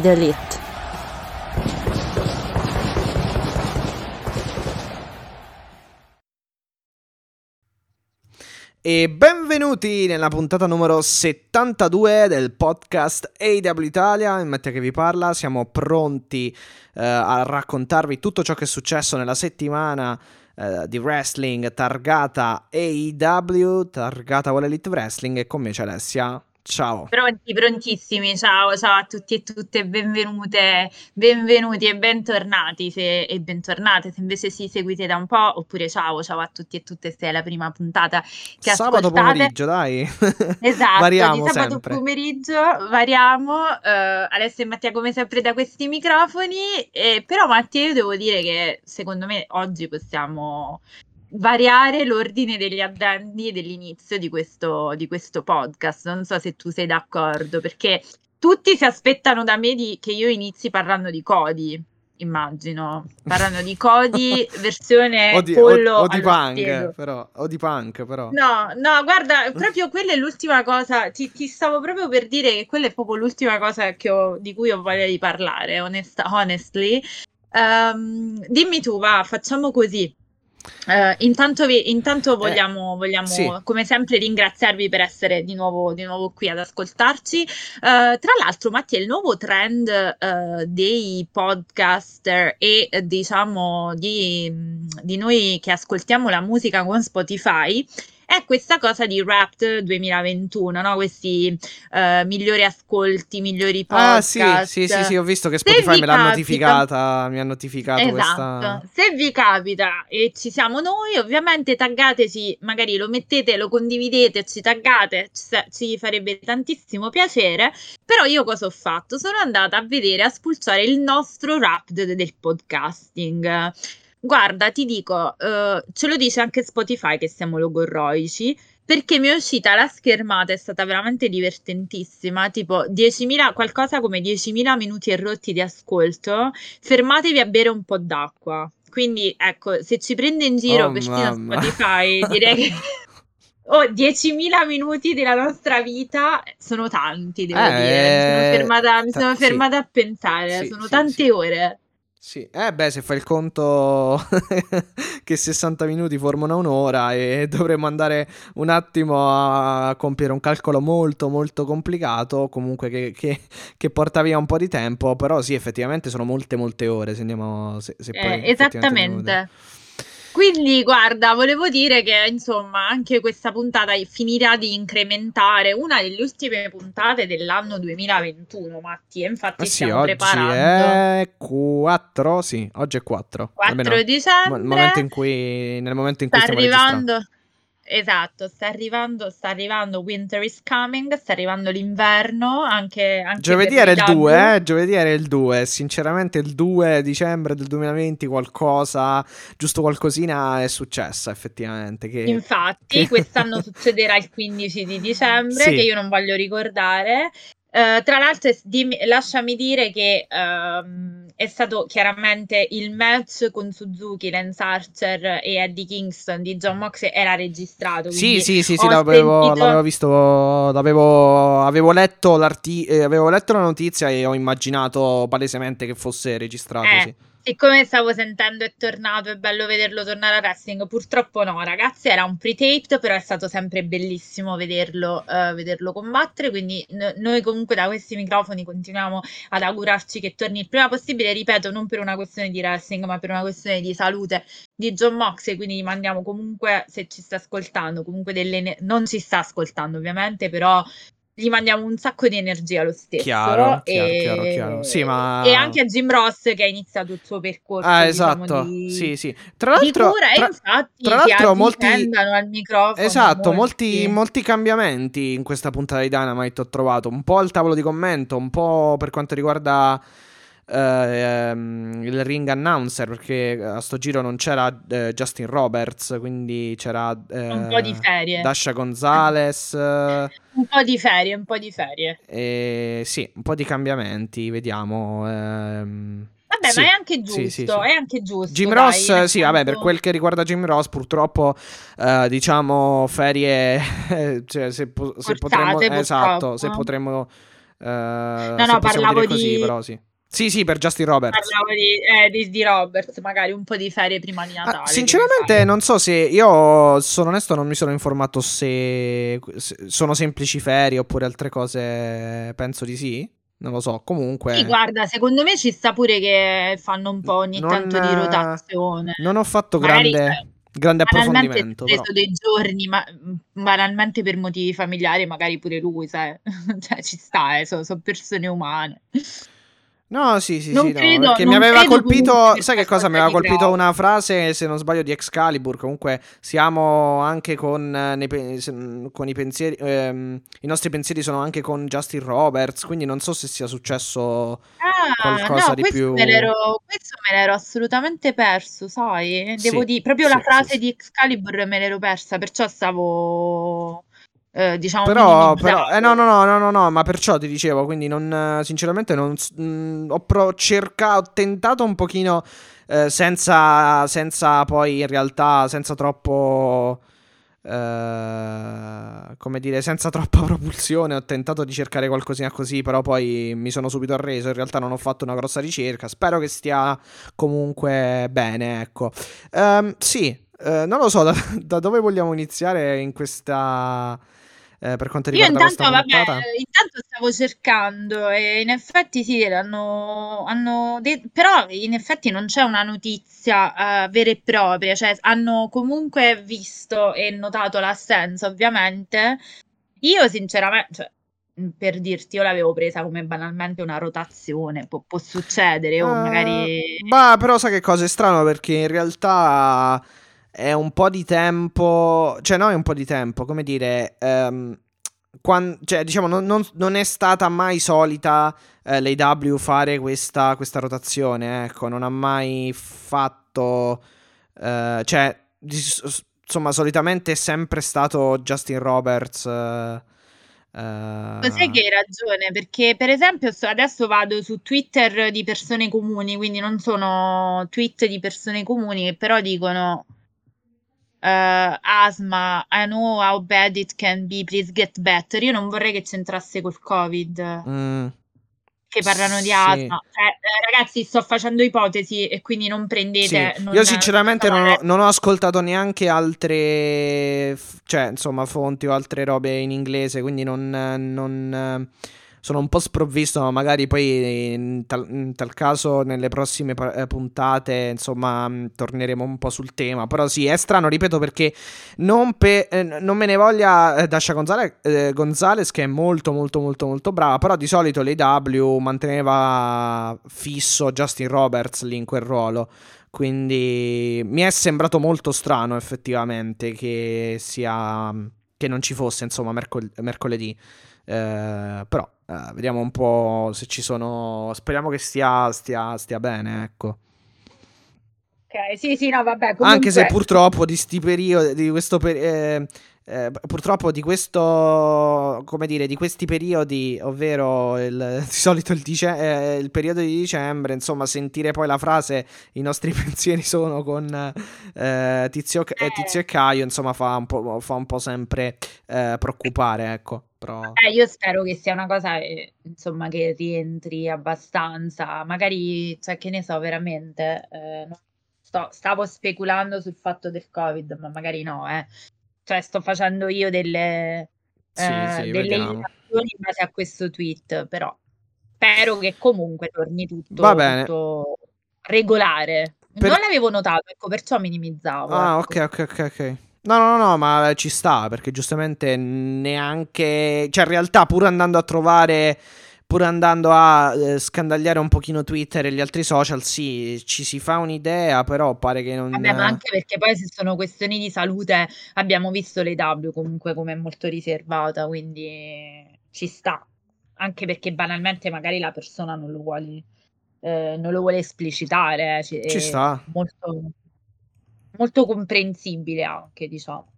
The elite. E benvenuti nella puntata numero 72 del podcast AW Italia, in Mattia che vi parla, siamo pronti eh, a raccontarvi tutto ciò che è successo nella settimana eh, di wrestling targata AEW, targata All Elite Wrestling e con me c'è Alessia. Ciao. Pronti, prontissimi. Ciao, ciao a tutti e tutte, benvenute, benvenuti e bentornati se, e bentornate se invece si seguite da un po', oppure ciao, ciao a tutti e tutte se è la prima puntata che sabato ascoltate. pomeriggio, dai. Esatto, variamo sabato sempre. pomeriggio variamo. eh, Alessia e Mattia come sempre da questi microfoni, e, però Mattia io devo dire che secondo me oggi possiamo variare l'ordine degli addendi dell'inizio di questo, di questo podcast. Non so se tu sei d'accordo, perché tutti si aspettano da me di- che io inizi parlando di Cody, immagino. Parlando di Cody, versione O di, o- pollo o di allo punk, però. O di punk, però. No, no, guarda, proprio quella è l'ultima cosa, ti, ti stavo proprio per dire che quella è proprio l'ultima cosa ho- di cui ho voglia di parlare, onesta- honestly. Ehm, dimmi tu, va, facciamo così. Eh, intanto, vi- intanto vogliamo, vogliamo, sì. come sempre, ringraziarvi per essere di nuovo, di nuovo qui ad ascoltarci. Eh, tra l'altro, Mattia, il nuovo trend eh, dei podcaster e eh, diciamo di, di noi che ascoltiamo la musica con Spotify è questa cosa di Wrapped 2021, no? Questi eh, migliori ascolti, migliori Ah, podcast. sì, sì, sì, sì, ho visto che Spotify me l'ha capita- notificata, mi ha notificato Esatto, questa... se vi capita e ci siamo noi, ovviamente taggateci, magari lo mettete, lo condividete, ci taggate, ci, ci farebbe tantissimo piacere. Però io cosa ho fatto? Sono andata a vedere, a spulciare il nostro Wrapped del podcasting. Guarda, ti dico, eh, ce lo dice anche Spotify che siamo logorroici. Perché mi è uscita la schermata, è stata veramente divertentissima, tipo 10.000, qualcosa come 10.000 minuti e rotti di ascolto. Fermatevi a bere un po' d'acqua. Quindi, ecco, se ci prende in giro Oh, persino. Spotify, direi che oh, 10.000 minuti della nostra vita sono tanti, devo Eh, dire. Mi sono fermata, mi sono sì. fermata a pensare, Sì, sono sì, tante sì. ore. Sì, eh beh, se fai il conto che 60 minuti formano un'ora e dovremmo andare un attimo a compiere un calcolo molto molto complicato, comunque che, che- che porta via un po' di tempo, però sì, effettivamente sono molte molte ore, se andiamo... Se, se Eh, effettivamente andiamo a vedere. esattamente. Quindi, guarda, volevo dire che insomma anche questa puntata finirà di incrementare una delle ultime puntate dell'anno 2021, Matti. E infatti Ah sì, stiamo oggi preparando è 4, sì, oggi è 4. 4 dicembre. il momento in cui, nel momento in cui sta stiamo registrando. arrivando. Esatto, sta arrivando, sta arrivando Winter is coming, sta arrivando l'inverno, anche, anche Giovedì era il l'IW. 2, eh? Giovedì era il 2. Sinceramente, il 2 dicembre del 2020, qualcosa, giusto qualcosina è successa effettivamente. Che... Infatti, che- quest'anno succederà il 15 di dicembre, Sì. che io non voglio ricordare. Eh, tra l'altro, dimmi- lasciami dire che ehm, è stato chiaramente il match con Suzuki, Lance Archer e Eddie Kingston di John Moxley era registrato. Sì, sì, sì, sì, l'avevo, sentito- l'avevo visto, l'avevo, avevo letto eh, avevo letto la notizia e ho immaginato palesemente che fosse registrato, Eh, sì. Siccome stavo sentendo è tornato, è bello vederlo tornare al wrestling. Purtroppo no, ragazzi, era un pre-taped, però è stato sempre bellissimo vederlo, eh, vederlo combattere. Quindi n- noi comunque da questi microfoni continuiamo ad augurarci che torni il prima possibile. Ripeto, non per una questione di wrestling, ma per una questione di salute di John Moxley. Quindi gli mandiamo comunque, se ci sta ascoltando, comunque delle... non ci sta ascoltando ovviamente, però gli mandiamo un sacco di energia lo stesso. Chiaro, e, chiaro, chiaro. Sì, ma... e anche a Jim Ross che ha iniziato il suo percorso. Ah, diciamo, esatto. di, Sì, sì. Tra l'altro, cura tra- infatti tra l'altro molti- al microfono. Esatto, molti, molti. cambiamenti in questa puntata di Dynamite ho trovato. Un po' al tavolo di commento, un po' per quanto riguarda ehm, il ring announcer, perché a sto giro non c'era eh, Justin Roberts, quindi c'era eh, Un po' di ferie. Dasha Gonzalez. eh, Un po' di ferie, un po' di ferie. e sì, un po' di cambiamenti, vediamo. ehm. Vabbè, Sì, ma è anche giusto, sì, sì. è anche giusto. Jim dai, Ross, sì, vabbè, per quel che riguarda Jim Ross, purtroppo, eh, diciamo, ferie, cioè, se, po- se Forzate, potremmo, esatto, purtroppo. se potremmo, eh, no, possiamo parlavo dire così, di- però sì. Sì, sì, per Justin Roberts. Parlavo di, eh, di, di Roberts, magari un po' di ferie prima di Ah, Natale. sinceramente, non so se io sono onesto, non mi sono informato se, se sono semplici ferie oppure altre cose. Penso di sì. Non lo so. Comunque, Sì, guarda, secondo me ci sta pure che fanno un po' ogni Non, tanto di eh, rotazione. non ho fatto Magari, grande, grande approfondimento. Però. preso dei giorni, ma banalmente per motivi familiari, magari pure lui, sai? Cioè, ci sta, eh, sono, sono persone umane. No, sì, sì, Non sì, no, credo- perché mi aveva colpito, sai che cosa mi aveva colpito una frase, se non sbaglio, di Excalibur, comunque siamo anche con, eh, nei se- con i pensieri, ehm, i nostri pensieri sono anche con Justin Roberts, quindi non so se sia successo Ah, qualcosa no, di più... me l'ero, questo me l'ero assolutamente perso, sai? Devo Sì, dire, proprio sì, la frase sì. di Excalibur me l'ero persa, perciò stavo, eh, diciamo, Però, però, eh, no, no, no, no, no, no, ma perciò ti dicevo, quindi non, eh, sinceramente non, mh, ho pro- cercato, ho tentato un pochino eh, senza, senza poi in realtà, senza troppo, eh, come dire, senza troppa propulsione, ho tentato di cercare qualcosina così, però poi mi sono subito arreso, in realtà non ho fatto una grossa ricerca, spero che stia comunque bene, ecco. Ehm, sì, eh, non lo so da, da dove vogliamo iniziare in questa... eh, per quanto Io riguarda intanto, questa vabbè, intanto stavo cercando e in effetti sì, hanno, hanno de- però in effetti non c'è una notizia eh, vera e propria, cioè hanno comunque visto e notato l'assenza, ovviamente. Io sinceramente, cioè, per dirti, io l'avevo presa come banalmente una rotazione, può, può succedere o Eh, magari... bah, però sai che cosa è strano perché in realtà è un po' di tempo, cioè no è un po' di tempo, come dire, ehm, quan- cioè diciamo non, non- non è stata mai solita eh, l'AW fare questa, questa rotazione, ecco, non ha mai fatto, eh, cioè insomma solitamente è sempre stato Justin Roberts. eh, eh, Cos'è che hai ragione? Perché, per esempio, adesso vado su Twitter di persone comuni, quindi non sono tweet di persone comuni che però dicono eh, Asma, I know how bad it can be, please get better. Io non vorrei che c'entrasse col Covid, mm, che parlano di sì. asma. Cioè, eh, ragazzi, sto facendo ipotesi e quindi non prendete. Sì, non- io sinceramente non non ho, non ho ascoltato neanche altre, cioè insomma fonti o altre robe in inglese, quindi non, non, sono un po' sprovvisto, ma magari poi in tal, in tal caso nelle prossime eh, puntate insomma mh, torneremo un po' sul tema, però sì, è strano, ripeto, perché non, pe- eh, non me ne voglia eh, Dasha Gonzalez, eh, Gonzalez che è molto molto molto molto brava, però di solito l'AW manteneva fisso Justin Roberts lì in quel ruolo. Quindi mi è sembrato molto strano effettivamente che sia che non ci fosse insomma mercol- mercoledì. Eh, però eh, vediamo un po' se ci sono. Speriamo che stia, stia, stia bene, ecco. Ok, sì, sì, no, vabbè, Anche se comunque- purtroppo di sti periodi, di questo per- eh, eh, purtroppo di questo, come dire, di questi periodi, ovvero il, di solito il, dice- eh, il periodo di dicembre, insomma, sentire poi la frase i nostri pensieri sono con eh, Tizio, eh, Tizio e Caio, insomma, fa un po', fa un po' sempre preoccupare, ecco. Però... Eh, io spero che sia una cosa, eh, insomma, che rientri abbastanza. Magari, cioè, che ne so, veramente. eh, sto- stavo speculando sul fatto del Covid, ma magari no, eh. Cioè, sto facendo io delle, Sì, eh, sì, delle vediamo. indagazioni in base a questo tweet, però spero che comunque torni tutto, Va bene. tutto regolare. Per- Non l'avevo notato, ecco, perciò minimizzavo. Ah, ecco. ok, ok, ok, ok. No, no, no, ma ci sta perché giustamente neanche. Cioè, in realtà, pur andando a trovare. Pur andando a eh, scandagliare un pochino Twitter e gli altri social, sì, ci si fa un'idea, però pare che non. Vabbè, ma anche perché poi se sono questioni di salute, abbiamo visto l'EW comunque come è molto riservata, quindi ci sta. Anche perché banalmente magari la persona non lo vuole, eh, non lo vuole esplicitare. Ci, ci sta. Molto molto comprensibile anche, diciamo.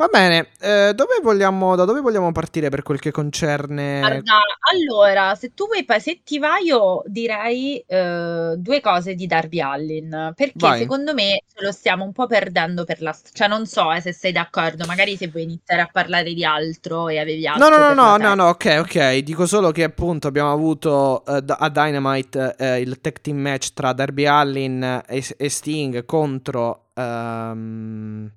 Va bene, eh, dove vogliamo, da dove vogliamo partire per quel che concerne... Guarda, allora, se tu vuoi, se ti vai io direi eh, due cose di Darby Allin, perché Vai. secondo me ce lo stiamo un po' perdendo per la... Cioè non so eh, se sei d'accordo, magari se vuoi iniziare a parlare di altro e avevi altro No, no, no, no, no, no, ok, ok, dico solo che appunto abbiamo avuto uh, a Dynamite uh, il tag team match tra Darby Allin e, e Sting contro... Um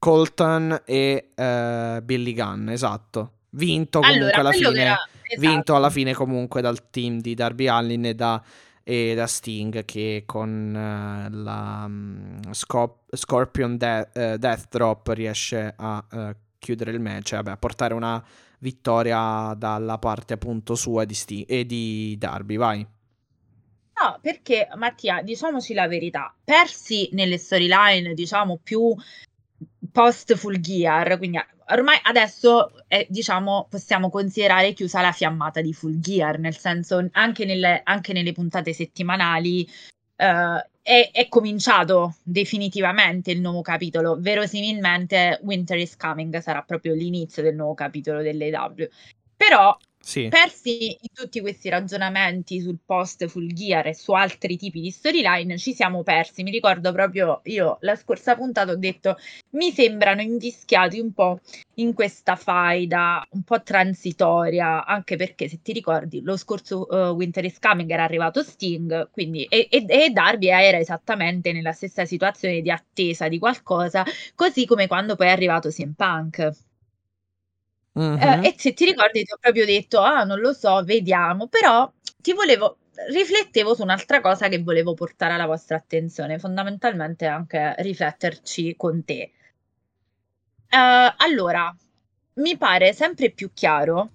Colton e uh, Billy Gunn, esatto. Vinto comunque allora, alla fine. Era... Esatto. Vinto alla fine comunque dal team di Darby Allin e da, e da Sting che con uh, la um, Scop- Scorpion De- uh, Death Drop riesce a chiudere il match, vabbè, a portare una vittoria dalla parte appunto sua di Sti- e di Darby, vai. No, perché Mattia, diciamoci la verità, persi nelle storyline, diciamo, più post full gear, quindi ormai adesso è, diciamo possiamo considerare chiusa la fiammata di full gear, nel senso anche nelle, anche nelle puntate settimanali uh, è, è, cominciato definitivamente il nuovo capitolo, verosimilmente Winter is Coming sarà proprio l'inizio del nuovo capitolo dell'EW. Però sì. Persi in tutti questi ragionamenti sul post full gear e su altri tipi di storyline, ci siamo persi. Mi ricordo proprio io la scorsa puntata ho detto mi sembrano invischiati un po' in questa faida un po' transitoria, anche perché se ti ricordi lo scorso uh, Winter is Coming era arrivato Sting, quindi e, e, e Darby era esattamente nella stessa situazione di attesa di qualcosa, così come quando poi è arrivato CM Punk. Uh-huh. e se ti ricordi ti ho proprio detto: "Ah, non lo so, vediamo", però ti volevo riflettevo su un'altra cosa che volevo portare alla vostra attenzione, fondamentalmente anche rifletterci con te. Uhm, allora, mi pare sempre più chiaro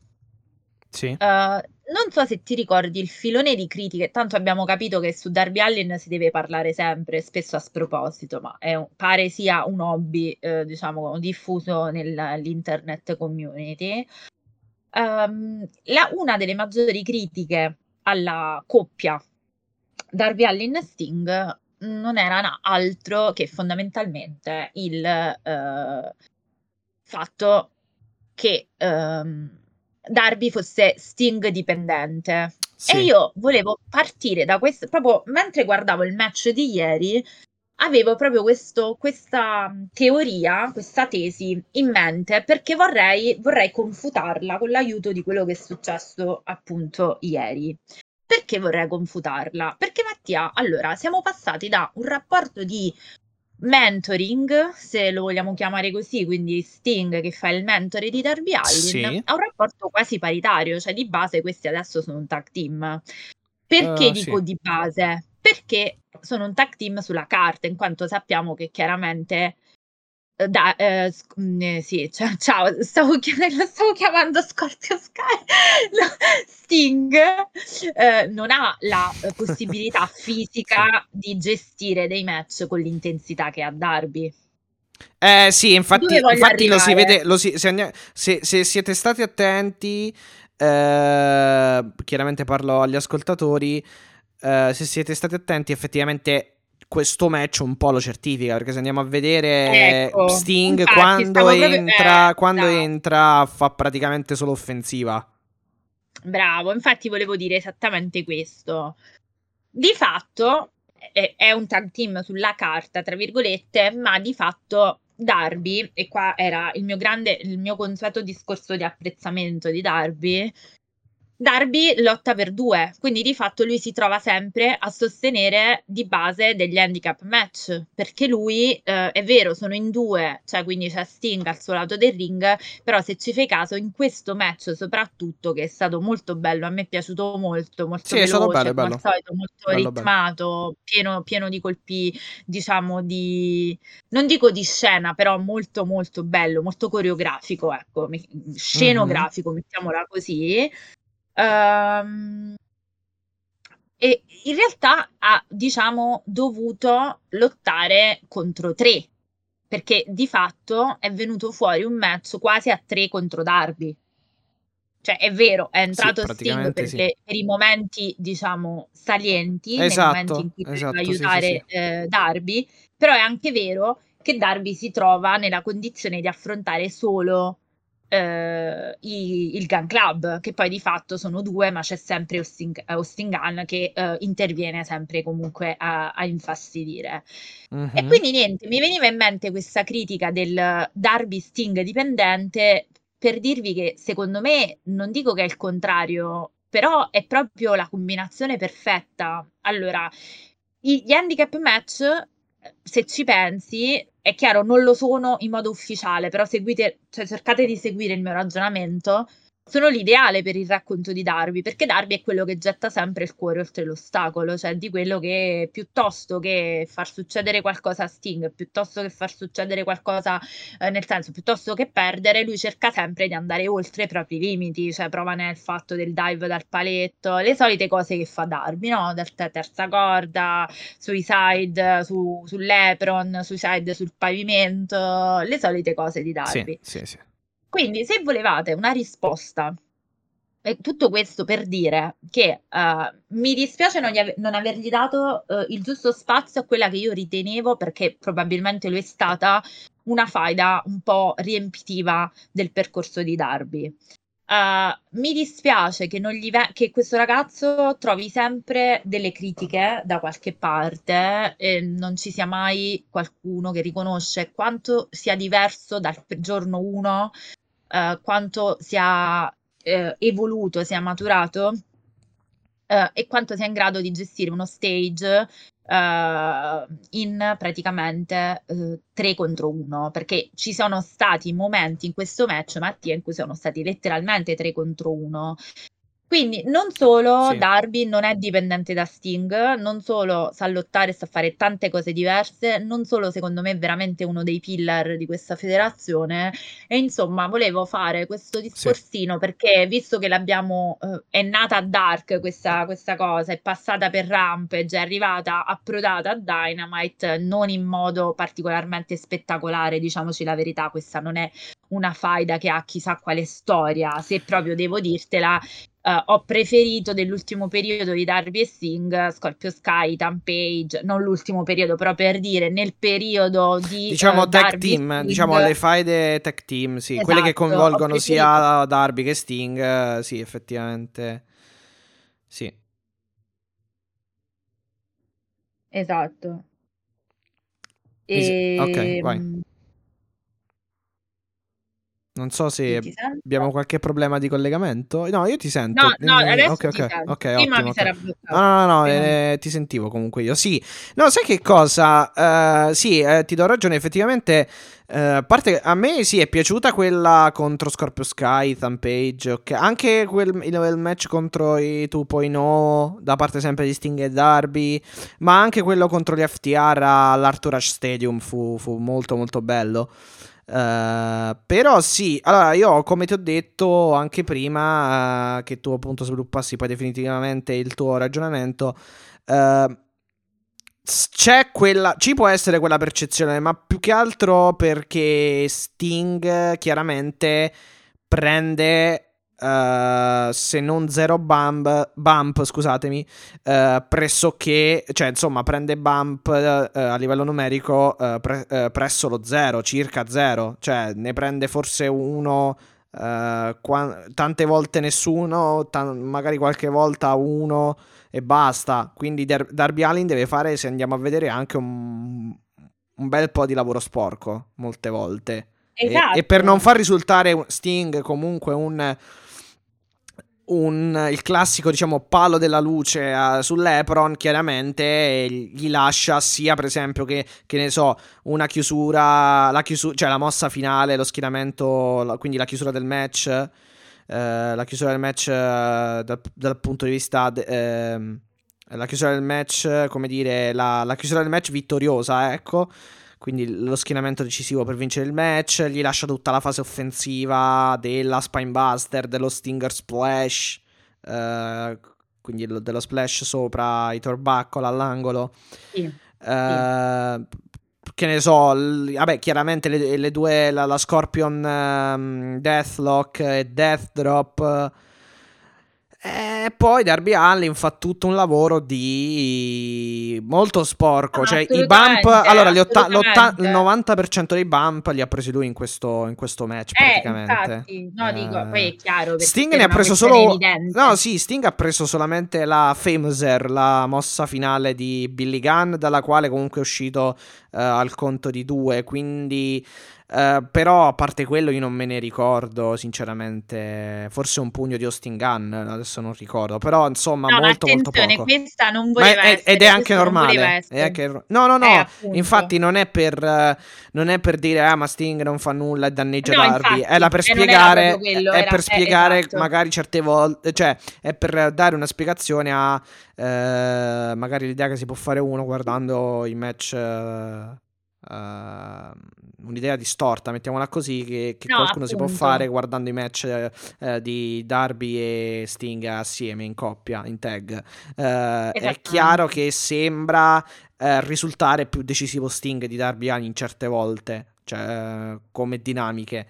Sì. uhm, non so se ti ricordi il filone di critiche, tanto abbiamo capito che su Darby Allin si deve parlare sempre, spesso a sproposito, ma un, pare sia un hobby, eh, diciamo, diffuso nell'internet community. Um, la, una delle maggiori critiche alla coppia Darby Allin Sting non era altro che fondamentalmente il uh, fatto che um, Darby fosse Sting dipendente. Sì. E io volevo partire da questo, proprio mentre guardavo il match di ieri, avevo proprio questo, questa teoria, questa tesi in mente perché vorrei, vorrei confutarla con l'aiuto di quello che è successo appunto ieri. Perché vorrei confutarla? Perché Mattia, allora, siamo passati da un rapporto di mentoring, se lo vogliamo chiamare così, quindi Sting che fa il mentore di Darby Allin, sì. ha un rapporto quasi paritario, cioè di base questi adesso sono un tag team. Perché uh, dico sì. di base? Perché sono un tag team sulla carta, in quanto sappiamo che chiaramente da, eh, sc- mm, eh, sì, cioè, ciao, stavo, chiam- lo stavo chiamando Scorpio Sky. No, Sting eh, non ha la eh, possibilità fisica di gestire dei match con l'intensità che ha Darby. Eh sì, infatti, infatti lo si vede, lo si, se, andiamo, se, se, siete stati attenti, eh, chiaramente parlo agli ascoltatori, se siete stati attenti effettivamente questo match un po' lo certifica perché se andiamo a vedere ecco, Sting infatti, quando, entra, eh, quando entra fa praticamente solo offensiva. Bravo, infatti volevo dire esattamente questo. Di fatto è, è un tag team sulla carta, tra virgolette, ma di fatto Darby, e qua era il mio grande, il mio consueto discorso di apprezzamento di Darby, Darby lotta per due, quindi di fatto lui si trova sempre a sostenere di base degli handicap match, perché lui eh, è vero, sono in due, cioè quindi c'è Sting al suo lato del ring, però se ci fai caso in questo match soprattutto che è stato molto bello, a me è piaciuto molto, molto Sì, è stato veloce, bello, come al bello. solito, molto Bello, ritmato, pieno, pieno di colpi, diciamo di, non dico di scena, però molto molto bello, molto coreografico, ecco, mi- scenografico, mettiamola così. Ehm, e in realtà ha, diciamo, dovuto lottare contro tre, perché di fatto è venuto fuori un match quasi a tre contro Darby. Cioè, è vero, è entrato Sting praticamente per, sì. le- per i momenti, diciamo, salienti, nei Esatto, momenti in cui doveva esatto, sì, sì, aiutare sì. eh, Darby, però è anche vero che Darby si trova nella condizione di affrontare solo eh, i- il Gun Club, che poi di fatto sono due, ma c'è sempre Austin, Austin Gunn che eh, interviene sempre comunque a, a infastidire. E Mhm. quindi niente, mi veniva in mente questa critica del Darby Sting dipendente per dirvi che secondo me, non dico che è il contrario, però è proprio la combinazione perfetta. Allora, gli handicap match, se ci pensi, è chiaro, non lo sono in modo ufficiale, però seguite, cioè cercate di seguire il mio ragionamento. Sono l'ideale per il racconto di Darby, perché Darby è quello che getta sempre il cuore oltre l'ostacolo, cioè di quello che piuttosto che far succedere qualcosa a Sting, piuttosto che far succedere qualcosa, eh, nel senso, piuttosto che perdere, lui cerca sempre di andare oltre i propri limiti, cioè prova nel fatto del dive dal paletto, le solite cose che fa Darby, no? Te- terza corda, suicide su, sull'Epron, suicide sul pavimento, le solite cose di Darby. Sì, sì, sì. Quindi, se volevate una risposta, e tutto questo per dire che eh, mi dispiace non, ave- non avergli dato eh, il giusto spazio a quella che io ritenevo, perché probabilmente lo è stata, una faida un po' riempitiva del percorso di Darby. Eh, mi dispiace che, ve- che questo ragazzo trovi sempre delle critiche da qualche parte e non ci sia mai qualcuno che riconosce quanto sia diverso dal giorno 1 eh, quanto sia eh, evoluto, sia maturato eh, e quanto sia in grado di gestire uno stage eh, in praticamente 3 contro 1 perché ci sono stati momenti in questo match Mattia in cui sono stati letteralmente 3 contro 1 quindi non solo Sì. Darby non è dipendente da Sting, non solo sa lottare e sa fare tante cose diverse, non solo secondo me è veramente uno dei pillar di questa federazione e insomma volevo fare questo discorsino perché visto che l'abbiamo eh, è nata a Dark questa, questa cosa, è passata per Rampage, è arrivata approdata a Dynamite non in modo particolarmente spettacolare, diciamoci la verità, questa non è una faida che ha chissà quale storia, se proprio devo dirtela Uh, ho preferito dell'ultimo periodo di Darby e Sting, Scorpio Sky, Tampage, non l'ultimo periodo, però per dire nel periodo di Diciamo uh, e team, Sting, diciamo le faide tag team, sì, quelle che Esatto, coinvolgono sia Darby che Sting, sì, effettivamente. Sì. Esatto. Es- E, ok, vai. Non so se abbiamo qualche problema di collegamento. No, io ti sento. No, no, adesso ok, ti ok, sento. ok, Prima ottimo, mi sarà bloccato. No, no, no, eh, ti sentivo comunque io. Sì, no, sai che cosa? Eh, sì, eh, ti do ragione. Effettivamente, a parte a me sì, è piaciuta quella contro Scorpio Sky, Thumpage. ok. Anche quel il, il match contro i 2.0 da parte sempre di Sting e Darby. Ma anche quello contro gli FTR all'Arthur Ashe Stadium fu, fu molto, molto bello. Eh, però sì, allora io come ti ho detto anche prima eh, che tu appunto sviluppassi poi definitivamente il tuo ragionamento, s- c'è quella, ci può essere quella percezione, ma più che altro perché Sting chiaramente prende eh, se non zero bump, bump scusatemi, eh, pressoché, cioè insomma prende bump eh, eh, a livello numerico eh, pre- eh, presso lo zero, circa zero, cioè ne prende forse uno, eh, qua- tante volte nessuno, tan- magari qualche volta uno e basta, quindi Dar- Darby Allin deve fare, se andiamo a vedere, anche un, un bel po' di lavoro sporco, molte volte. E- Esatto. E, per non far risultare Sting comunque un un, il classico, diciamo, palo della luce uh, sull'Epron, chiaramente gli lascia sia, per esempio, che, che ne so, una chiusura, la chiusura, cioè la mossa finale, lo schienamento, la, quindi la chiusura del match, la chiusura del match uh, dal, dal, punto di vista... De, ehm, la chiusura del match, come dire, la, la chiusura del match vittoriosa, ecco quindi lo schienamento decisivo per vincere il match, gli lascia tutta la fase offensiva della Spinebuster, dello Stinger Splash, eh, quindi lo, dello splash sopra i torbaccolo all'angolo. Sì. Eh, che ne so, l- vabbè, chiaramente le, le due, la, la Scorpion um, Deathlock e Death Drop e poi Darby Allin fa tutto un lavoro di molto sporco. Ah, cioè, i bump. Allora, il 90% dei bump li ha presi lui in questo, in questo match. Eh, praticamente. Infatti, no, dico, eh, poi è chiaro. Sting ne ha preso solo. No, sì, Sting ha preso solamente la Famouser, la mossa finale di Billy Gunn, dalla quale comunque è uscito uh, al conto di due. Quindi. Uh, però a parte quello io non me ne ricordo sinceramente. Forse un pugno di Austin Gunn adesso non ricordo. Però insomma no, molto molto poco. questa non voleva è, essere, ed è anche normale è anche, no no no eh, infatti non è per uh, non è per dire ah ma Sting non fa nulla e danneggia no, Darby è la per spiegare quello, è era, per spiegare esatto. magari certe volte cioè è per dare una spiegazione a uh, magari l'idea che si può fare uno guardando i match Uh, un'idea distorta, mettiamola così, che, che no, qualcuno appunto. si può fare guardando i match uh, di Darby e Sting assieme in coppia, in tag. Uh, è chiaro che sembra risultare più decisivo Sting di Darby Allin certe volte, cioè come dinamiche.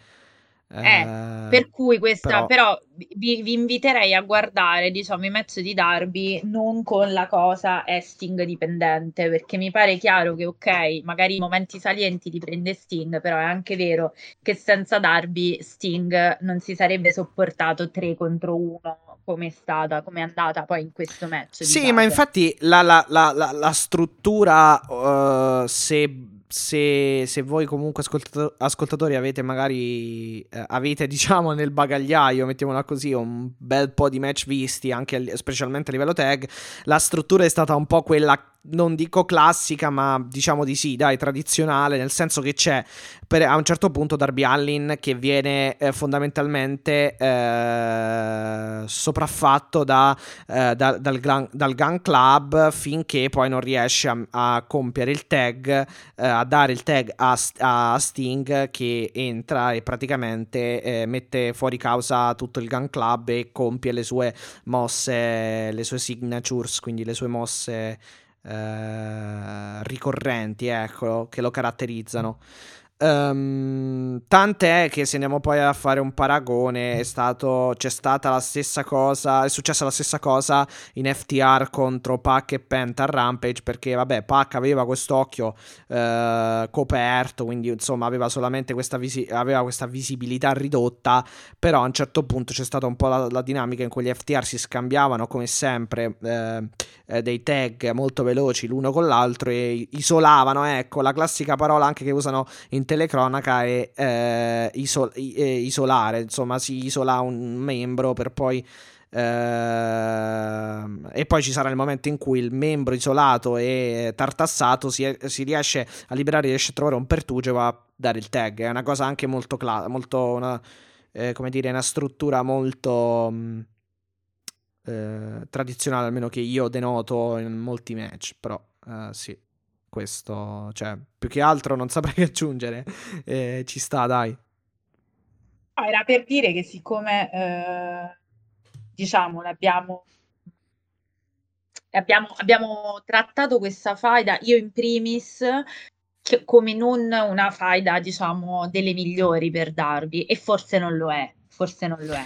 Eh, eh, per cui questa, però, però vi, vi, inviterei a guardare, diciamo, i match di Darby non con la cosa è Sting dipendente, perché mi pare chiaro che, ok, magari i momenti salienti li prende Sting, però è anche vero che senza Darby Sting non si sarebbe sopportato 3 contro 1 come è stata, come è andata poi in questo match. Sì, ma infatti la, la, la, la struttura, uh, se se, se, voi comunque ascoltato- ascoltatori avete magari eh, avete diciamo nel bagagliaio mettiamola così un bel po' di match visti anche specialmente a livello tag la struttura è stata un po' quella non dico classica, ma diciamo di sì, dai, tradizionale, nel senso che c'è per, a un certo punto Darby Allin che viene eh, fondamentalmente eh, sopraffatto da, eh, da, dal, gran, dal, Gun Club finché poi non riesce a, a compiere il tag, eh, a dare il tag a, a, Sting che entra e praticamente eh, mette fuori causa tutto il Gun Club e compie le sue mosse, le sue signatures, quindi le sue mosse eh, ricorrenti, ecco, che lo caratterizzano. Um, tant'è che se andiamo poi a fare un paragone, è stato, c'è stata la stessa cosa, è successa la stessa cosa in FTR contro Pac e Penta Rampage perché vabbè Pac aveva quest'occhio uh, coperto, quindi insomma aveva solamente questa, visi- aveva questa visibilità ridotta, però a un certo punto c'è stata un po' la, la dinamica in cui gli FTR si scambiavano come sempre uh, dei tag molto veloci l'uno con l'altro e isolavano, ecco la classica parola anche che usano in telecronaca è eh, isol- eh, isolare, insomma si isola un membro per poi... Uh, e poi ci sarà il momento in cui il membro isolato e tartassato si, si riesce a liberare, riesce a trovare un pertugio e va a dare il tag. È una cosa anche molto, cla- molto una, eh, come dire, una struttura molto mh, mm, eh, tradizionale, almeno che io denoto in molti match. Però, uh, sì questo, cioè, più che altro non saprei che aggiungere. Eh, ci sta, dai. No, era per dire che siccome, eh, diciamo, l'abbiamo, abbiamo, abbiamo trattato questa faida, io in primis, come non una faida, diciamo, delle migliori per Darby, e forse non lo è, forse non lo è.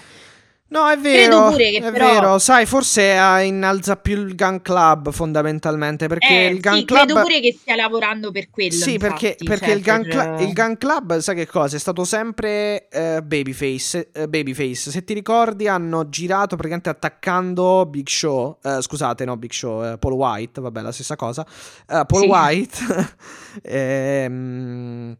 No, è vero. è però... vero, sai, forse innalza più il Gun Club fondamentalmente. Perché eh, il Gun sì, Club. Credo pure che stia lavorando per quello. Sì, infatti, perché, perché cioè, il, gun per... Cl- il, Gun Club, sai che cosa? È stato sempre uh, babyface, uh, babyface. Se ti ricordi, hanno girato praticamente attaccando Big Show. Uh, scusate, no, Big Show, Paul White. Vabbè, la stessa cosa. Paul sì. White. ehm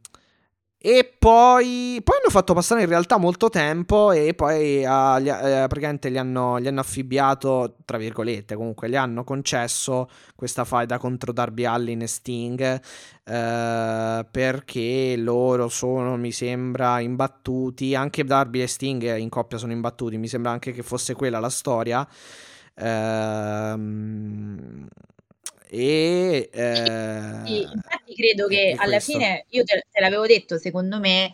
E poi, poi hanno fatto passare in realtà molto tempo e poi uh, gli, uh, praticamente gli hanno, gli hanno, affibbiato, tra virgolette, comunque gli hanno concesso questa faida contro Darby Allin e Sting uh, perché loro sono, mi sembra, imbattuti, anche Darby e Sting in coppia sono imbattuti, mi sembra anche che fosse quella la storia. Ehm e eh, sì, credo che alla questo. fine io te, te, l'avevo detto secondo me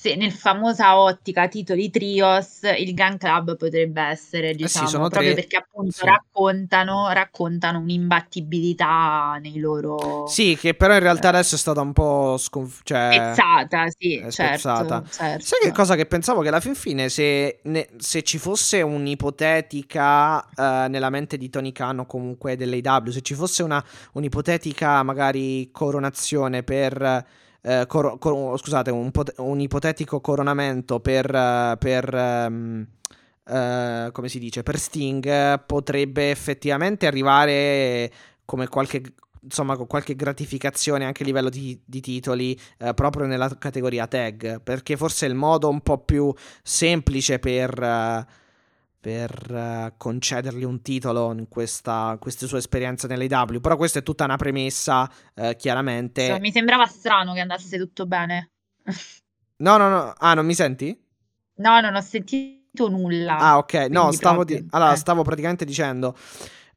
se nel famosa ottica titoli trios il Gun Club potrebbe essere diciamo eh sì, diciamo, proprio tre... perché appunto sì. raccontano, raccontano un'imbattibilità nei loro sì che però in realtà eh. adesso è stata un po' sconf- cioè... spezzata sì certo, certo. sai che cosa che pensavo che alla fin fine se, ne, se ci fosse un'ipotetica uh, nella mente di Tony Khan o comunque dell'AW se ci fosse una un'ipotetica magari coronazione per eh, cor- cor- scusate, un, pot- un, ipotetico coronamento per, per um, uh, come si dice, per Sting potrebbe effettivamente arrivare come qualche insomma con qualche gratificazione anche a livello di, di titoli eh, proprio nella categoria tag perché forse è il modo un po' più semplice per uh, per uh, concedergli un titolo in questa, queste sue esperienze nell'AW. Però questa è tutta una premessa, uh, chiaramente. Cioè, mi sembrava strano che andasse tutto bene. no, no, no. Ah, non mi senti? No, non ho sentito nulla. Ah, ok. No, stavo, di- allora, eh. stavo praticamente dicendo.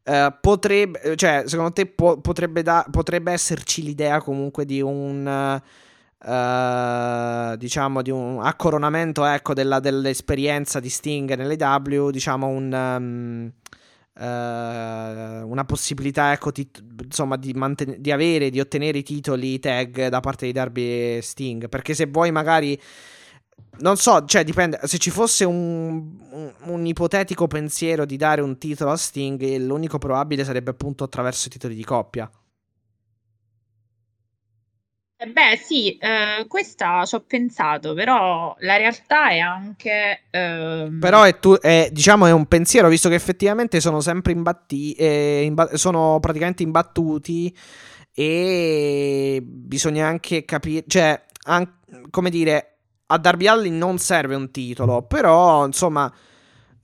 Uh, potrebbe, cioè, secondo te po- potrebbe, da- potrebbe esserci l'idea comunque di un Uh, diciamo di un accoronamento ecco, della, dell'esperienza di Sting nelle W, diciamo un, um, uh, una possibilità ecco, tit- insomma, di, manten- di, avere, di ottenere i titoli tag da parte di Darby e Sting, perché se vuoi magari... Non so, cioè dipende, se ci fosse un, un, un ipotetico pensiero di dare un titolo a Sting, l'unico probabile sarebbe appunto attraverso i titoli di coppia. Eh beh, sì, eh, questa ci ho pensato, però la realtà è anche... ehm, Però è, tu- è, diciamo, è un pensiero, visto che effettivamente sono sempre imbatti- eh, imba- sono praticamente imbattuti e bisogna anche capire, cioè, an- come dire, a Darby Allin non serve un titolo, però, insomma,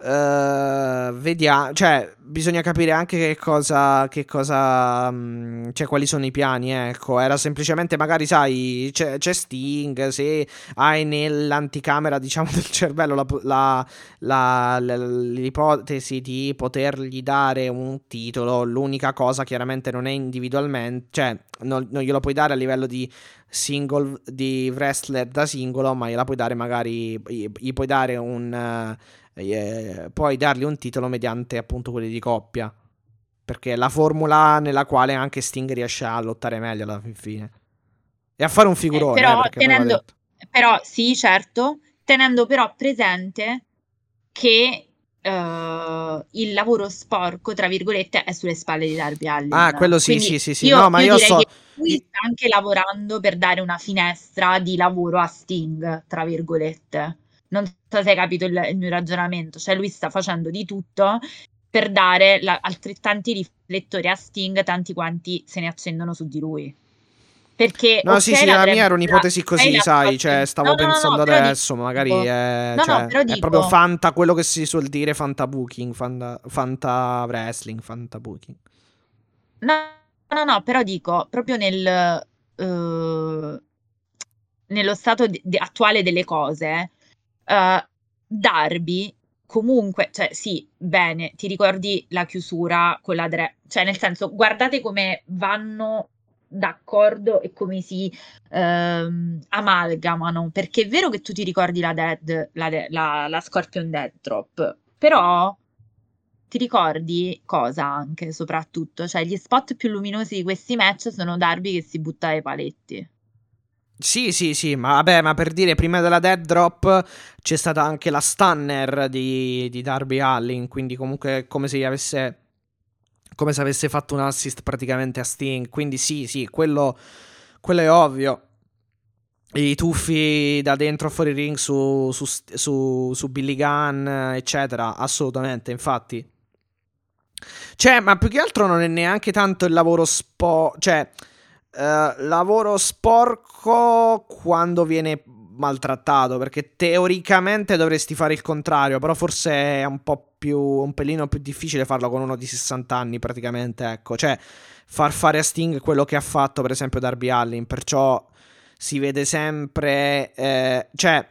Uh, vediamo, cioè, bisogna capire anche che cosa, che cosa, um, cioè, quali sono i piani. Ecco, era semplicemente, magari, sai, c'è, c'è Sting. Se hai nell'anticamera, diciamo, del cervello la, la, la, l'ipotesi di potergli dare un titolo, l'unica cosa chiaramente non è individualmente, cioè, non, non glielo puoi dare a livello di single, di wrestler da singolo, ma gliela puoi dare, magari, gli, gli puoi dare un. Uh, eh, poi dargli un titolo mediante appunto quelli di coppia. Perché è la formula nella quale anche Sting riesce a lottare meglio alla fine. E a fare un figurone. Eh, però, eh, tenendo, però, sì, certo, tenendo però presente che Uh, il lavoro sporco, tra virgolette, è sulle spalle di Darby Allin. Ah, quello sì, Quindi sì, sì, sì. Io, no, ma io, io so... lui sta anche lavorando per dare una finestra di lavoro a Sting, tra virgolette. Non so se hai capito il, il mio ragionamento, cioè lui sta facendo di tutto per dare la, altrettanti riflettori a Sting, tanti quanti se ne accendono su di lui. Perché no, okay, sì, sì, la mia era un'ipotesi così, sai, cioè, stavo no, pensando no, no, adesso, dico, magari è, cioè, è dico, proprio fanta, quello che si suol dire fanta booking, fanta, fanta wrestling, fanta booking. No, no, no, però dico, proprio nel, uh, nello stato di, di attuale delle cose, Uh, Darby comunque, cioè sì, bene, ti ricordi la chiusura con la Dre, cioè nel senso, guardate come vanno d'accordo e come si ehm, amalgamano, perché è vero che tu ti ricordi la Dead, la, la, la Scorpion Dead Drop, però ti ricordi cosa anche soprattutto, cioè gli spot più luminosi di questi match sono Darby che si butta ai paletti. Sì, sì, sì, ma vabbè, ma per dire, prima della dead drop c'è stata anche la stunner di, di Darby Allin, quindi comunque come se avesse come se avesse fatto un assist praticamente a Sting, quindi sì, sì, quello, quello è ovvio. I tuffi da dentro fuori ring su, su, su, su Billy Gunn, eccetera, assolutamente, infatti. Cioè, ma più che altro non è neanche tanto il lavoro spo... Cioè, Uh, lavoro sporco quando viene maltrattato perché teoricamente dovresti fare il contrario però forse è un po' più un pelino più difficile farlo con uno di 60 anni praticamente ecco. Cioè far fare a Sting quello che ha fatto per esempio Darby Allin perciò si vede sempre eh, cioè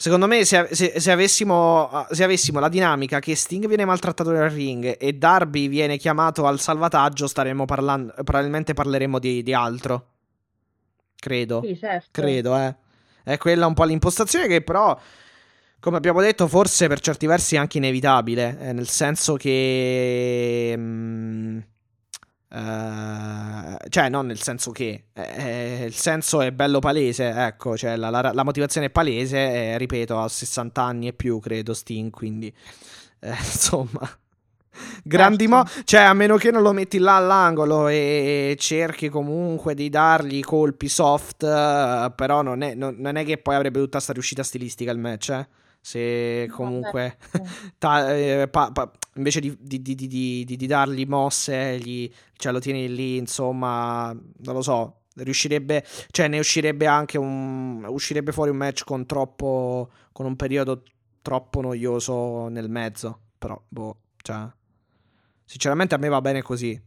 Secondo me, se, se, se, avessimo, se, avessimo, la dinamica che Sting viene maltrattato nel ring e Darby viene chiamato al salvataggio, staremmo parlando. Probabilmente parleremo di, di altro. Credo. Sì, certo. Credo, eh. È quella un po' l'impostazione che, però, come abbiamo detto, forse per certi versi è anche inevitabile. Eh, nel senso che. Mh, mm, Uh, cioè, non nel senso che eh, eh, il senso è bello palese, ecco, cioè la, la, la motivazione è palese, eh, ripeto, a 60 anni e più, credo, Sting, quindi eh, insomma. Grandi mo, cioè a meno che non lo metti là all'angolo e cerchi comunque di dargli colpi soft, uh, però non è, non, non è, che poi avrebbe tutta questa riuscita stilistica il match, eh. Se comunque ta, eh, pa, pa, invece di, di, di, di, dargli mosse gli, cioè lo tieni lì insomma non lo so riuscirebbe cioè ne uscirebbe anche un uscirebbe fuori un match con troppo con un periodo troppo noioso nel mezzo però boh cioè sinceramente a me va bene così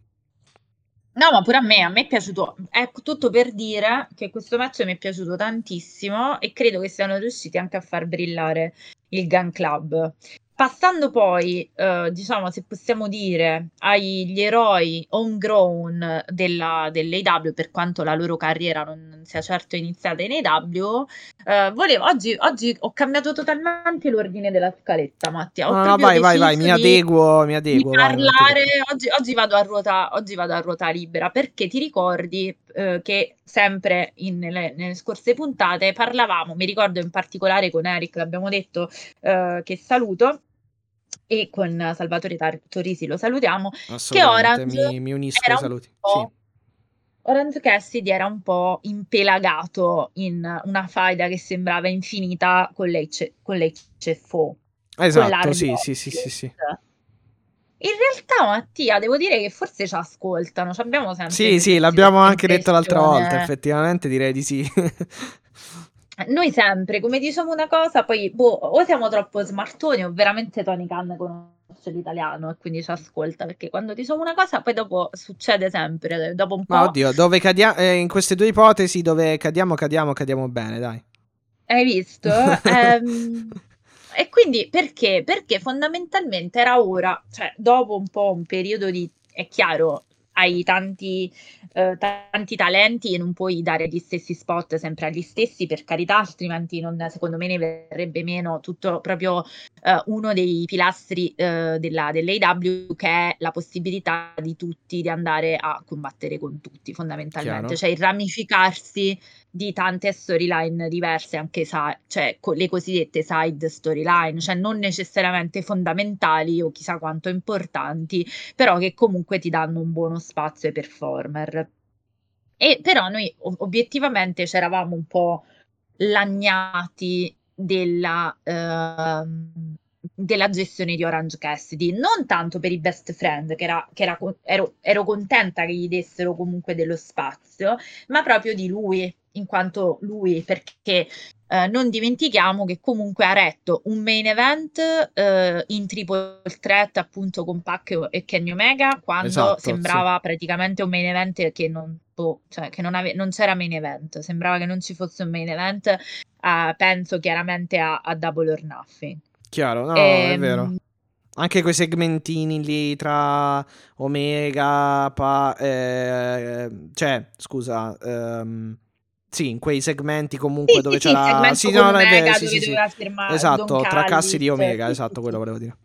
No, ma pure a me, a me è piaciuto, è tutto per dire che questo match mi è piaciuto tantissimo e credo che siano riusciti anche a far brillare il Gun Club. Passando poi, eh, diciamo, se possiamo dire, agli eroi homegrown della, dell'AW, per quanto la loro carriera non sia certo iniziata in AW, eh, volevo, oggi, oggi, ho cambiato totalmente l'ordine della scaletta, Mattia. Ho no, vai, vai, vai, mi adeguo, mi adeguo. parlare, vai, oggi, oggi, vado a ruota, oggi vado a ruota libera, perché ti ricordi eh, che sempre in, nelle, nelle, scorse puntate parlavamo, mi ricordo in particolare con Eric, l'abbiamo detto, eh, che saluto, e con Salvatore Tar- Torrisi lo salutiamo, che Orange mi, mi unisco ai saluti. Sì. Orange Cassidy era un po' impelagato in una faida che sembrava infinita con, l'H- con l'HFO. Esatto, sì, sì, sì, sì, sì. In realtà, Mattia, devo dire che forse ci ascoltano. Ci abbiamo sempre. Sì, sì, l'abbiamo anche detto l'altra volta. Effettivamente, direi di sì. noi sempre, come diciamo una cosa, poi boh, o siamo troppo smartoni o veramente Tony Khan conosce l'italiano e quindi ci ascolta, perché quando diciamo una cosa poi dopo succede sempre, dopo un po'... Ma oddio, dove cadiamo, eh, in queste due ipotesi dove cadiamo, cadiamo, cadiamo bene, dai. Hai visto? ehm, e quindi perché? Perché fondamentalmente era ora, cioè dopo un po' un periodo di... È chiaro, hai tanti, eh, tanti talenti e non puoi dare gli stessi spot sempre agli stessi, per carità, altrimenti non, secondo me ne verrebbe meno tutto proprio eh, uno dei pilastri eh, della, dell'AW che è la possibilità di tutti di andare a combattere con tutti, fondamentalmente, Chiaro. cioè il ramificarsi di tante storyline diverse, anche sa- cioè, co- le cosiddette side storyline, cioè non necessariamente fondamentali o chissà quanto importanti, però che comunque ti danno un buono spazio ai performer. E però noi obiettivamente c'eravamo un po' lagnati della, uh, della gestione di Orange Cassidy, non tanto per i best friend, che, era, che era, ero, ero contenta che gli dessero comunque dello spazio, ma proprio di lui, in quanto lui, perché eh, non dimentichiamo che comunque ha retto un main event eh, in triple threat appunto con Pac e Kenny Omega quando esatto, sembrava sì. praticamente un main event che non, boh, cioè, che non, ave- non, c'era main event, sembrava che non ci fosse un main event, eh, penso chiaramente a, a Double or Nothing. Chiaro, no, e, è ehm, vero. Anche quei segmentini lì tra Omega, pa, eh, cioè, scusa, ehm, sì, in quei segmenti comunque sì, dove sì, c'era... Sì, no, è vero, sì, sì, sì. Esatto, tra cassi di Omega, esatto, quello volevo dire.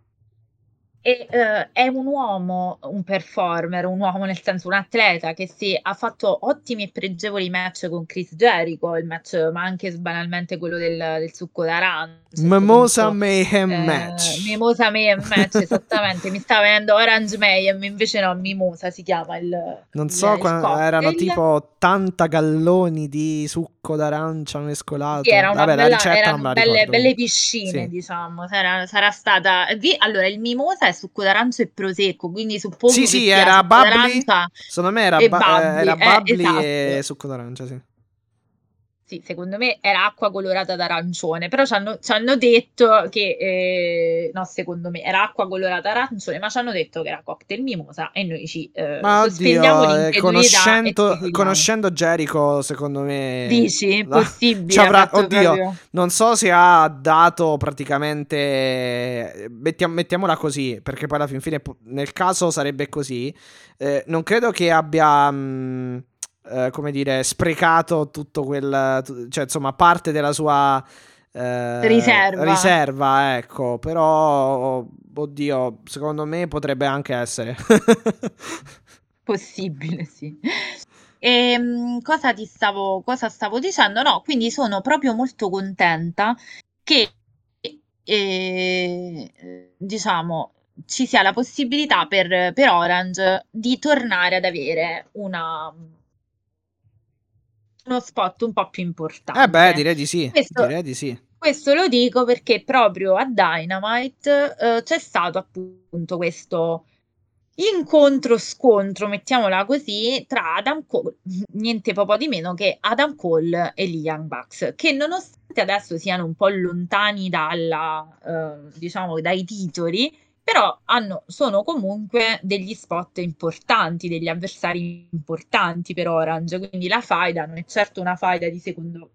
E, uh, è un uomo, un performer, un uomo nel senso un atleta che si ha fatto ottimi e pregevoli match con Chris Jericho, il match, ma anche banalmente quello del, del succo d'arancia. Mimosa Mayhem eh, Match. Mimosa Mayhem Match, esattamente. Mi stava venendo Orange Mayhem, invece no, Mimosa si chiama il. Non so, il, qua, erano tipo 80 galloni di succo d'arancia mescolato. Sì, era una Vabbè, bella, erano belle, belle, piscine, sì. diciamo. Sarà, sarà stata. Allora, il Mimosa è succo d'arancia e prosecco, quindi suppongo Sì, che sì, era bubbly. Secondo me era, e ba- bubbly, era eh, bubbly e esatto. succo d'arancia, sì. Sì, secondo me era acqua colorata d'arancione, però ci hanno, ci hanno detto che, eh, no, secondo me era acqua colorata d'arancione, ma ci hanno detto che era cocktail mimosa e noi ci eh, Ma oddio, eh, conoscendo, conoscendo Jericho, secondo me... Dici? Possibile? ci avrà- oddio, proprio- non so se ha dato praticamente... mettiam- mettiamola così, perché poi alla fin fine, nel caso sarebbe così. Eh, non credo che abbia... mh, eh, come dire, sprecato tutto quel... tu- cioè, insomma, parte della sua... eh, Riserva. riserva, ecco, però... Oddio, secondo me potrebbe anche essere. Possibile, sì. Ehm, cosa ti stavo, cosa stavo dicendo? No, quindi sono proprio molto contenta che, eh, diciamo, ci sia la possibilità per, per Orange di tornare ad avere una, uno spot un po' più importante. Eh beh, direi di sì. Questo- Direi di sì. Questo lo dico perché proprio a Dynamite eh, c'è stato appunto questo incontro-scontro, mettiamola così, tra Adam Cole, niente po' di meno che Adam Cole e gli Young Bucks, che nonostante adesso siano un po' lontani dalla, eh, diciamo, dai titoli, però hanno, sono comunque degli spot importanti, degli avversari importanti per Orange, quindi la faida non è certo una faida di secondo,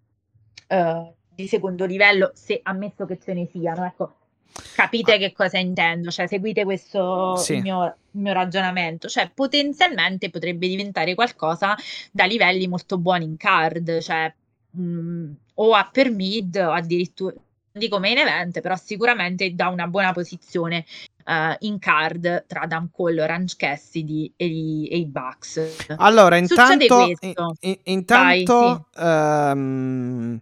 eh, di secondo livello, se ammesso che ce ne siano, ecco. Capite che cosa intendo, cioè seguite questo Sì. mio, mio ragionamento, cioè potenzialmente potrebbe diventare qualcosa da livelli molto buoni in card, cioè mh, o upper mid o addirittura dico main event, però sicuramente da una buona posizione eh, in card tra Adam Cole, Orange Cassidy e, i- e i Bucks. Allora, intanto, in- in- intanto Vai, ehm,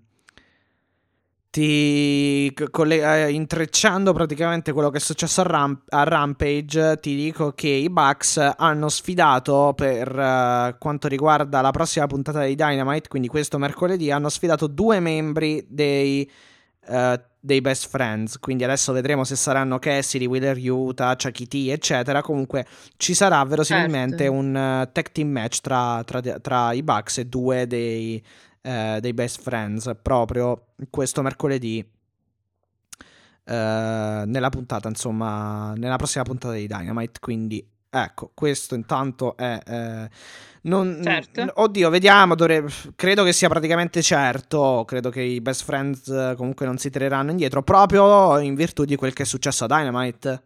ti co- colle- eh, intrecciando praticamente quello che è successo a, Ram- a Rampage, ti dico che i Bucks hanno sfidato per eh, quanto riguarda la prossima puntata di Dynamite, quindi questo mercoledì, hanno sfidato due membri dei, eh, dei Best Friends. Quindi adesso vedremo se saranno Cassidy, Wheeler Utah, Chucky T, eccetera. Comunque ci sarà verosimilmente Certo. un eh, tag team match tra, tra- tra i Bucks e due dei, eh, dei Best Friends proprio questo mercoledì. eh, nella puntata, insomma, nella prossima puntata di Dynamite. Quindi, ecco, questo intanto è. eh, non, Certo. n- oddio, vediamo. dovre- credo che sia praticamente certo. Credo che i best friends eh, comunque non si tireranno indietro proprio in virtù di quel che è successo a Dynamite.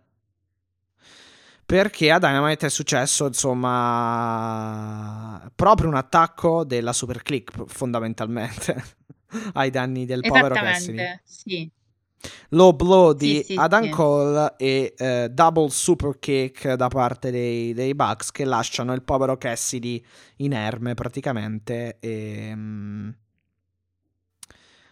Perché a Dynamite è successo, insomma, proprio un attacco della Super Click, fondamentalmente, ai danni del povero Cassidy. sì. Low blow di Sì, sì, Adam sì. Cole e eh, double super kick da parte dei, dei Bucks che lasciano il povero Cassidy inerme praticamente. E, mm,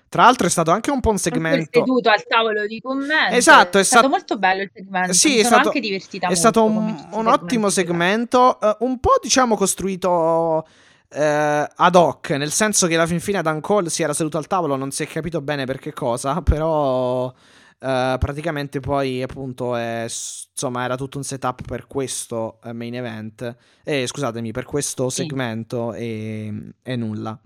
tra l'altro è stato anche un po' un segmento. seduto al tavolo di commento. Esatto, è è stato stato- molto bello il segmento. Sì, mi è sono stato- anche divertita È molto stato un, un ottimo segmento, eh, un po' diciamo costruito eh, ad hoc, nel senso che alla fin fine Adam Cole si era seduto al tavolo, non si è capito bene per che cosa, però eh, praticamente poi appunto è, insomma era tutto un setup per questo eh, main event, eh, scusatemi, per questo Sì. segmento e, e nulla.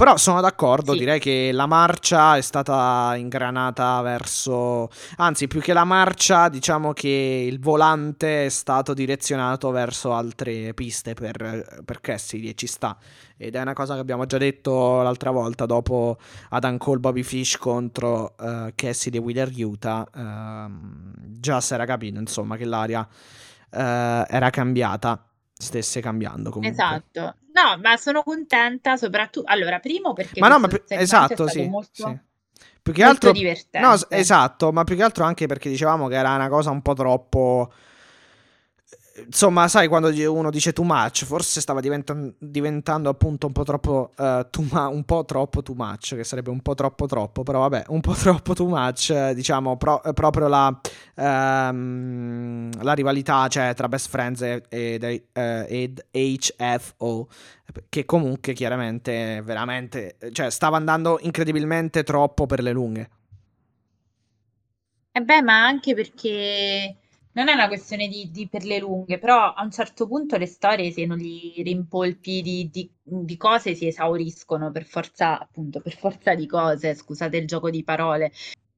Però sono d'accordo, Sì. direi che la marcia è stata ingranata verso Anzi, più che la marcia, diciamo che il volante è stato direzionato verso altre piste per, per Cassidy e ci sta. Ed è una cosa che abbiamo già detto l'altra volta dopo Adam Cole Bobby Fish contro eh, Cassidy e Wheeler Utah. ehm, già si era capito, insomma, che l'aria eh, era cambiata, stesse cambiando comunque. Esatto. No, ma sono contenta soprattutto. Allora, primo perché Ma no, ma segmento esatto, sì, molto, sì. Più che altro divertente. No, esatto, ma più che altro anche perché dicevamo che era una cosa un po' troppo. Insomma, sai, quando uno dice too much, forse stava diventan- diventando appunto un po' troppo eh, too ma- un po' troppo too much, che sarebbe un po' troppo troppo, però vabbè, un po' troppo too much, eh, diciamo, pro- eh, proprio la, ehm, la rivalità, cioè, tra Best Friends ed, eh, ed HFO, che comunque chiaramente veramente, cioè, stava andando incredibilmente troppo per le lunghe. E beh, ma anche perché non è una questione di, di per le lunghe, però a un certo punto le storie, se non li rimpolpi di, di- di cose, si esauriscono per forza, appunto, per forza di cose, scusate il gioco di parole.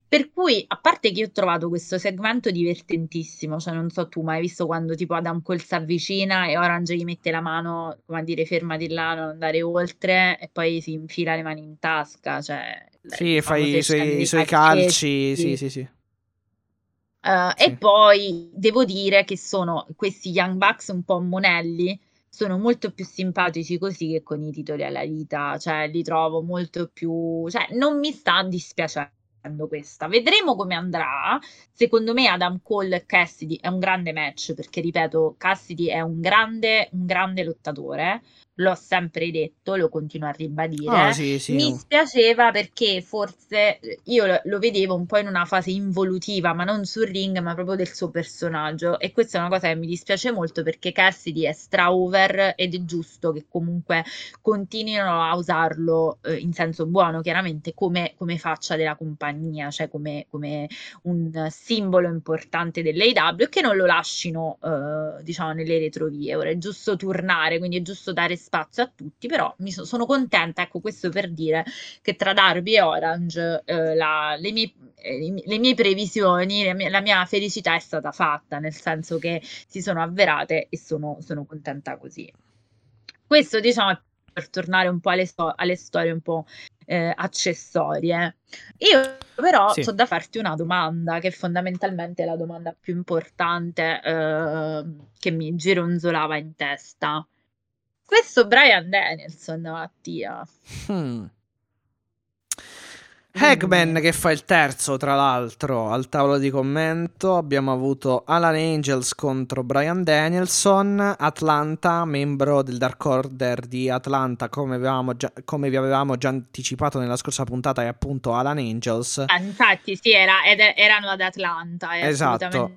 Per cui, a parte che io ho trovato questo segmento divertentissimo, cioè non so tu, ma hai visto quando tipo Adam Cole si avvicina e Orange gli mette la mano, come a dire, fermati là, non andare oltre, e poi si infila le mani in tasca, cioè... Sì, fai i suoi, i suoi calci. Sì, sì, sì. Uh, Sì. E poi devo dire che sono questi Young Bucks un po' monelli, sono molto più simpatici così che con i titoli alla vita, cioè li trovo molto più, cioè non mi sta dispiacendo questa. Vedremo come andrà. Secondo me Adam Cole e Cassidy è un grande match perché ripeto, Cassidy è un grande, un grande lottatore. L'ho sempre detto, lo continuo a ribadire. Ah, sì, sì. Mi spiaceva perché forse io lo, lo vedevo un po' in una fase involutiva, ma non sul ring, ma proprio del suo personaggio. E questa è una cosa che mi dispiace molto perché Cassidy è stra over ed è giusto che comunque continuino a usarlo eh, in senso buono, chiaramente come, come faccia della compagnia, cioè come, come un simbolo importante dell'AW e che non lo lasciano, eh, diciamo, nelle retrovie. Ora è giusto turnare, quindi è giusto dare spazio a tutti, però mi so- sono contenta, ecco questo per dire che tra Darby e Orange eh, la- le, mie, eh, le mie previsioni, la mia, la mia felicità è stata fatta, nel senso che si sono avverate e sono, sono contenta così. Questo diciamo per tornare un po' alle, sto- alle storie un po' eh, accessorie. Io però Sì. ho da farti una domanda, che fondamentalmente è la domanda più importante eh, che mi gironzolava in testa. Questo Brian Danielson, Mattia. Hmm. Hagman che fa il terzo, tra l'altro, al tavolo di commento. Abbiamo avuto Alan Angels contro Brian Danielson, Atlanta, membro del Dark Order di Atlanta, come, già- come vi avevamo già anticipato nella scorsa puntata, è appunto Alan Angels. Ah, infatti, sì, era- ed- erano ad Atlanta, Esatto.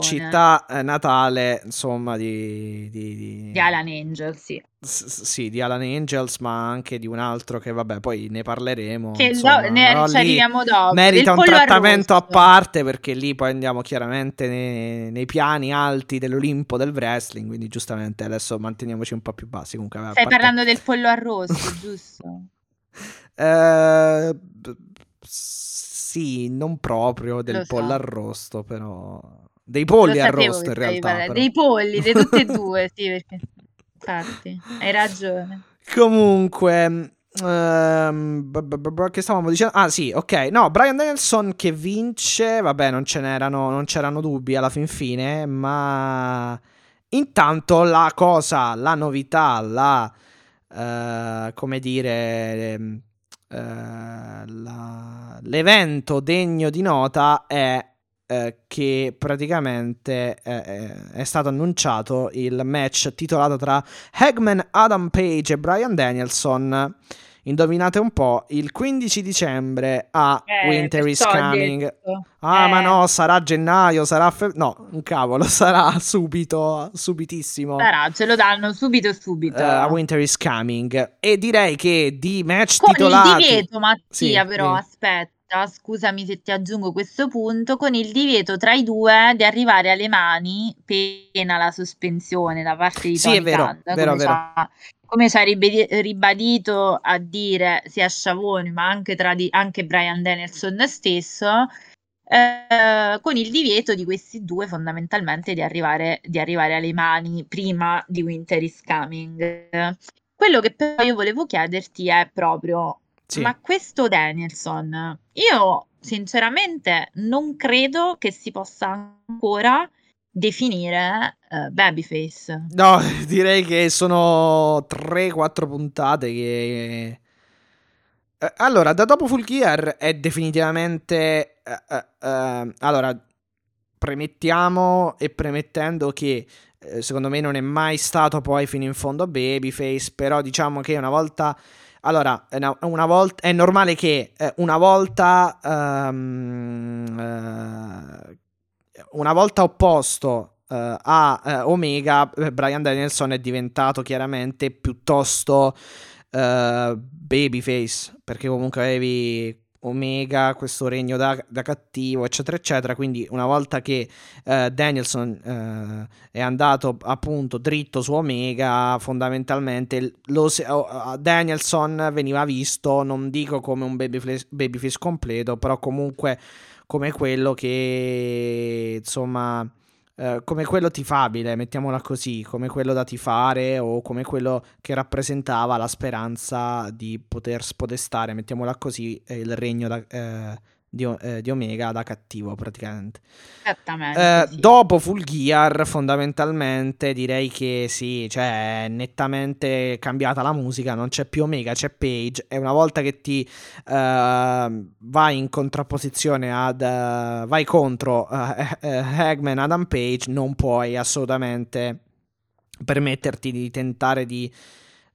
Città eh, natale, insomma, di, di, di- Di Alan Angel, sì. S- sì, di Alan Angels, ma anche di un altro che, vabbè, poi ne parleremo. Che insomma, do- ne ci arriviamo dopo. merita un trattamento a arrosto. parte perché lì poi andiamo chiaramente nei, nei piani alti dell'Olimpo del wrestling, quindi giustamente adesso manteniamoci un po' più bassi. Comunque, a Stai parte- parlando del pollo arrosto, giusto? Eh, sì, non proprio del Lo so. pollo arrosto, però dei polli arrosto in realtà. Dei polli, di tutte e due, sì, perché infatti, hai ragione. Comunque, ehm, che stavamo dicendo? Ah, sì, ok. No, Brian Danielson che vince. Vabbè, non non c'erano dubbi alla fin fine. Ma intanto la cosa, la novità, la eh, come dire, eh, la- l'evento degno di nota è eh, che praticamente eh, eh, è stato annunciato il match titolato tra Hagman, Adam Page e Brian Danielson. Indovinate un po', il 15 dicembre a Eh, Winter is Coming. Ah, ma Eh, no, sarà gennaio, sarà fe- No, un cavolo, sarà subito, subitissimo. Sarà, ce lo danno subito subito. a Winter is Coming. E direi che di match Con titolati... il divieto, Mattia, Sì, però, sì. aspetta, scusami se ti aggiungo questo punto, con il divieto tra i due di arrivare alle mani, pena la sospensione da parte di Sì, Tony è vero, Khan, come come ci ha ribadi- ribadito a dire sia Sciavoni, ma anche, tra di- anche Brian Danielson stesso, eh, con il divieto di questi due fondamentalmente di arrivare, di arrivare alle mani prima di Winter is Coming. Quello che però io volevo chiederti è proprio, Sì. ma questo Danielson, io sinceramente non credo che si possa ancora definire eh, babyface. No, direi che sono 3-4 puntate che... Eh, allora, da dopo Full Gear è definitivamente... eh, eh, allora, premettiamo e premettendo che secondo me non è mai stato poi fino in fondo Babyface, però diciamo che una volta... Allora, una, volta, è normale che eh, una volta... eh, una volta opposto eh, a eh, Omega, Brian Danielson è diventato chiaramente piuttosto eh, babyface, perché comunque avevi Omega, questo regno da, da, cattivo, eccetera, eccetera. Quindi, una volta che uh, Danielson uh, è andato appunto dritto su Omega, fondamentalmente lo, Danielson veniva visto, non dico come un babyface, babyface completo, però comunque come quello che insomma eh, come quello tifabile, mettiamola così, come quello da tifare o come quello che rappresentava la speranza di poter spodestare, mettiamola così, eh, il regno da, eh, di, eh, di, Omega da cattivo praticamente. Esattamente. Eh, sì. Dopo Full Gear fondamentalmente direi che sì, cioè è nettamente cambiata la musica, non c'è più Omega, c'è Page e una volta che ti uh, vai in contrapposizione ad uh, vai contro Hagman Adam Page non puoi assolutamente permetterti di tentare di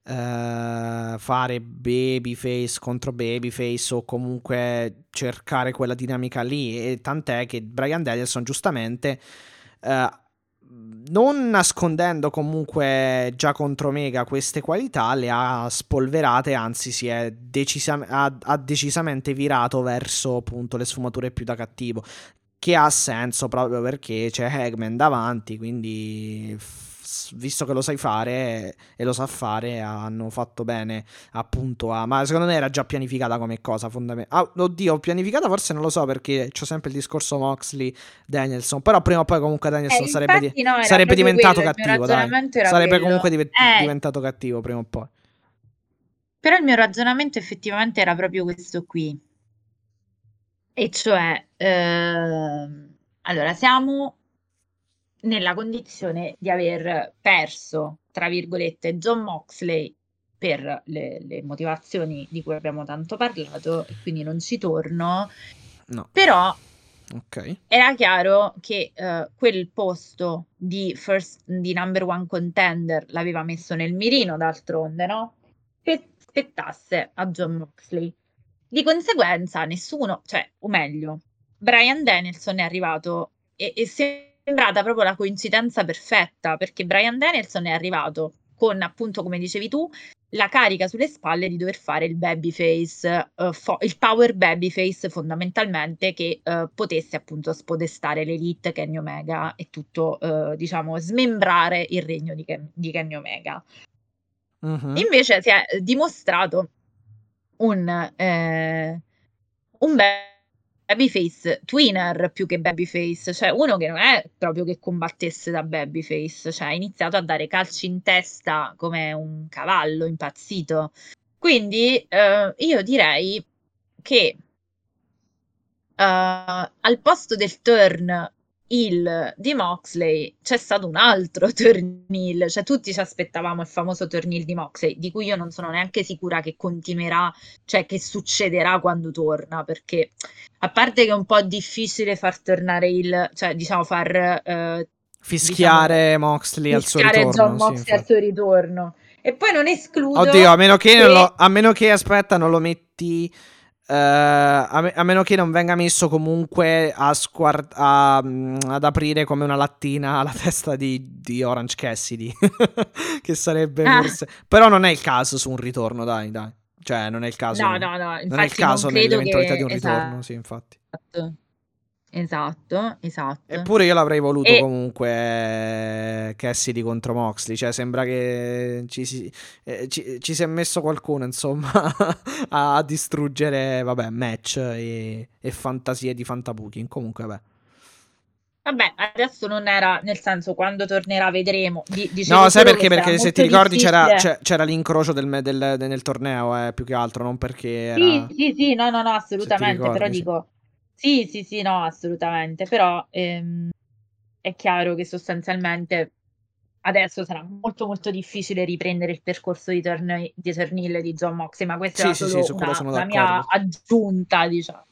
Uh, fare babyface contro babyface o comunque cercare quella dinamica lì. E tant'è che Brian Danielson giustamente uh, non nascondendo comunque già contro Mega queste qualità le ha spolverate anzi si è decisam- ha, ha decisamente virato verso appunto le sfumature più da cattivo che ha senso proprio perché c'è Hagman davanti quindi visto che lo sai fare e lo sa fare, hanno fatto bene appunto a... Ma secondo me era già pianificata come cosa fondamentale. Ah, oddio, pianificata forse non lo so perché c'è sempre il discorso Moxley, Danielson, però prima o poi comunque Danielson eh, sarebbe, di... no, sarebbe diventato quello, cattivo. Sarebbe quello. comunque div- eh. diventato cattivo prima o poi. Però il mio ragionamento effettivamente era proprio questo qui. E cioè, ehm... allora, siamo nella condizione di aver perso, tra virgolette, John Moxley per le, le, motivazioni di cui abbiamo tanto parlato, e quindi non ci torno. No. Però okay. era chiaro che uh, quel posto di, first, di number one contender l'aveva messo nel mirino, d'altronde, no? Che spettasse a John Moxley. Di conseguenza, nessuno, cioè, o meglio, Brian Danielson è arrivato e, e se sembrata proprio la coincidenza perfetta perché Brian Danielson è arrivato con appunto come dicevi tu la carica sulle spalle di dover fare il babyface, uh, fo- il power babyface fondamentalmente che uh, potesse appunto spodestare l'elite Kenny Omega e tutto, uh, diciamo, smembrare il regno di, Ken- di Kenny Omega. Uh-huh. Invece si è dimostrato un, eh, un babyface twinner più che babyface, cioè uno che non è proprio che combattesse da babyface, cioè ha iniziato a dare calci in testa come un cavallo impazzito. Quindi eh, io direi che uh, al posto del turn heel di Moxley c'è stato un altro turn heel, cioè tutti ci aspettavamo il famoso turn heel di Moxley, di cui io non sono neanche sicura che continuerà, cioè che succederà quando torna, perché a parte che è un po' difficile far tornare il, cioè diciamo far... Uh, fischiare diciamo, Moxley al suo ritorno. John Moxley sì, al suo ritorno. E poi non escludo... Oddio, a meno che, che... Lo, a meno che aspetta, non lo metti... Uh, a, me- a, meno che non venga messo comunque a squart- a, um, ad aprire come una lattina la testa di, di Orange Cassidy, che sarebbe ah. forse... Però non è il caso su un ritorno, dai, dai. Cioè, non è il caso. No, no, no. non è il caso nell'eventualità che... di un ritorno, esatto. sì, infatti. Esatto, esatto. Eppure io l'avrei voluto e... comunque Cassidy contro Moxley. Cioè, sembra che ci si, eh, ci, ci si è messo qualcuno, insomma, a distruggere, vabbè, match e, e fantasie di fantabooking. Comunque, vabbè. Vabbè, adesso non era, nel senso, quando tornerà vedremo. Di, no, sai perché? Perché se ti ricordi c'era, c'era, l'incrocio del, del, del, nel torneo, eh, più che altro, non perché era... Sì, sì, sì, no, no, no, assolutamente, però sì. dico... Sì, sì, sì, no, assolutamente, però ehm, è chiaro che sostanzialmente adesso sarà molto molto difficile riprendere il percorso di, torne- di Ternille di John Moxley, ma questa sì, è sì, sì, una, una mia aggiunta, diciamo.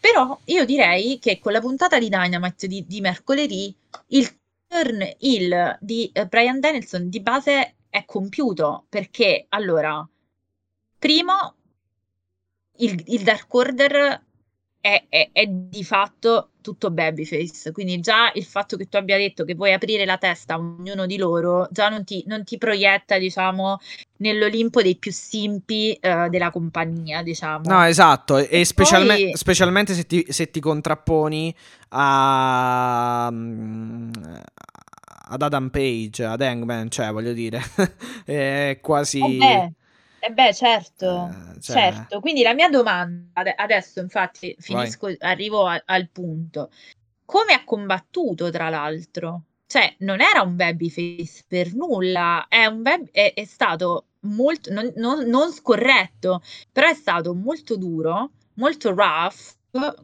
Però io direi che con la puntata di Dynamite di, di mercoledì il turn heel di uh, Brian Danielson di base è compiuto perché allora, primo, il, il Dark Order è, è, è, di fatto tutto babyface, quindi già il fatto che tu abbia detto che vuoi aprire la testa a ognuno di loro già non ti, non ti proietta, diciamo, nell'Olimpo dei più simpi uh, della compagnia, diciamo. No, esatto, e, e specialme- poi... specialmente se ti, se ti, contrapponi a, mm, ad Adam Page, ad Hangman, cioè voglio dire, è quasi... Eh eh beh, certo, eh, cioè... certo. Quindi la mia domanda, adesso infatti finisco, Vai. arrivo a, al punto. Come ha combattuto, tra l'altro? Cioè, non era un babyface per nulla, è, un baby, è, è stato molto, non, non, non scorretto, però è stato molto duro, molto rough,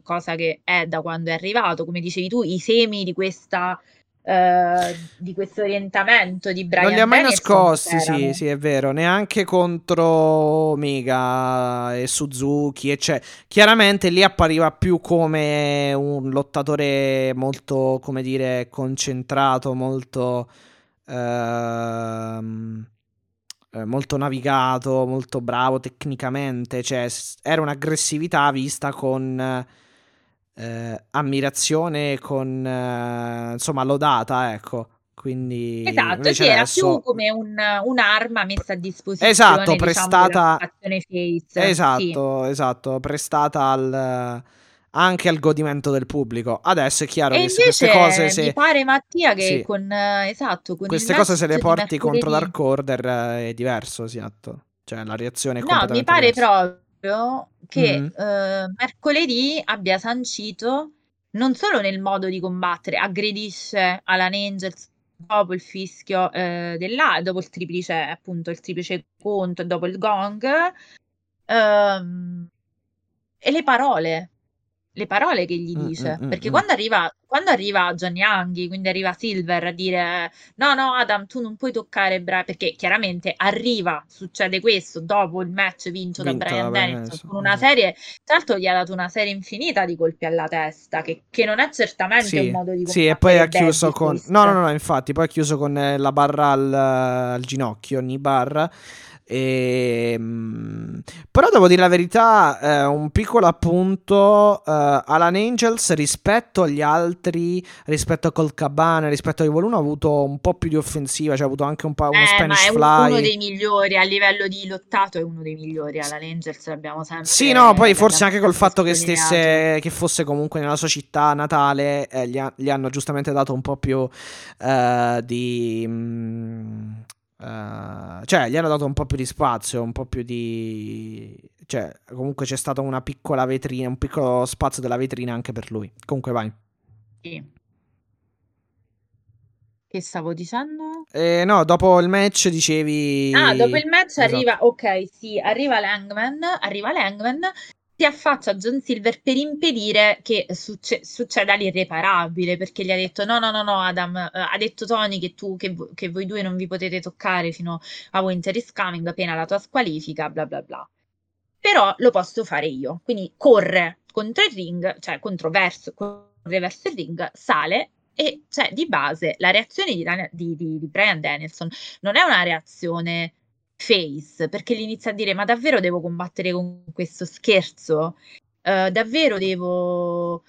cosa che è da quando è arrivato, come dicevi tu, i semi di questa Uh, di questo orientamento di Brian non li ha mai nascosti sì, sì è vero neanche contro Omega e Suzuki e cioè, chiaramente lì appariva più come un lottatore molto come dire concentrato molto uh, molto navigato molto bravo tecnicamente cioè era un'aggressività vista con eh, ammirazione con eh, insomma lodata, ecco. Quindi esatto, sì, era più come un, un'arma messa a disposizione esatto, diciamo, prestata face. Esatto, sì. esatto, prestata al anche al godimento del pubblico. Adesso è chiaro e che queste cose se... mi pare Mattia che sì. con esatto, con queste cose se le porti contro Dark Order eh, è diverso, esatto. Cioè la reazione è No, mi pare diversa. Proprio che mm. eh, mercoledì abbia sancito non solo nel modo di combattere, aggredisce Alan Angels dopo il fischio eh, della, dopo il triplice, appunto il triplice conto dopo il gong, ehm, e le parole le parole che gli dice. Mm, mm, perché mm, quando, arriva, quando arriva John Young, quindi arriva Silver a dire no, no, Adam, tu non puoi toccare Brian, perché chiaramente arriva, succede questo, dopo il match vinto, vinto da Brian Dennison, con una serie, tra l'altro gli ha dato una serie infinita di colpi alla testa, che, che non è certamente sì, un modo di Sì, e poi ha chiuso con... No, no, no, infatti, poi ha chiuso con eh, la barra al, al ginocchio, ogni barra. E, ehm, però devo dire la verità, eh, un piccolo appunto, eh, Alan Angels rispetto agli altri, rispetto a Colt Cabana, rispetto a Evil 1 ha avuto un po' più di offensiva, cioè ha avuto anche un po' uno eh, Spanish ma è Fly. uno dei migliori a livello di lottato, è uno dei migliori Alan Angels, l'abbiamo sempre Sì, no, poi forse anche col fatto che stesse che fosse comunque nella sua città natale, eh, gli, ha, gli, hanno giustamente dato un po' più eh, di mh, mm, Uh, cioè, gli hanno dato un po' più di spazio, un po' più di. Cioè, comunque c'è stata una piccola vetrina, un piccolo spazio della vetrina anche per lui. Comunque, vai. Sì. Che stavo dicendo? Eh, no, dopo il match dicevi. Ah, dopo il match esatto. arriva. Ok, sì, arriva Langman. Arriva Langman si affaccia a John Silver per impedire che succe- succeda l'irreparabile, perché gli ha detto no, no, no, no, Adam, uh, ha detto Tony che tu, che, che, voi due non vi potete toccare fino a Winter is Coming, appena la tua squalifica, bla bla bla. Però lo posso fare io, quindi corre contro il ring, cioè contro verso, corre verso il ring, sale e cioè di base la reazione di, di, di, di Brian Danielson non è una reazione face, perché gli inizia a dire ma davvero devo combattere con questo scherzo? Uh, davvero devo, uh,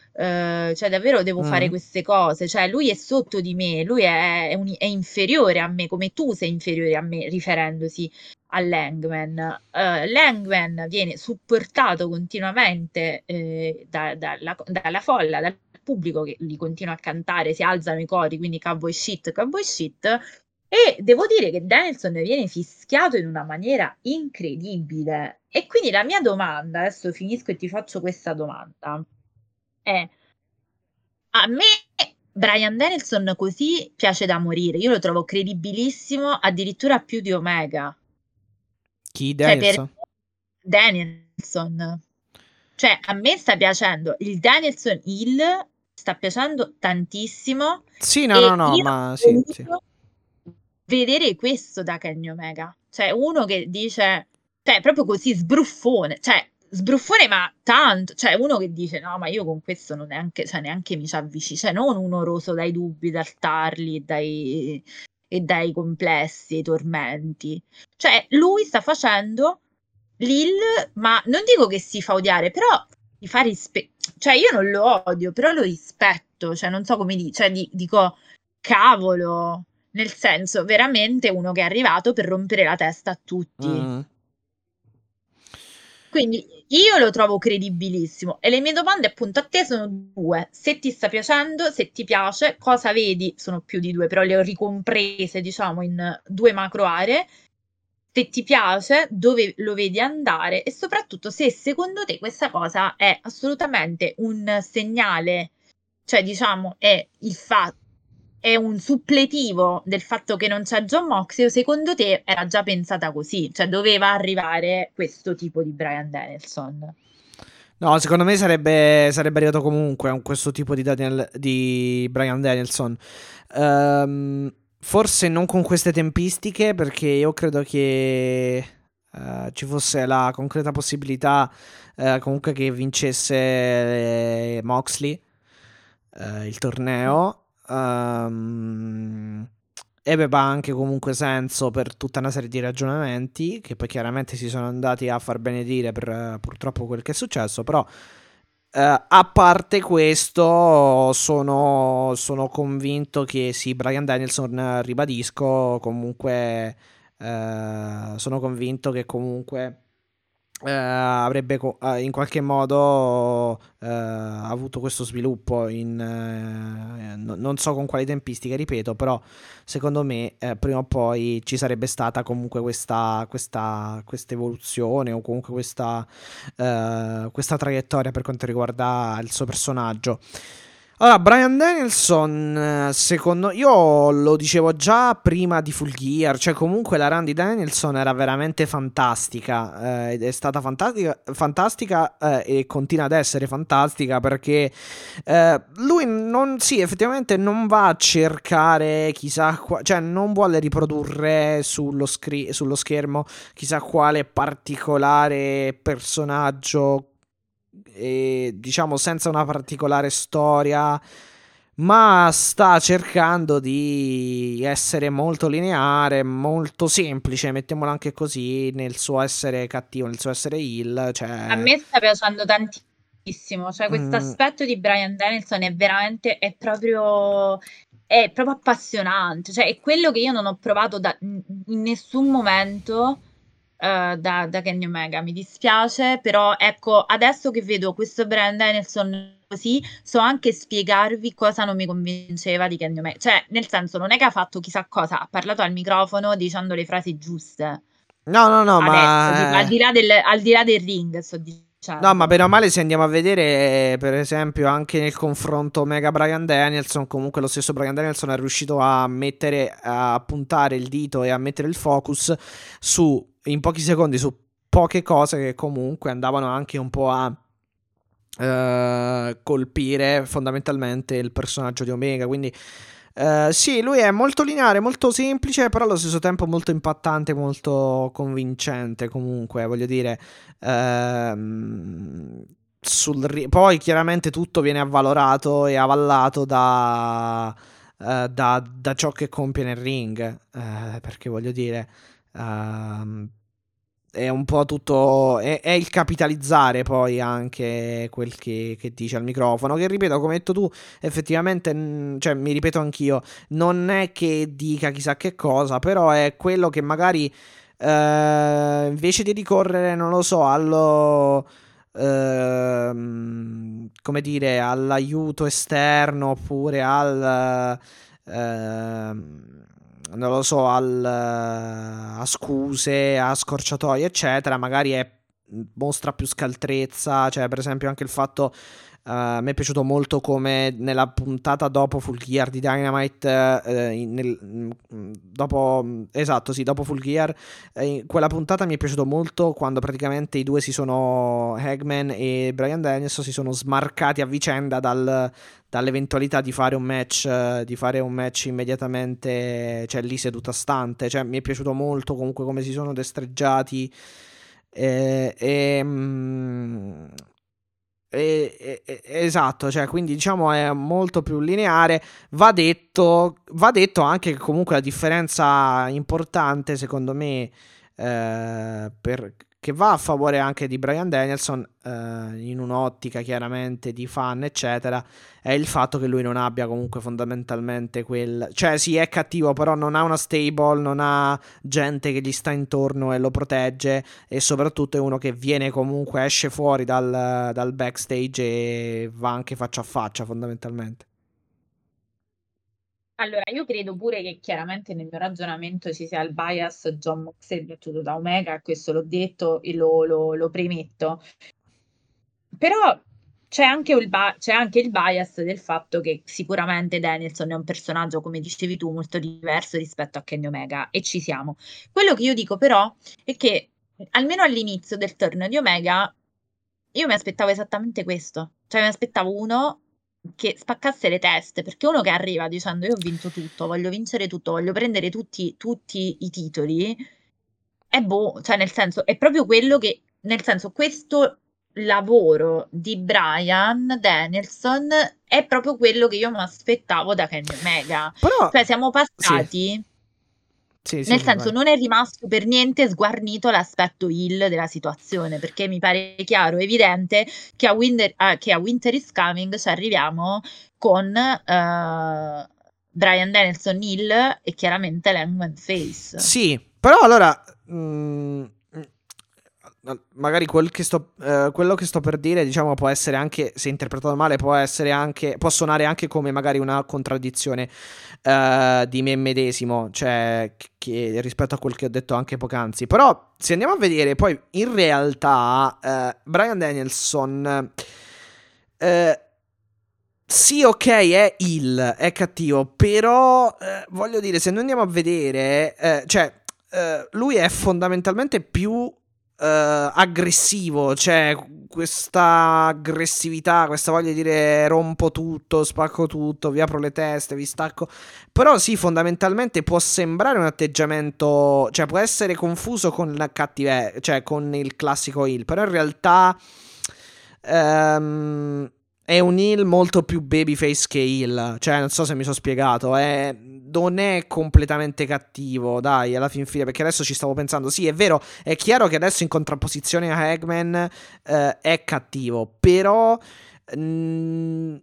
cioè davvero devo mm. fare queste cose, cioè lui è sotto di me, lui è, è, un, è, inferiore a me, come tu sei inferiore a me, riferendosi a Langman. Uh, Langman viene supportato continuamente eh, da, dalla, dalla folla, dal pubblico che gli continua a cantare, si alzano i cori, quindi cowboy shit, cowboy shit, e devo dire che Danielson viene fischiato in una maniera incredibile. E quindi la mia domanda, adesso finisco e ti faccio questa domanda, è a me Brian Danielson così piace da morire, io lo trovo credibilissimo addirittura più di Omega. Chi Danielson? Cioè, Danielson. Cioè, a me sta piacendo il Danielson Hill, sta piacendo tantissimo. Sì, no, no, no, ma sì, sì vedere questo da Kenny Omega. Cioè, uno che dice, cioè, proprio così sbruffone, cioè, sbruffone ma tanto, cioè, uno che dice, no, ma io con questo non neanche, cioè, neanche mi ci avvicino, cioè, non uno roso dai dubbi, dal tarli dai, e dai complessi, i tormenti. Cioè, lui sta facendo Lil, ma non dico che si fa odiare, però mi fa rispetto. Cioè, io non lo odio, però lo rispetto. Cioè, non so come dire. Cioè, di- dico, cavolo. Nel senso, veramente uno che è arrivato per rompere la testa a tutti. Mm. Quindi io lo trovo credibilissimo e le mie domande appunto a te sono due. Se ti sta piacendo, se ti piace, cosa vedi? Sono più di due, però le ho ricomprese diciamo in due macro aree. Se ti piace, dove lo vedi andare e soprattutto se secondo te questa cosa è assolutamente un segnale, cioè diciamo è il fatto è un suppletivo del fatto che non c'è John Moxley o secondo te era già pensata così? Cioè doveva arrivare questo tipo di Brian Danielson? No, secondo me sarebbe, sarebbe arrivato comunque a questo tipo di, Daniel, di Brian Danielson. Um, forse non con queste tempistiche, perché io credo che uh, ci fosse la concreta possibilità uh, comunque che vincesse eh, Moxley uh, il torneo. Um, e aveva anche comunque senso per tutta una serie di ragionamenti che poi chiaramente si sono andati a far benedire per purtroppo quel che è successo, però uh, a parte questo sono, sono, convinto che sì, Brian Danielson, ribadisco, comunque uh, sono convinto che comunque eh, avrebbe eh, in qualche modo eh, avuto questo sviluppo in eh, no, non so con quali tempistiche ripeto però secondo me eh, prima o poi ci sarebbe stata comunque questa, questa, evoluzione o comunque questa, eh, questa traiettoria per quanto riguarda il suo personaggio allora, Brian Danielson, eh, secondo io lo dicevo già prima di Full Gear, cioè comunque la run di Danielson era veramente fantastica, eh, è stata fantastica, fantastica eh, e continua ad essere fantastica perché eh, lui non, sì, effettivamente non va a cercare chissà, qua, cioè non vuole riprodurre sullo, scri- sullo schermo chissà quale particolare personaggio e, diciamo senza una particolare storia, ma sta cercando di essere molto lineare, molto semplice, mettiamolo anche così, nel suo essere cattivo, nel suo essere heal. Cioè... A me sta piacendo tantissimo, cioè questo mm. aspetto di Brian Danielson è veramente, è proprio è proprio appassionante, cioè è quello che io non ho provato da, in nessun momento uh, da, da Kenny Omega. Mi dispiace, però ecco, adesso che vedo questo Brian Danielson così, so anche spiegarvi cosa non mi convinceva di Kenny Omega. Cioè, nel senso, non è che ha fatto chissà cosa, ha parlato al microfono dicendo le frasi giuste. No, no, no, adesso, ma... Al di, là del, al di là del ring, sto dicendo. No, ma bene o male, se andiamo a vedere, per esempio, anche nel confronto Mega Brian Danielson, comunque lo stesso Brian Danielson è riuscito a mettere, a puntare il dito e a mettere il focus su in pochi secondi su poche cose che comunque andavano anche un po' a uh, colpire fondamentalmente il personaggio di Omega. Quindi uh, sì, lui è molto lineare, molto semplice, però allo stesso tempo molto impattante, molto convincente comunque, voglio dire. Uh, sul, poi chiaramente tutto viene avvalorato e avallato da, uh, da, da ciò che compie nel ring, perché voglio dire, Uh, è un po' tutto. È, è, il capitalizzare poi anche quel che, che, dice al microfono. Che ripeto, come hai detto tu, effettivamente, cioè mi ripeto anch'io, non è che dica chissà che cosa, però è quello che magari uh, invece di ricorrere, non lo so, allo. Uh, come dire, all'aiuto esterno oppure al. Uh, non lo so, al, a scuse, a scorciatoie, eccetera, magari è, mostra più scaltrezza, cioè per esempio anche il fatto Uh, mi è piaciuto molto come nella puntata dopo Full Gear di Dynamite, uh, nel, mm, dopo, esatto, sì, dopo Full Gear, uh, quella puntata mi è piaciuto molto quando praticamente i due si sono, Hagman e Brian Daniels, si sono smarcati a vicenda dal, dall'eventualità di fare un match, di fare un match immediatamente, cioè lì seduta stante, cioè mi è piaciuto molto comunque come si sono destreggiati. Eh, e, mm, e, e, esatto, cioè, quindi diciamo è molto più lineare. Va detto, va detto anche che comunque la differenza importante, secondo me, eh, per, che va a favore anche di Brian Danielson eh, in un'ottica chiaramente di fan eccetera è il fatto che lui non abbia comunque fondamentalmente quel cioè sì è cattivo però non ha una stable non ha gente che gli sta intorno e lo protegge e soprattutto è uno che viene comunque esce fuori dal, dal backstage e va anche faccia a faccia fondamentalmente allora, io credo pure che chiaramente nel mio ragionamento ci sia il bias John Moxley battuto da Omega, questo l'ho detto e lo, lo, lo premetto. Però c'è anche, il ba- c'è anche il bias del fatto che sicuramente Danielson è un personaggio, come dicevi tu, molto diverso rispetto a Kenny Omega e ci siamo. Quello che io dico però è che almeno all'inizio del turno di Omega io mi aspettavo esattamente questo. Cioè mi aspettavo uno che spaccasse le teste, perché uno che arriva dicendo io ho vinto tutto, voglio vincere tutto, voglio prendere tutti, tutti i titoli, è boh, cioè nel senso, è proprio quello che, nel senso, questo lavoro di Brian Danielson è proprio quello che io mi aspettavo da Kenny Omega. Però, cioè siamo passati... Sì sì, sì, Nel senso, vai. non è rimasto per niente sguarnito l'aspetto hill della situazione, perché mi pare chiaro, evidente che a Winter, uh, che a Winter is Coming ci arriviamo con uh, Brian Danielson Hill e chiaramente Langman Face. Sì, però allora... Mh mm, magari quel che sto, eh, quello che sto per dire, diciamo, può essere anche, se interpretato male, può essere anche, può suonare anche come magari una contraddizione eh, di me medesimo, cioè che, rispetto a quel che ho detto anche poc'anzi. Però, se andiamo a vedere, poi in realtà eh, Brian Danielson. Eh, sì, ok, è il, è cattivo, però eh, voglio dire, se noi andiamo a vedere, eh, cioè, lui è fondamentalmente più uh, aggressivo, cioè questa aggressività, questa voglia di dire rompo tutto, spacco tutto, vi apro le teste, vi stacco. Però sì, fondamentalmente può sembrare un atteggiamento, cioè può essere confuso con la cattiveria, cioè con il classico heel, però in realtà um, è un heel molto più babyface che heel, cioè non so se mi sono spiegato, è non è completamente cattivo, dai, alla fin fine, perché adesso ci stavo pensando, sì, è vero, è chiaro che adesso in contrapposizione a Eggman eh, è cattivo, però... Mh, mm,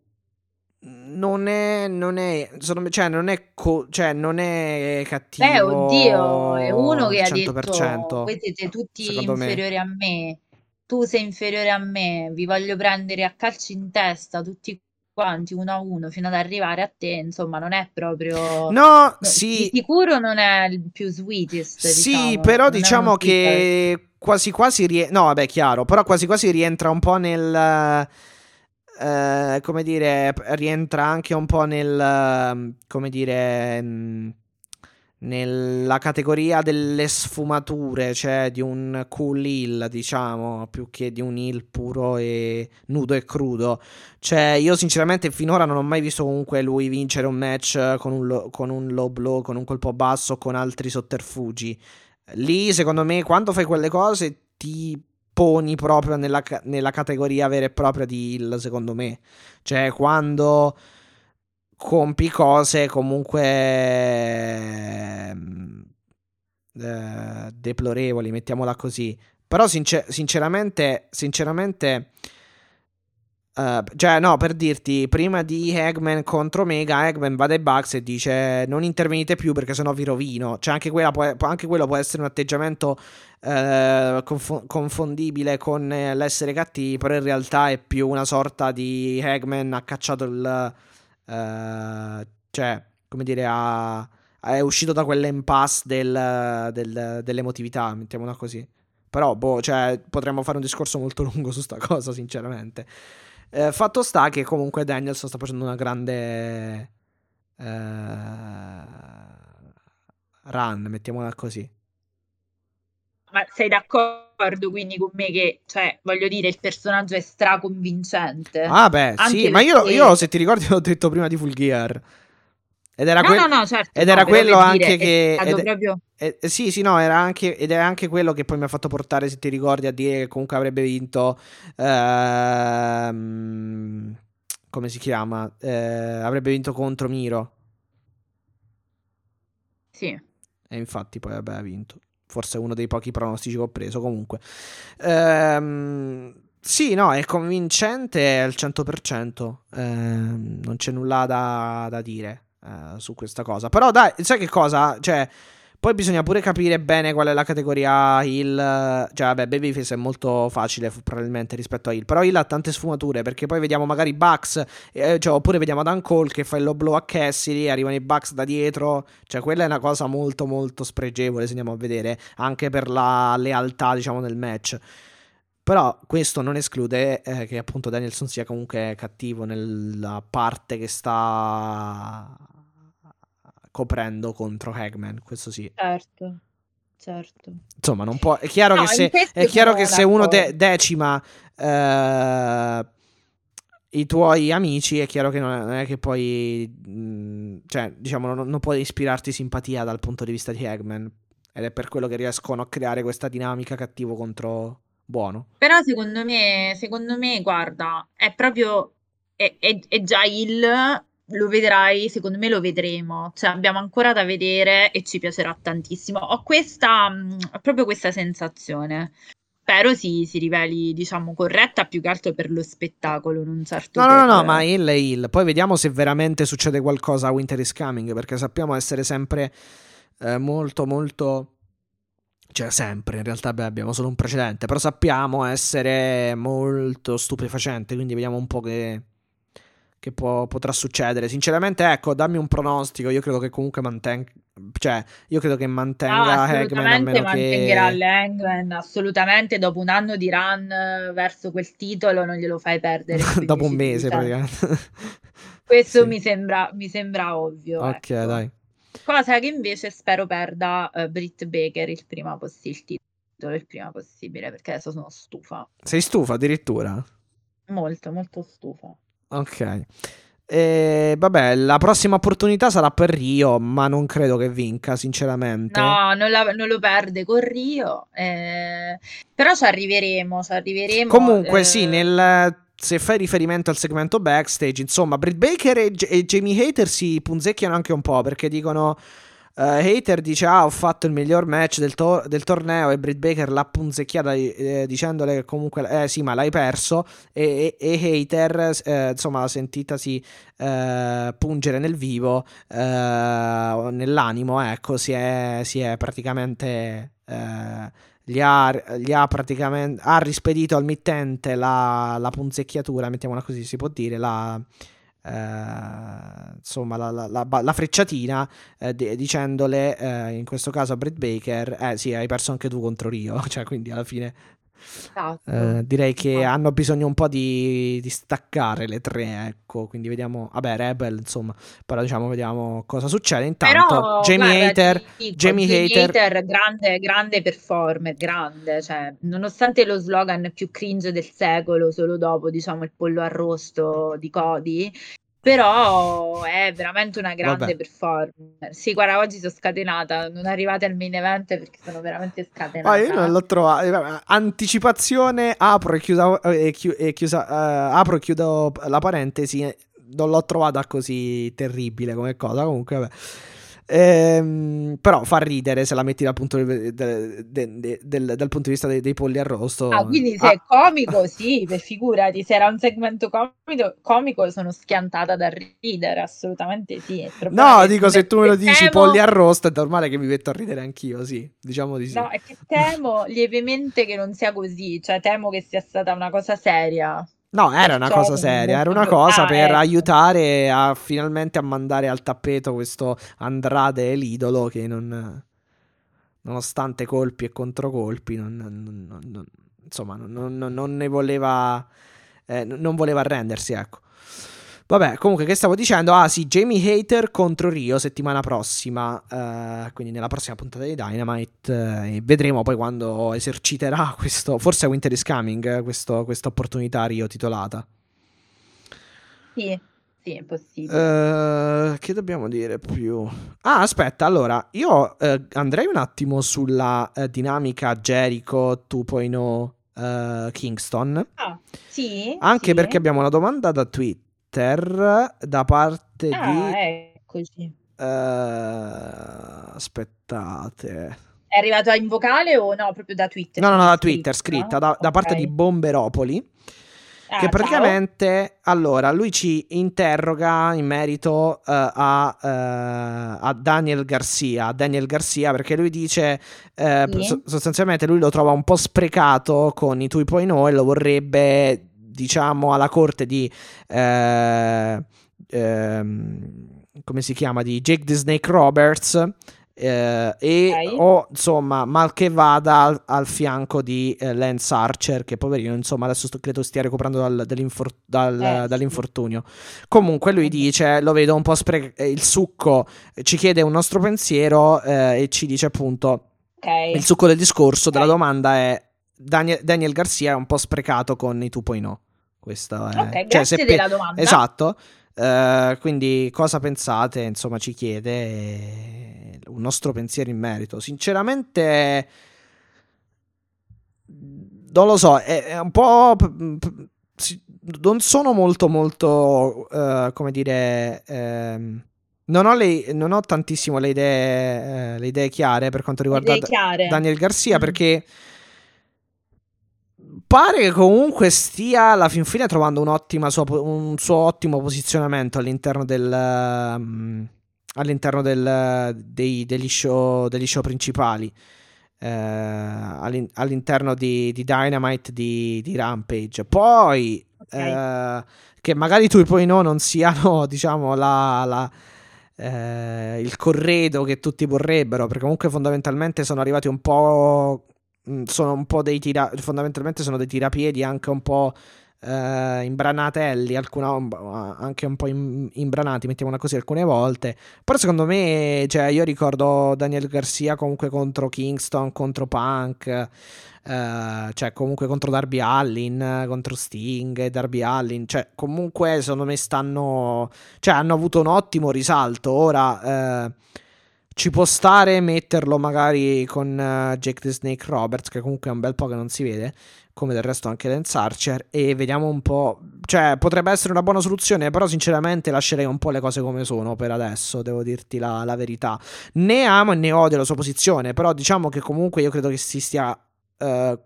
non è, non è, sono, cioè, non è, co- cioè, non è cattivo. Beh, oddio, è uno che 100%, ha detto: Voi siete tutti inferiori me. a me. Tu sei inferiore a me, vi voglio prendere a calci in testa tutti quanti uno a uno fino ad arrivare a te, insomma, non è proprio. No, sì. Di sicuro non è il più sweetest. Sì, diciamo. però non diciamo che quasi quasi rientra. No, vabbè, chiaro, però quasi quasi rientra un po' nel. Uh, come dire, rientra anche un po' nel. come dire. Nella categoria delle sfumature, cioè di un cool hill, diciamo, più che di un hill puro e nudo e crudo. Cioè, io sinceramente finora non ho mai visto comunque lui vincere un match con un, lo- con un low blow, con un colpo basso, con altri sotterfugi. Lì, secondo me, quando fai quelle cose ti poni proprio nella, nella categoria vera e propria di hill, secondo me. Cioè, quando compi cose comunque ehm, eh, deplorevoli, mettiamola così. Però sincer- sinceramente, sinceramente, uh, cioè no, per dirti, prima di Eggman contro Mega, Eggman va dai Bugs e dice non intervenite più perché sennò vi rovino. Cioè anche, può, anche quello può essere un atteggiamento uh, conf- confondibile con l'essere cattivi, però in realtà è più una sorta di Eggman ha cacciato il Uh, cioè, come dire, ha, è uscito da quell'impasse del, del, dell'emotività, mettiamola così. Però, boh, cioè, potremmo fare un discorso molto lungo su sta cosa, sinceramente. Eh, fatto sta che comunque Danielson sta facendo una grande eh, run, mettiamola così. Ma sei d'accordo quindi con me che, cioè, voglio dire, il personaggio è straconvincente? Ah, beh, Anche sì, ma io, io, se ti ricordi, l'ho detto prima di Full Gear. Ed era, no, que- no, no, certo, ed era quello anche dire, che. Ed, proprio... eh, sì, sì, no, era anche, ed è anche quello che poi mi ha fatto portare, se ti ricordi, a dire che comunque avrebbe vinto. Ehm, come si chiama? Eh, avrebbe vinto contro Miro. Sì. E infatti poi, vabbè, ha vinto. Forse uno dei pochi pronostici che ho preso comunque. Ehm, sì, no, è convincente al 100%, ehm, non c'è nulla da, da dire eh, su questa cosa. Però dai, sai che cosa? Cioè, poi bisogna pure capire bene qual è la categoria Hill. Cioè, vabbè, Babyface è molto facile probabilmente rispetto a Hill. Però Hill ha tante sfumature perché poi vediamo magari Bucks, eh, cioè, oppure vediamo Dan Cole che fa il low blow a Cassidy, arrivano i Bucks da dietro. Cioè, quella è una cosa molto, molto spregevole se andiamo a vedere, anche per la lealtà, diciamo, nel match. Però questo non esclude eh, che appunto Danielson sia comunque cattivo nella parte che sta coprendo contro Hagman, questo sì. Certo, certo. Insomma, non può... È chiaro No, che se, è chiaro che se uno de- decima eh, i tuoi amici, è chiaro che non è, che poi... mh, cioè, diciamo, non, non puoi ispirarti simpatia dal punto di vista di Hagman. Ed è per quello che riescono a creare questa dinamica cattivo contro buono. Però secondo me, secondo me, guarda, è proprio, è, è- è già il, lo vedrai, secondo me lo vedremo, cioè abbiamo ancora da vedere e ci piacerà tantissimo. Ho questa, mh, ho proprio questa sensazione. Spero si, si riveli, diciamo, corretta più che altro per lo spettacolo, non certo No, no, no, no, ma Hill è Hill. Poi vediamo se veramente succede qualcosa a Winter is Coming, perché sappiamo essere sempre eh, molto, molto... Cioè, sempre, in realtà beh, abbiamo solo un precedente, però sappiamo essere molto stupefacente, quindi vediamo un po' che, che può- potrà succedere. Sinceramente, ecco, dammi un pronostico, io credo che comunque mantenga... Cioè, io credo che mantenga Hagman a meno che... l'Hangman, assolutamente dopo un anno di run eh, verso quel titolo non glielo fai perdere Dopo un 15 mese, praticamente. Questo Sì. mi sembra, mi sembra ovvio, Ok, ecco. dai. Cosa che invece spero perda eh, Britt Baker il prima, poss- il titolo il prima possibile, perché adesso sono stufa, Sei stufa addirittura? molto, molto stufa. Ok. E, vabbè, la prossima opportunità sarà per Rio, ma non credo che vinca, sinceramente. No, non, la- non lo perde con Rio, eh, però ci arriveremo, ci arriveremo. Comunque, eh, sì, nel, se fai riferimento al segmento backstage, insomma, Britt Baker e, e Jamie Hater si punzecchiano anche un po' perché dicono. Eh, Hater dice: Ah, ho fatto il miglior match del, to- del torneo. E Britt Baker l'ha punzecchiata eh, dicendole che comunque, eh sì, ma l'hai perso. E, e- e Hater, eh, insomma, sentitasi eh, pungere nel vivo, eh, nell'animo, ecco, si è, si è praticamente. eh, gli ha, gli ha praticamente ha rispedito al mittente la, la punzecchiatura, mettiamola così, si può dire, la, eh, insomma, la, la- la- la frecciatina eh, di- dicendole eh, in questo caso a Britt Baker, eh sì, hai perso anche tu contro Rio, cioè quindi alla fine esatto. eh, direi che Ah. hanno bisogno un po' di, di staccare le tre, ecco, quindi vediamo, vabbè, Rebel, insomma, però diciamo, vediamo cosa succede. Intanto, Però, Jamie Hater, Jamie Hater, grande, grande performer, grande, cioè, nonostante lo slogan più cringe del secolo, solo dopo, diciamo, il pollo arrosto di Cody, però è veramente una grande Vabbè. performer. Sì, guarda, oggi sono scatenata, non arrivate al main event perché sono veramente scatenata. Ah, io non l'ho trovato. Eh, Anticipazione, apro e chiudo, e chi- e chiusa- eh, apro e chiudo la parentesi. eh, Non l'ho trovata così terribile come cosa. Comunque, vabbè. Ehm, però fa ridere se la metti dal punto di, de- de- de- del, dal punto di vista dei, dei polli arrosto. Ah, quindi se Ah, è comico, sì, per figurati, se era un segmento comico, comico sono schiantata da ridere, assolutamente sì. No, dico se tu me lo dici temo- polli arrosto, è normale che mi metto a ridere anch'io. Sì, diciamo di sì. No, è che temo lievemente che non sia così, cioè temo che sia stata una cosa seria. No, era una cosa seria, era una cosa per aiutare a finalmente a mandare al tappeto questo Andrade l'idolo che non nonostante colpi e controcolpi non, non- non- insomma non, non- non ne voleva eh, non voleva arrendersi, ecco. Vabbè, comunque, che stavo dicendo? Ah, sì, Jamie Hater contro Rio settimana prossima. eh, quindi nella prossima puntata di Dynamite. eh, e vedremo poi quando eserciterà questo. Forse Winter is Coming. eh, questo- questa opportunità Rio titolata. Sì, sì, è possibile. Eh, che dobbiamo dire più? Ah, aspetta, allora io eh, andrei un attimo sulla dinamica Jericho 2.0 eh, Kingston. Ah, sì? Anche sì. perché abbiamo una domanda da Twitter da parte Ah, di. eccoci. eh, aspettate. È arrivato in vocale o no? Proprio da Twitter? No, no, no, da Twitter, scritta, da, da parte di Bomberopoli. Ah, che praticamente, ciao. allora, lui ci interroga in merito uh, a, uh, a, Daniel Garcia, Daniel Garcia, perché lui dice, uh, sì. sostanzialmente lui lo trova un po' sprecato con i 2.0 e lo vorrebbe, diciamo, alla corte di... Ehm, come si chiama? Di Jake the Snake Roberts eh, e okay. o insomma mal che vada al, al fianco di eh, Lance Archer che poverino insomma adesso sto, credo stia recuperando dal, dal, eh, dall'infortunio comunque lui dice lo vedo un po' sprecato il succo ci chiede un nostro pensiero eh, e ci dice appunto okay. il succo del discorso okay. della domanda è Daniel, Daniel, Garcia è un po' sprecato con i 2.0 questo è ok cioè, grazie della pe- domanda esatto Uh, quindi cosa pensate? Insomma, ci chiede un nostro pensiero in merito. Sinceramente, non lo so, è, è un po'. non sono molto, molto, uh, come dire. Uh, non ho, le, non ho, tantissimo le idee, eh, le idee chiare per quanto riguarda Daniel Garcia mm. perché pare che comunque stia alla fin fine trovando un, sua, un suo ottimo posizionamento all'interno del. Um, all'interno del, dei, degli, show, degli show principali. Eh, all'interno di, di Dynamite di, di, Rampage. Poi okay. eh, che magari tu poi no non siano, diciamo, la, la eh, il corredo che tutti vorrebbero, perché comunque fondamentalmente sono arrivati un po' sono un po' dei tira fondamentalmente sono dei tirapiedi anche un po' eh, imbranatelli, alcuna, anche un po' imbranati, mettiamola così alcune volte. Però secondo me, cioè, io ricordo Daniel Garcia comunque contro Kingston, contro Punk, eh, cioè comunque contro Darby Allin, contro Sting Darby Allin, cioè comunque secondo me stanno, cioè hanno avuto un ottimo risalto. Ora... Eh, ci può stare metterlo magari con uh, Jake the Snake Roberts, che comunque è un bel po' che non si vede, come del resto anche Lance Archer, e vediamo un po'. Cioè, potrebbe essere una buona soluzione, però sinceramente lascerei un po' le cose come sono per adesso, devo dirti la, la verità. Né amo né odio la sua posizione, però diciamo che comunque io credo che si stia... Uh,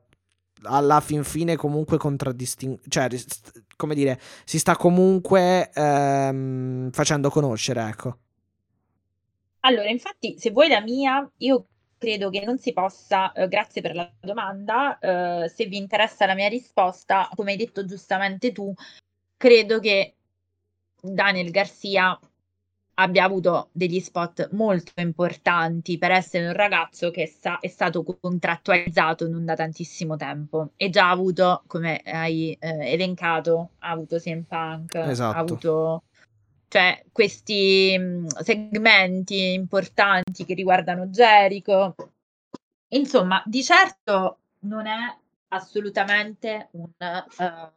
alla fin fine comunque contraddistinguendo, cioè come dire, si sta comunque ehm, facendo conoscere, ecco. Allora, infatti, se vuoi la mia, io credo che non si possa, eh, grazie per la domanda, eh, se vi interessa la mia risposta, come hai detto giustamente tu, credo che Daniel Garcia abbia avuto degli spot molto importanti per essere un ragazzo che sa- è stato contrattualizzato non da tantissimo tempo e già ha avuto, come hai eh, elencato, ha avuto CM Punk, esatto. ha avuto cioè questi segmenti importanti che riguardano Jericho. Insomma, di certo non è assolutamente un uh,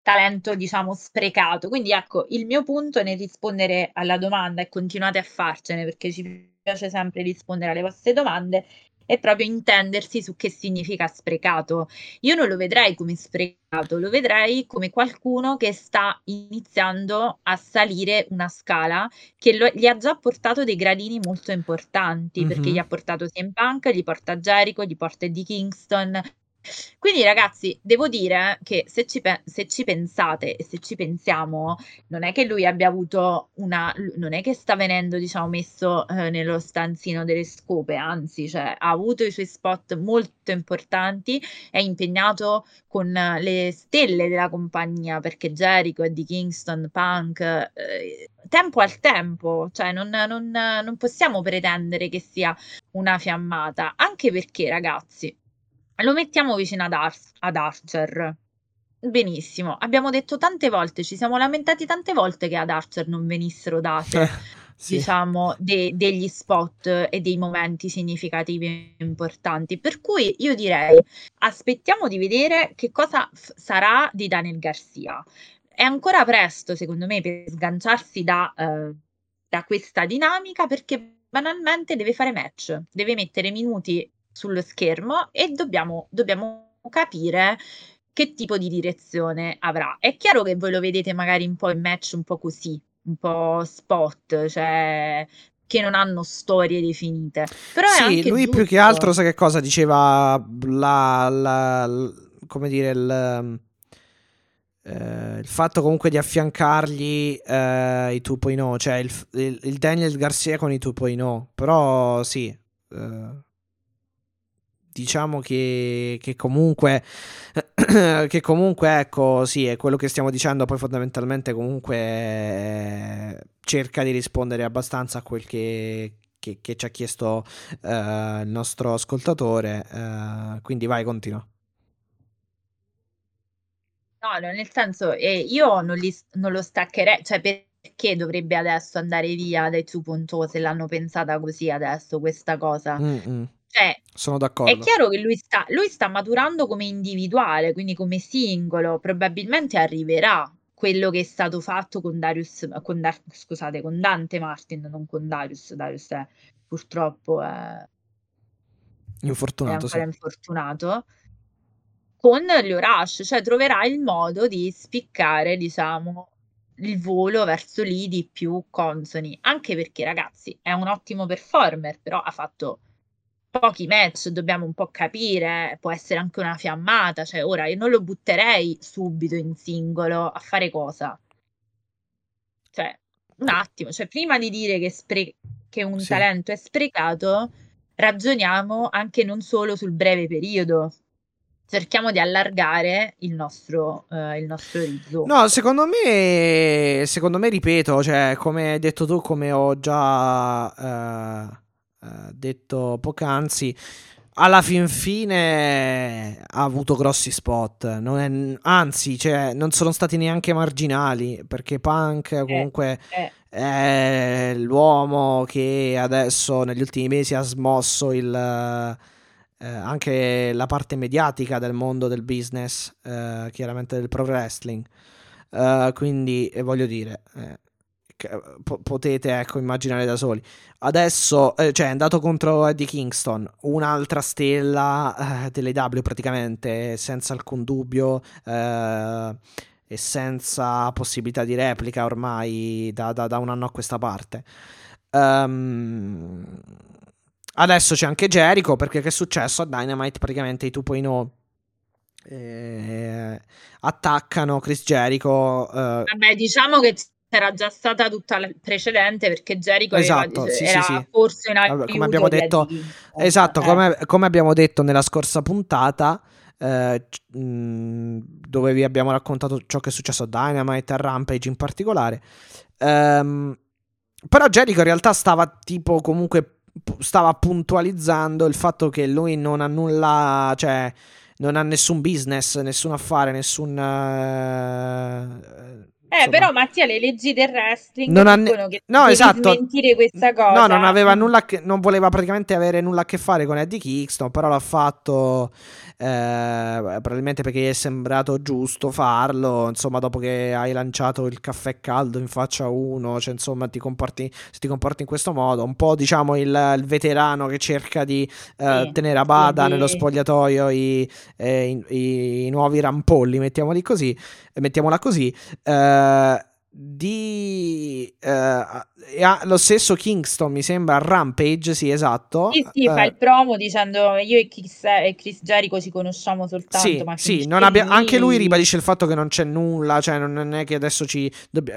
talento, diciamo, sprecato. Quindi ecco, il mio punto nel rispondere alla domanda e continuate a farcene perché ci piace sempre rispondere alle vostre domande è proprio intendersi su che significa sprecato. Io non lo vedrei come sprecato, lo vedrei come qualcuno che sta iniziando a salire una scala che lo, gli ha già portato dei gradini molto importanti, mm-hmm. perché gli ha portato CM Punk, gli porta Jericho, gli porta Eddie Kingston, quindi ragazzi, devo dire che se ci, pe- se ci pensate e se ci pensiamo, non è che lui abbia avuto una... non è che sta venendo, diciamo, messo eh, nello stanzino delle scope, anzi, cioè, ha avuto i suoi spot molto importanti, è impegnato con le stelle della compagnia, perché Jericho, Eddie Kingston, Punk... Eh, tempo al tempo, cioè non, non, non possiamo pretendere che sia una fiammata, anche perché ragazzi, lo mettiamo vicino ad, Ar- ad Archer. Benissimo, abbiamo detto tante volte, ci siamo lamentati tante volte che ad Archer non venissero date, sì. diciamo, de- degli spot e dei momenti significativi importanti. Per cui io direi, aspettiamo di vedere che cosa f- sarà di Daniel Garcia. È ancora presto, secondo me, per sganciarsi da, uh, da questa dinamica perché banalmente deve fare match, deve mettere minuti sullo schermo e dobbiamo, dobbiamo capire che tipo di direzione avrà. È chiaro che voi lo vedete magari un po' in match un po' così, un po' spot, cioè che non hanno storie definite. Però sì, lui giusto. più che altro sa che cosa diceva la, la, la come dire il, eh, il, fatto comunque di affiancargli eh, i 2.0, cioè il, il, il, Daniel Garcia con i 2.0, però sì. Eh, diciamo che, che comunque che comunque ecco sì è quello che stiamo dicendo. Poi fondamentalmente comunque eh, cerca di rispondere abbastanza a quel che, che, che ci ha chiesto eh, il nostro ascoltatore. Eh, quindi vai continua. No, no nel senso eh, io non, li, non lo staccherei cioè perché dovrebbe adesso andare via dai 2.0 se l'hanno pensata così adesso questa cosa? Mm-mm. Cioè, Sono d'accordo. È chiaro che lui sta, lui sta maturando come individuale, quindi come singolo, probabilmente arriverà quello che è stato fatto con Darius, con Dar- scusate, con Dante Martin, non con Darius, Darius è purtroppo è, infortunato, è sì. infortunato, con Leo Rush, cioè troverà il modo di spiccare, diciamo, il volo verso lidi più consoni, anche perché ragazzi è un ottimo performer, però ha fatto pochi match, dobbiamo un po' capire, può essere anche una fiammata, cioè ora io non lo butterei subito in singolo a fare cosa? Cioè, un attimo, cioè prima di dire che, spre- che un sì. talento è sprecato, ragioniamo anche non solo sul breve periodo, cerchiamo di allargare il nostro, uh, il nostro orizzonte. No, secondo me, secondo me, ripeto, cioè, come hai detto tu, come ho già... Uh eh, detto poc'anzi, alla fin fine ha avuto grossi spot, è, anzi, cioè, non sono stati neanche marginali, perché Punk eh, comunque eh, eh. è l'uomo che adesso negli ultimi mesi ha smosso il, eh, anche la parte mediatica del mondo del business, eh, chiaramente del pro wrestling. quindi voglio dire, potete ecco, immaginare da soli. Adesso, eh, cioè, è andato contro Eddie Kingston, un'altra stella eh, delle W praticamente, senza alcun dubbio eh, e senza possibilità di replica ormai da, da, da un anno a questa parte. Um, adesso c'è anche Jericho perché che è successo a Dynamite? Praticamente i 2.0 eh, attaccano Chris Jericho. Eh. Vabbè, diciamo che era già stata tutta la precedente perché Jericho esatto, aveva, sì, era sì, forse in aiuto come abbiamo detto di... esatto eh. come, come, abbiamo detto nella scorsa puntata eh, dove vi abbiamo raccontato ciò che è successo a Dynamite e a Rampage in particolare ehm, però Jericho in realtà stava tipo comunque stava puntualizzando il fatto che lui non ha nulla cioè non ha nessun business nessun affare nessun uh, eh, però Mattia, le leggi del wrestling non dicono ne... che no, esatto. smentire questa cosa. No, non aveva nulla che... non voleva praticamente avere nulla a che fare con Eddie Kingston, però l'ha fatto eh, probabilmente perché gli è sembrato giusto farlo, insomma, dopo che hai lanciato il caffè caldo in faccia a uno, cioè insomma, ti comporti, se ti comporti in questo modo, un po' diciamo il, il veterano che cerca di eh, sì, tenere a bada sì, nello spogliatoio i, eh, i, i, nuovi rampolli, mettiamoli così, mettiamola così. Eh, di uh, lo stesso Kingston mi sembra Rampage sì esatto. Sì sì uh, fa il promo dicendo io e Chris, e Chris Jericho ci conosciamo soltanto sì, ma sì non abbia- lui... anche lui ribadisce il fatto che non c'è nulla cioè non è che adesso ci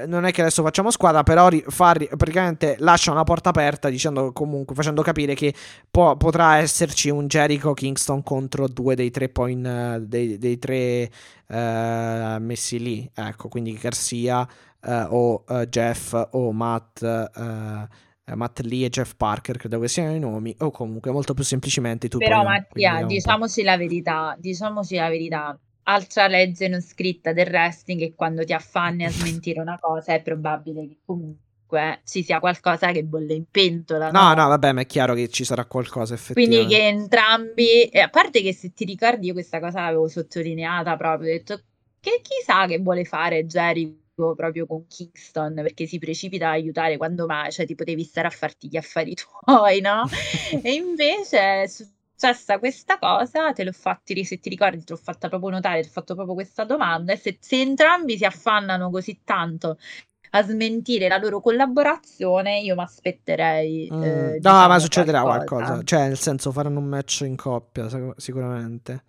non è che adesso facciamo squadra però ri- fa, praticamente lascia una porta aperta dicendo comunque facendo capire che può, potrà esserci un Jericho Kingston contro due dei tre point uh, dei, dei tre messi lì ecco quindi Garcia uh, o uh, Jeff o Matt, uh, Matt Lee e Jeff Parker, credo che siano i nomi, o comunque molto più semplicemente tu. Però Mattia, diciamoci la verità, diciamoci la verità. Altra legge non scritta del wrestling è quando ti affanni a smentire una cosa è probabile che comunque ci sia qualcosa che bolle in pentola. No, no, no vabbè, ma è chiaro che ci sarà qualcosa effettivamente. Quindi che entrambi, a parte che se ti ricordi io questa cosa l'avevo sottolineata proprio, ho detto che chissà che vuole fare Jerry proprio con Kingston perché si precipita a aiutare quando mai, cioè ti potevi stare a farti gli affari tuoi, no? e invece è successa questa cosa, te l'ho fatti, se ti ricordi, te l'ho fatta proprio notare, ti ho fatto proprio questa domanda e se, se entrambi si affannano così tanto a smentire la loro collaborazione, io mi aspetterei. Mm. eh, no, diciamo, ma succederà qualcosa. qualcosa. Cioè, nel senso, faranno un match in coppia, sic- sicuramente.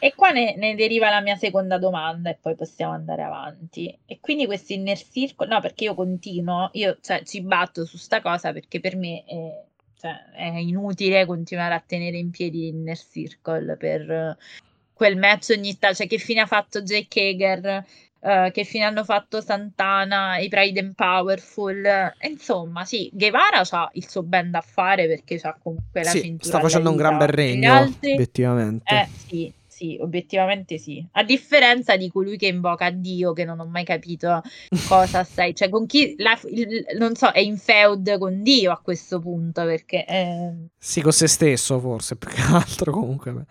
E qua ne, ne deriva la mia seconda domanda e poi possiamo andare avanti. E quindi questo inner circle, no, perché io continuo, io cioè, ci batto su sta cosa perché per me è, cioè, è inutile continuare a tenere in piedi l'inner circle per eh, quel match ogni tanto, cioè che fine ha fatto Jake Hager, eh, che fine hanno fatto Santana, i Pride and Powerful, e insomma sì, Guevara ha il suo band da fare perché ha comunque la Sì, cintura sta facendo un gran bel regno, altri- obiettivamente. eh sì, sì, obiettivamente sì. A differenza di colui che invoca Dio, che non ho mai capito cosa stai, cioè con chi, la- il- non so, è in feud con Dio a questo punto, perché eh, Sì, con se stesso, forse, più che altro, comunque.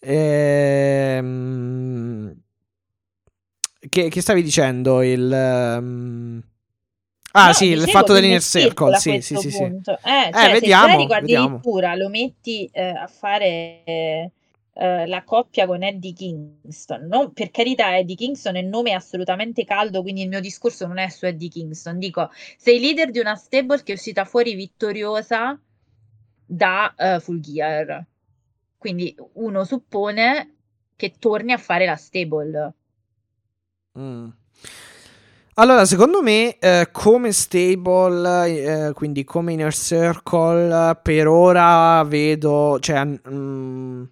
Ehm... Che, che stavi dicendo? Il... ehm, Ah, no, sì, il fatto dell'inner circle sì, sì, sì, sì. punto. Eh, cioè, se vediamo, Jericho vediamo. addirittura lo metti eh, a fare eh, la coppia con Eddie Kingston. Non- per carità, Eddie Kingston è un nome assolutamente caldo, quindi il mio discorso non è su Eddie Kingston. Dico, sei leader di una stable che è uscita fuori vittoriosa da eh, Full Gear. Quindi uno suppone che torni a fare la stable. Mm. Allora, secondo me, eh, come stable, eh, quindi come inner circle, per ora vedo, cioè, mm,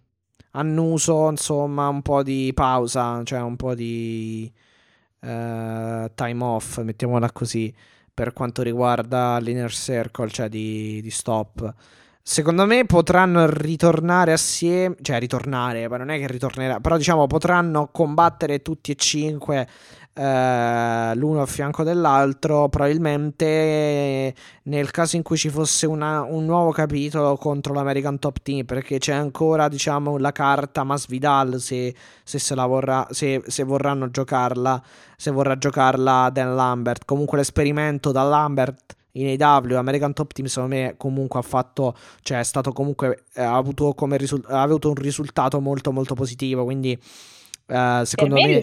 annuso, insomma, un po' di pausa, cioè un po' di eh, time off, mettiamola così, per quanto riguarda l'inner circle, cioè di, di stop. Secondo me potranno ritornare assieme, cioè ritornare, ma non è che ritornerà, però diciamo potranno combattere tutti e cinque eh, l'uno a fianco dell'altro, probabilmente nel caso in cui ci fosse una- un nuovo capitolo contro l'American Top Team, perché c'è ancora diciamo la carta Masvidal se, se se la vorrà, se, se vorranno giocarla, se vorrà giocarla Dan Lambert. Comunque l'esperimento da Lambert in AW, American Top Team secondo me comunque ha fatto, cioè è stato comunque, eh, ha avuto, risul- ha avuto un risultato molto molto positivo, quindi eh, secondo me, me...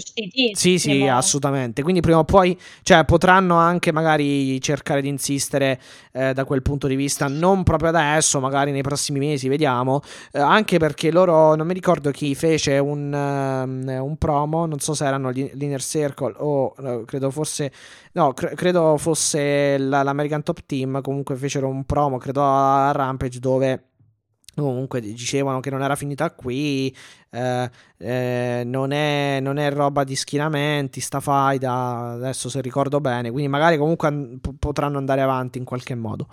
Sì, sì, assolutamente. Quindi prima o poi, cioè, potranno anche magari cercare di insistere eh, da quel punto di vista, non proprio adesso, magari nei prossimi mesi, vediamo. Eh, anche perché loro, non mi ricordo chi fece un, ehm, un promo, non so se erano gli- l'Inner Circle o no, credo fosse, no, cre- credo fosse la- l'American Top Team, comunque fecero un promo, credo a Rampage dove... Comunque dicevano che non era finita qui, eh, eh, non, è, non è roba di schienamenti, sta faida, adesso se ricordo bene, quindi magari comunque potranno andare avanti in qualche modo.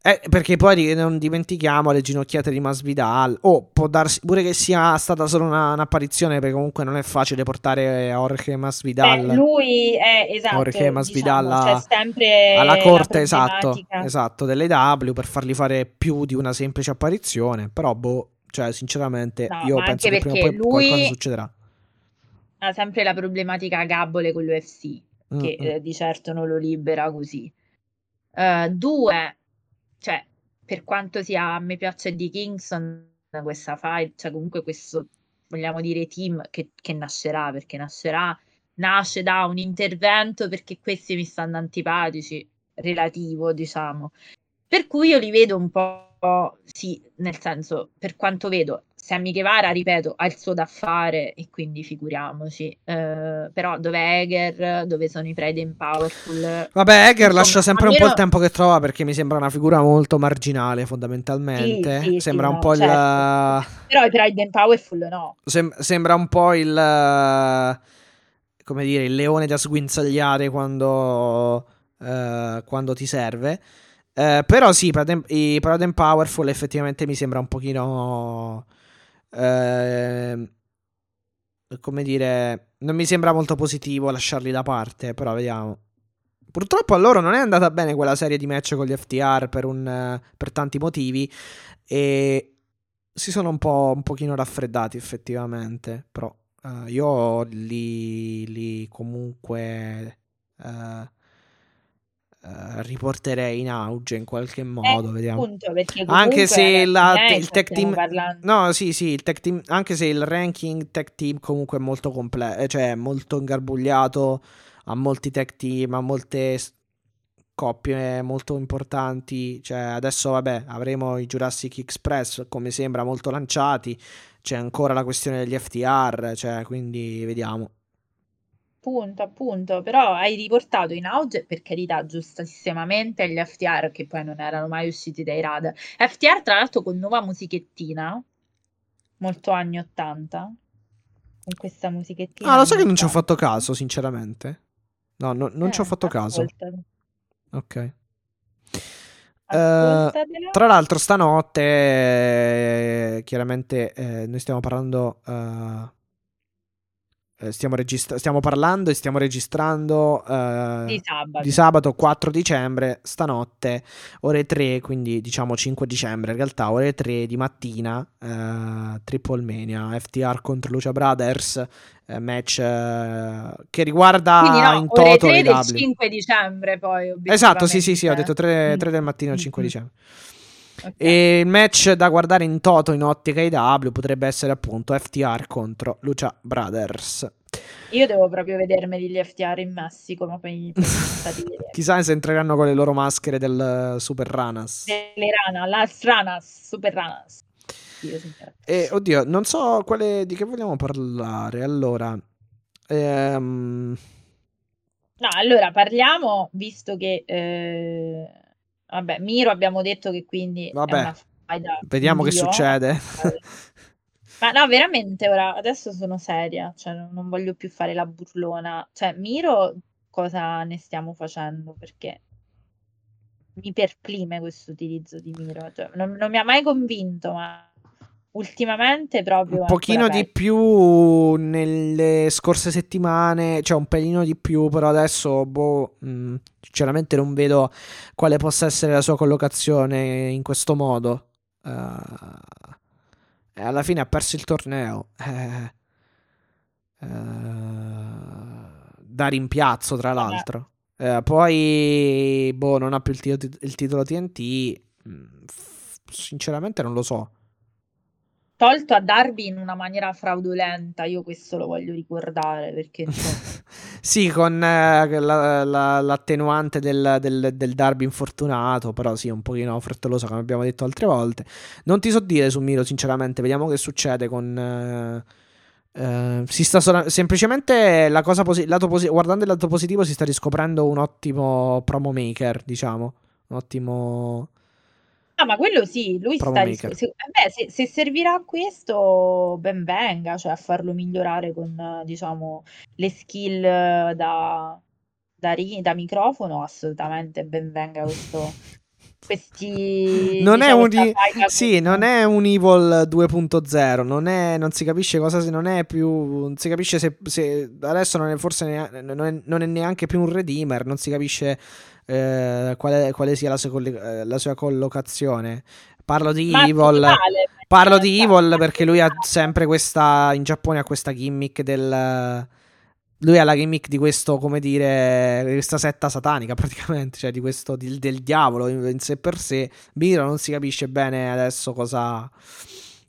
Eh, perché poi non dimentichiamo le ginocchiate di Masvidal, o può darsi pure che sia stata solo una- un'apparizione, perché comunque non è facile portare Jorge Masvidal. Beh, lui è esatto, Jorge Masvidal diciamo, a- c'è sempre alla la corte esatto, esatto delle W per fargli fare più di una semplice apparizione. Però boh cioè sinceramente No, io penso che prima o poi lui- qualcosa succederà. Ha sempre la problematica a gabole con l'UFC, che Mm, eh, di certo non lo libera così. Eh, due, cioè, per quanto sia a me piace di Kingston, questa fight, cioè comunque questo, vogliamo dire, team che, che nascerà, perché nascerà, nasce da un intervento perché questi mi stanno antipatici, relativo, diciamo. Per cui io li vedo un po', sì, nel senso, per quanto vedo, Sammy Guevara, ripeto, ha il suo da fare e quindi figuriamoci. Eh, però dove Eger, dove sono i Pride and Powerful? vabbè Insomma, lascia sempre un po' il tempo che trova perché mi sembra una figura molto marginale fondamentalmente Sì, sì, sembra sì, un no, po' il certo. Però i Pride and Powerful no. sem- sembra un po' il come dire il leone da sguinzagliare quando eh, quando ti serve Eh, però sì, i Proud and Powerful effettivamente mi sembra un pochino ehm, come dire, non mi sembra molto positivo lasciarli da parte, però vediamo. Purtroppo a loro non è andata bene quella serie di match con gli FTR per, un, per tanti motivi e si sono un po' un pochino raffreddati effettivamente, però eh, io li, li comunque eh, eh, riporterei in auge in qualche modo, Eh, vediamo. appunto, Anche se la- il tech team parlando- No, sì, sì, il tech team, anche se il ranking tech team comunque è molto completo, cioè è molto ingarbugliato, a molti tech team, a molte coppie molto importanti. Cioè, adesso, vabbè, avremo i Jurassic Express, come sembra, molto lanciati. C'è ancora la questione degli FTR, cioè, quindi vediamo. Appunto, appunto, però hai riportato in auge, per carità, giustissimamente gli FTR che poi non erano mai usciti dai radar. FTR, tra l'altro, con nuova musichettina, molto anni 80, con questa musichettina. Ah, lo sai che non ci ho fatto caso, sinceramente? No, no non eh, ci ho fatto ascoltalo. caso. Ok. Uh, tra l'altro, stanotte, eh, chiaramente, eh, noi stiamo parlando. Uh, stiamo, registra- stiamo, parlando e stiamo registrando uh, di sabato. di sabato 4 dicembre, stanotte, ore 3, quindi diciamo 5 dicembre, in realtà ore 3 di mattina, Triple Mania, FTR contro Lucia Brothers, match che riguarda Quindi no, in ore toto 3 le del W. 5 dicembre poi Esatto, sì, sì, sì, ho detto 3, Mm. del mattino al 5 Mm. dicembre. Ok. E il match da guardare in toto in ottica IW potrebbe essere appunto FTR contro Lucha Brothers. Io devo proprio vedermeli gli FTR in Messico, ma poi. Chissà se entreranno con le loro maschere del eh, Super Ranas. Le Rana, Las Ranas, Super Ranas. Dio. E oddio, non so quale, di che vogliamo parlare. Allora, ehm, No, allora parliamo, visto che eh, vabbè, Miro abbiamo detto che quindi Vabbè, vediamo che succede. Ma no, veramente ora adesso sono seria, cioè non, non voglio più fare la burlona. Cioè, Miro cosa ne stiamo facendo? Perché mi perplime questo utilizzo di Miro, cioè, non, non mi ha mai convinto, ma ultimamente proprio un pochino di più nelle scorse settimane, cioè un pelino di più, però adesso, boh, mh, sinceramente non vedo quale possa essere la sua collocazione in questo modo. E alla fine ha perso il torneo. Eh, da rimpiazzo, tra l'altro. Poi, boh, non ha più il, tito- il titolo TNT. mh, f- Sinceramente non lo so. Tolto a Darby in una maniera fraudolenta, io questo lo voglio ricordare perché Sì, con eh, la- la- l'attenuante del, del, del derby infortunato, però sì, un pochino frettoloso come abbiamo detto altre volte. Non ti so dire su Miro, sinceramente, vediamo che succede con... eh, eh, si sta sola- semplicemente la cosa posi- lato posi- guardando il lato positivo si sta riscoprendo un ottimo promo maker, diciamo, un ottimo... Ah, ma quello sì, lui sta se, eh beh, se, se servirà a questo, ben venga, cioè a farlo migliorare con, diciamo, le skill da, da, ri- da microfono, assolutamente ben venga questo, questi, Non è diciamo, un, i- faida sì, non è un Evil 2.0, non, è, non si capisce cosa, si- non è più, non si capisce se, se- adesso non è forse nea- non è, non è neanche più un Redeemer, non si capisce eh, quale, quale sia la sua, eh, la sua collocazione. Parlo di Ma Evil, vale, parlo di. Evil perché lui ha sempre questa, in Giappone ha questa gimmick del... Lui ha la gimmick di questo, come dire, di questa setta satanica praticamente, cioè di questo, di- del diavolo in, in sé per sé. Miro non si capisce bene adesso cosa,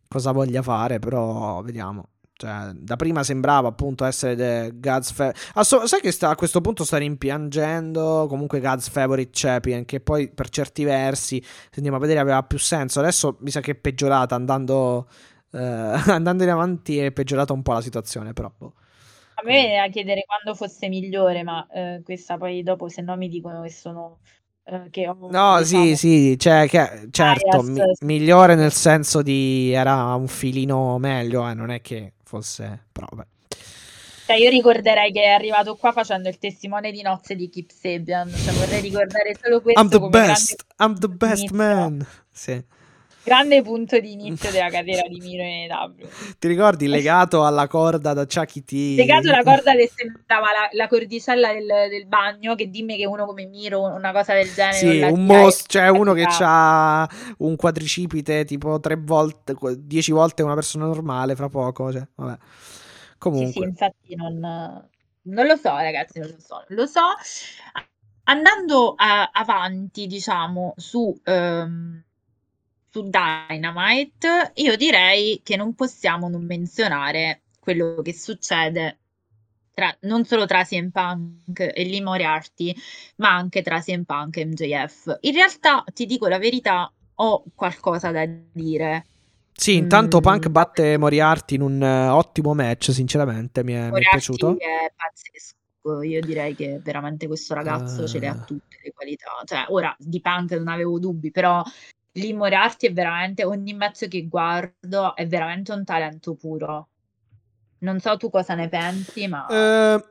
cosa voglia fare, però vediamo. Cioè, da prima sembrava appunto essere The God's Favorite. sai che sta, a questo punto sta rimpiangendo comunque God's Favorite Champion, che poi per certi versi, se andiamo a vedere, aveva più senso. Adesso mi sa che è peggiorata andando, eh, andando in avanti, è peggiorata un po' la situazione, però. boh. A me viene da chiedere quando fosse migliore, ma eh, questa poi dopo, se no mi dicono che sono... eh, che ho, No, diciamo, sì, sì, cioè, che- certo, mi- migliore nel senso di era un filino meglio, eh, non è che fosse, vabbè. Cioè, io ricorderei che è arrivato qua facendo il testimone di nozze di Kip Sabian. Cioè, vorrei ricordare solo questo I'm the best, I'm the best man. Sì. Grande punto di inizio della carriera di Miro in AEW. Ti ricordi legato alla corda da Chucky T? Legato alla corda che sembrava la, la cordicella del, del bagno, che dimmi che uno come Miro, una cosa del genere. Sì, un mostro, cioè uno che pratica. ha un quadricipite tipo tre volte, qu- dieci volte una persona normale fra poco, cioè, vabbè. Sì, sì, Comunque, infatti non, non lo so, ragazzi, non lo so, non lo so. Andando a- avanti, diciamo, su, ehm, su Dynamite, io direi che non possiamo non menzionare quello che succede tra, non solo tra CM Punk e Lee Moriarty, ma anche tra CM Punk e MJF. In realtà, ti dico la verità, ho qualcosa da dire. Sì, intanto mm, Punk batte Moriarty in un uh, ottimo match, sinceramente, mi è, mi è piaciuto. è pazzesco, io direi che veramente questo ragazzo uh... ce le ha tutte le qualità. Cioè, ora di Punk non avevo dubbi, però Lee Moriarty è veramente, ogni match che guardo è veramente un talento puro. Non so tu cosa ne pensi, ma... Uh,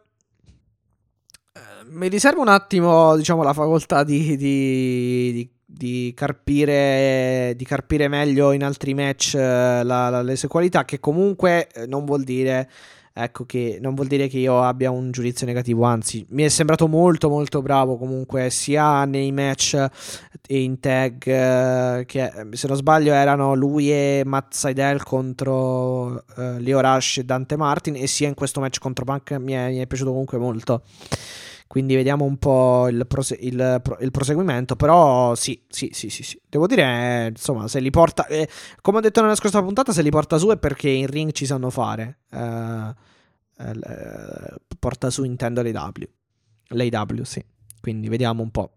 mi riservo un attimo, diciamo, la facoltà di, di, di, di, carpire, di carpire meglio in altri match la, la, le sue qualità, che comunque non vuol dire ecco che non vuol dire che io abbia un giudizio negativo, anzi mi è sembrato molto molto bravo comunque sia nei match e in tag eh, che se non sbaglio erano lui e Matt Seidel contro eh, Leo Rush e Dante Martin e sia in questo match contro Punk mi è, mi è piaciuto comunque molto. Quindi vediamo un po' il, prose- il, il, proseguimento. Però sì, sì, sì, sì, sì. Devo dire, eh, insomma, se li porta... Eh, come ho detto nella scorsa puntata, se li porta su è perché in ring ci sanno fare. Eh, eh, porta su intendo l'AW. L'AW, sì. Quindi vediamo un po'.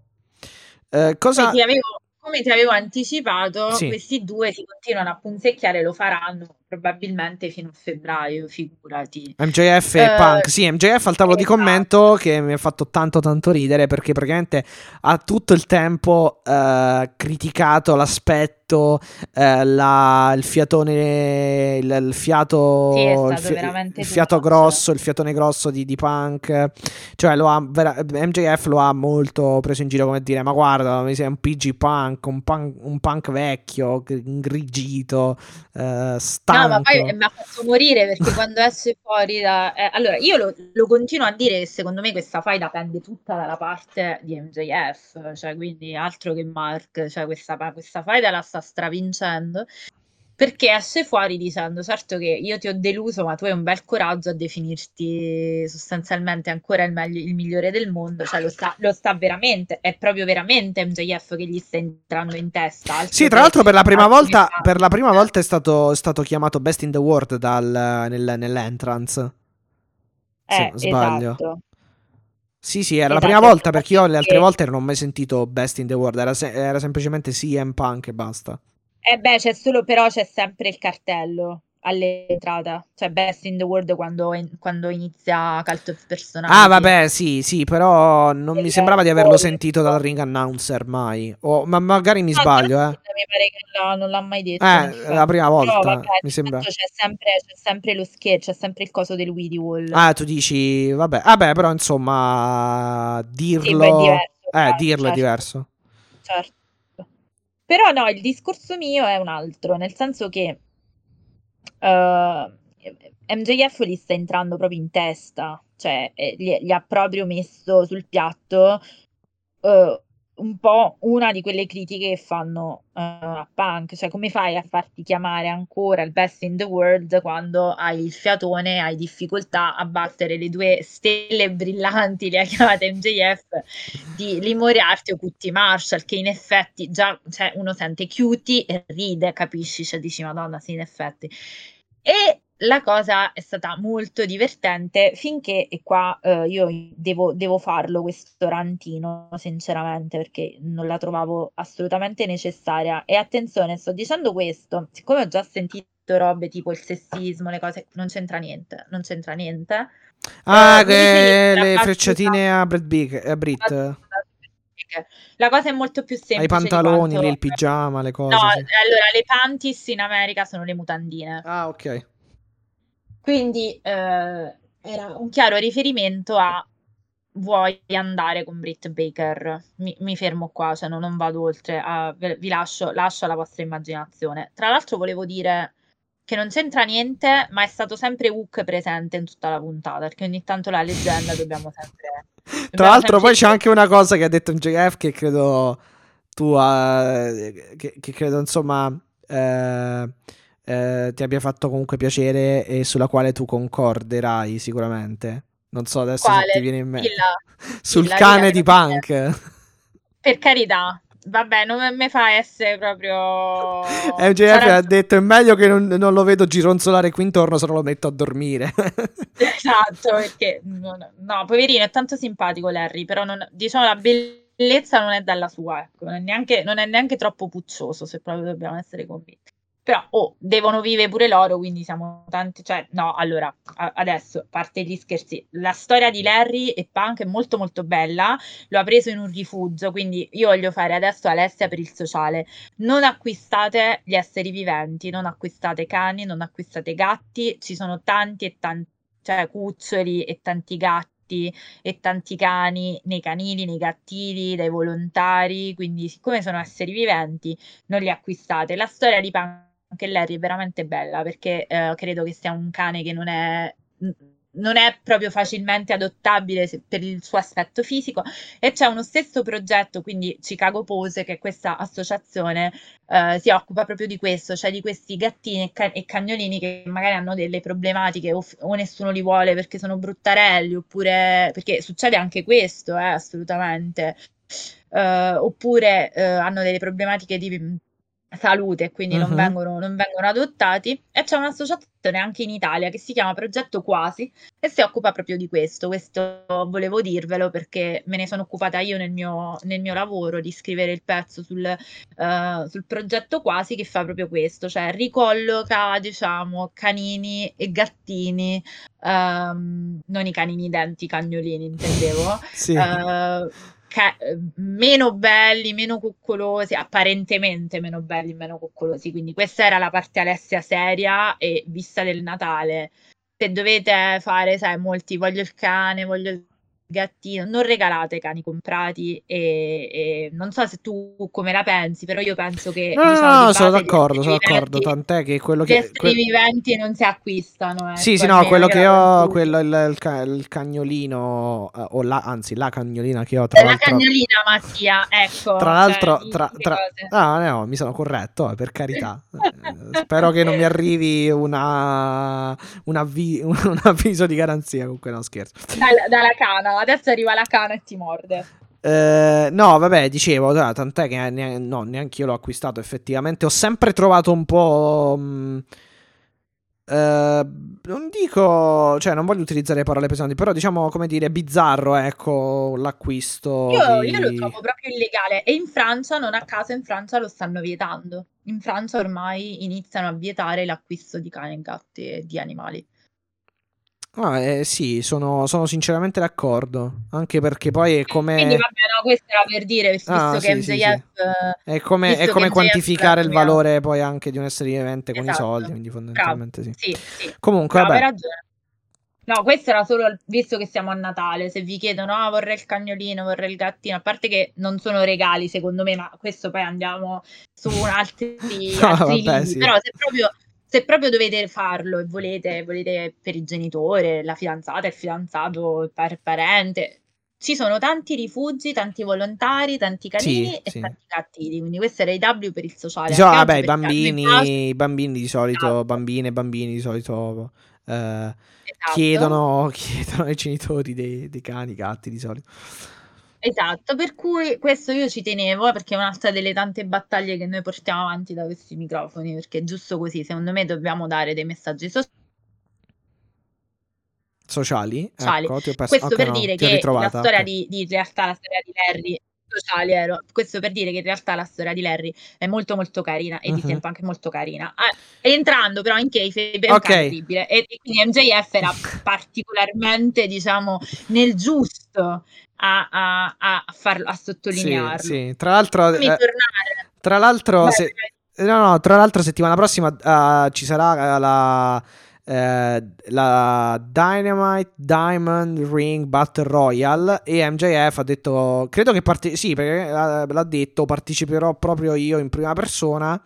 Eh, cosa... Ti avevo, come ti avevo anticipato, sì. questi due si continuano a punzecchiare, lo faranno probabilmente fino a febbraio, figurati. MJF e uh, Punk, sì, MJF al tavolo esatto. di commento che mi ha fatto tanto tanto ridere perché praticamente ha tutto il tempo uh, criticato l'aspetto eh, la, il fiatone il, il fiato sì, il, fi- il fiato grosso il fiatone grosso di, di Punk. Cioè lo ha vera- MJF lo ha molto preso in giro come dire ma guarda mi sei un PG Punk un punk, un punk vecchio ingrigito eh, stanco No, ma poi mi ha fatto morire perché quando esce fuori da... Eh, allora, io lo, lo, continuo a dire che secondo me questa faida pende tutta dalla parte di MJF, cioè quindi altro che Mark, cioè questa, questa faida la sta stravincendo perché esce fuori dicendo certo che io ti ho deluso ma tu hai un bel coraggio a definirti sostanzialmente ancora il, meglio, il migliore del mondo. Cioè lo sta, lo sta, veramente è proprio veramente MJF che gli sta entrando in testa. Sì tra l'altro per la prima volta per la prima volta è stato, è stato chiamato best in the world dal, nel, nell'entrance. Eh, sbaglio. esatto. Sì, sì, era esatto, la prima volta perché io le altre volte non ho mai sentito Best in the World, era, se- era semplicemente CM Punk e basta. Eh beh, c'è solo però c'è sempre il cartello all'entrata, cioè Best in the World quando, quando inizia Cult of Personality. Ah, vabbè, sì, sì, però non e mi sembrava di averlo sentito dal ring announcer mai. O, ma magari mi no, sbaglio, eh. Mi pare che no, non l'ha mai detto. Eh, la prima volta, però, vabbè, mi sembra. C'è sempre, c'è sempre, lo sketch, c'è sempre il coso del Weedy Wall. Ah, tu dici, vabbè, vabbè, però insomma, dirlo... Sì, è diverso, eh, dirlo certo. è diverso. Certo. Però no, il discorso mio è un altro, nel senso che uh, MJF gli sta entrando proprio in testa, cioè eh, gli, ha proprio messo sul piatto uh, un po' una di quelle critiche che fanno uh, a Punk, cioè come fai a farti chiamare ancora il best in the world quando hai il fiatone, hai difficoltà a battere le due stelle brillanti, le ha chiamate MJF, di Limoriarty o Cutie Marshall, che in effetti già cioè, uno sente cutie e ride, capisci? Cioè dici madonna, sì, in effetti. E la cosa è stata molto divertente finché, e qua eh, io devo, devo, farlo questo rantino, sinceramente, perché non la trovavo assolutamente necessaria. E attenzione, sto dicendo questo, siccome ho già sentito robe tipo il sessismo, le cose, non c'entra niente, non c'entra niente. Ah, eh, che le frecciatine a Brad Big, a Brit. La cosa è molto più semplice. I pantaloni, quanto... il pigiama, le cose. No, sì. allora le panties in America sono le mutandine. Ah, ok. Quindi eh, era un chiaro riferimento a vuoi andare con Britt Baker? Mi, mi fermo qua, cioè no, non vado oltre, a, vi lascio, lascio alla vostra immaginazione. Tra l'altro volevo dire che non c'entra niente, ma è stato sempre Hook presente in tutta la puntata, perché ogni tanto la leggenda dobbiamo sempre... Dobbiamo Tra l'altro sempre... poi c'è anche una cosa che ha detto in JF che credo tu, uh, che, che, credo insomma... Uh, eh, ti abbia fatto comunque piacere e sulla quale tu concorderai sicuramente. Non so adesso quale? se ti viene in mente. Sul Dilla, cane di Punk. Per carità, vabbè, non mi fa essere proprio. MJF Sarà... ha detto: è meglio che non, non, lo vedo gironzolare qui intorno, se no lo metto a dormire. esatto, perché no, no, poverino, è tanto simpatico Larry, però non, diciamo la bellezza non è dalla sua, ecco, non, è neanche, non è neanche troppo puccioso, se proprio dobbiamo essere convinti. Però, oh, devono vivere pure loro, quindi siamo tanti. Cioè, no, allora, a- adesso, parte gli scherzi, la storia di Larry e Punk è molto molto bella. Lo ha preso in un rifugio, quindi io voglio fare adesso Alessia per il sociale. Non acquistate gli esseri viventi, non acquistate cani, non acquistate gatti. Ci sono tanti e tanti, cioè, cuccioli e tanti gatti e tanti cani nei canili, nei gattili, dai volontari, quindi siccome sono esseri viventi non li acquistate. La storia di Punk anche Larry è veramente bella perché eh, credo che sia un cane che non è, non è proprio facilmente adottabile per il suo aspetto fisico e c'è uno stesso progetto, quindi Chicago Pose, che questa associazione eh, si occupa proprio di questo, cioè di questi gattini e, ca- e cagnolini che magari hanno delle problematiche o, f- o, nessuno li vuole perché sono bruttarelli oppure perché succede anche questo, eh, assolutamente. Uh, oppure uh, hanno delle problematiche di salute e quindi uh-huh. non, vengono, non, vengono, adottati e c'è un'associazione anche in Italia che si chiama Progetto Quasi e si occupa proprio di questo, questo volevo dirvelo perché me ne sono occupata io nel mio, nel mio lavoro di scrivere il pezzo sul, uh, sul, progetto Quasi che fa proprio questo, cioè ricolloca diciamo canini e gattini, um, non i canini denti, cagnolini intendevo, sì. uh, ca- meno belli, meno coccolosi, apparentemente meno belli, meno coccolosi. Quindi questa era la parte Alessia seria e vista del Natale. Se dovete fare, sai, molti voglio il cane, voglio il gattino, non regalate cani comprati e, e, non so se tu come la pensi, però io penso che... No, diciamo, no, no sono d'accordo, sono d'accordo, tant'è che quello che... Gli esseri viventi non si acquistano. Ecco, sì, sì, no, quello che ho, quello, il, il, il cagnolino, uh, o la, anzi la cagnolina che ho tra la cagnolina Mattia, ecco. Tra l'altro, cioè, tra, tra... Ah, no, mi sono corretto, eh, per carità. Eh, spero che non mi arrivi una, un, avvi... un avviso di garanzia, comunque no scherzo. Dalla, dalla cana adesso arriva la cana e ti morde. Eh, no, vabbè, dicevo, tant'è che ne- no, neanche io l'ho acquistato effettivamente. Ho sempre trovato un po'... Mh, mm, eh, non dico, cioè, non voglio utilizzare parole pesanti, però diciamo come dire bizzarro, ecco, l'acquisto. Io, di... io lo trovo proprio illegale. E in Francia, non a caso, in Francia lo stanno vietando. In Francia ormai iniziano a vietare l'acquisto di cani e gatti e di animali. Ah, eh, sì, sono, sono, sinceramente d'accordo. Anche perché poi è come. Quindi, vabbè, no, questo era per dire, visto ah, che MJF. Sì, sì. È come, è come quantificare il valore poi anche di un essere vivente con esatto. i soldi. Quindi, fondamentalmente, Bravo. sì. Comunque, Bravo, vabbè. No, questo era solo visto che siamo a Natale. Se vi chiedono, ah, vorrei il cagnolino, vorrei il gattino, a parte che non sono regali, secondo me, ma questo poi andiamo su altri, altri ah, vabbè. Però se proprio se proprio dovete farlo e volete, volete per il genitore, la fidanzata, il fidanzato, il par- parente, ci sono tanti rifugi, tanti volontari, tanti canini sì, e sì. tanti gattini. Quindi questo era i W per il sociale. Diciamo, vabbè, i bambini, i bambini di solito, esatto. bambine e bambini di solito eh, esatto. chiedono, chiedono ai genitori dei, dei cani, gatti di solito. Esatto, per cui questo io ci tenevo eh, perché è un'altra delle tante battaglie che noi portiamo avanti da questi microfoni, perché è giusto così, secondo me dobbiamo dare dei messaggi sociali. Sociali? sociali. Ecco, perso- Questo okay, per no, dire che la storia okay. di, di, in realtà la storia di Larry sociali ero. Questo per dire che in realtà la storia di Larry è molto molto carina e uh-huh. di Steampunk è molto carina. Ah, entrando però in Kayfabe è okay. incredibile e, e quindi MJF era particolarmente diciamo nel giusto a, a, a, farlo, a sottolinearlo. Sì, sì. Tra l'altro, eh, tra l'altro, Beh, se, no, no, tra l'altro settimana prossima uh, ci sarà la eh, la Dynamite Diamond Ring Battle Royale e MJF ha detto credo che parte- sì perché l'ha detto parteciperò proprio io in prima persona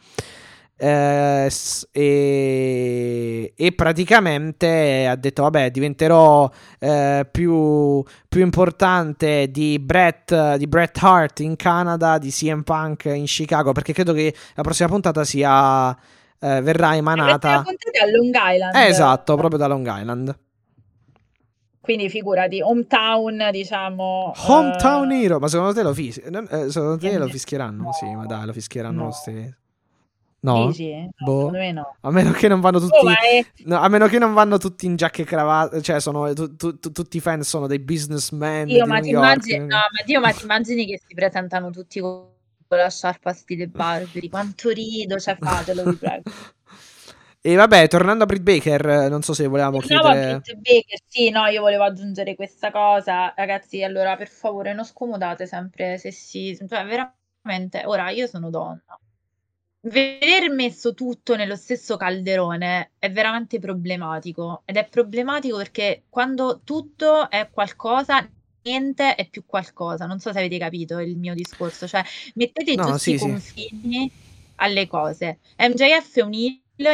eh, e, e, praticamente ha detto vabbè diventerò eh, più, più, importante di Bret, di Bret Hart in Canada di CM Punk in Chicago perché credo che la prossima puntata sia eh, verrà emanata. a Long Island. Eh, esatto, proprio da Long Island. Quindi figurati, hometown, diciamo... Hometown eh, Hero, ma secondo te lo, fis- eh, secondo te lo ne- fischieranno? no, Sì, ma dai, lo fischieranno no. lo stesso. No? No, Boh. secondo me no. A meno che non vanno tutti... Oh, è- no, a meno che non vanno tutti in giacche e cravatte, cioè sono, tu- tu- tu- tutti i fan sono dei businessmen Dio, di ma ti immagini, no, ma Dio, ma ti immagini che si presentano tutti con la sciarpa stile Barbie? Quanto rido, cioè fatelo, vi prego. E vabbè, tornando a Britt Baker, non so se volevamo Tornavo a chiedere... Britt Baker, sì, no, io volevo aggiungere questa cosa, ragazzi, allora per favore non scomodate sempre sessismo, cioè veramente, ora io sono donna, veder messo tutto nello stesso calderone è veramente problematico ed è problematico perché quando tutto è qualcosa, niente è più qualcosa, non so se avete capito il mio discorso, cioè mettete i No, giusti sì, sì. confini alle cose. MJF è un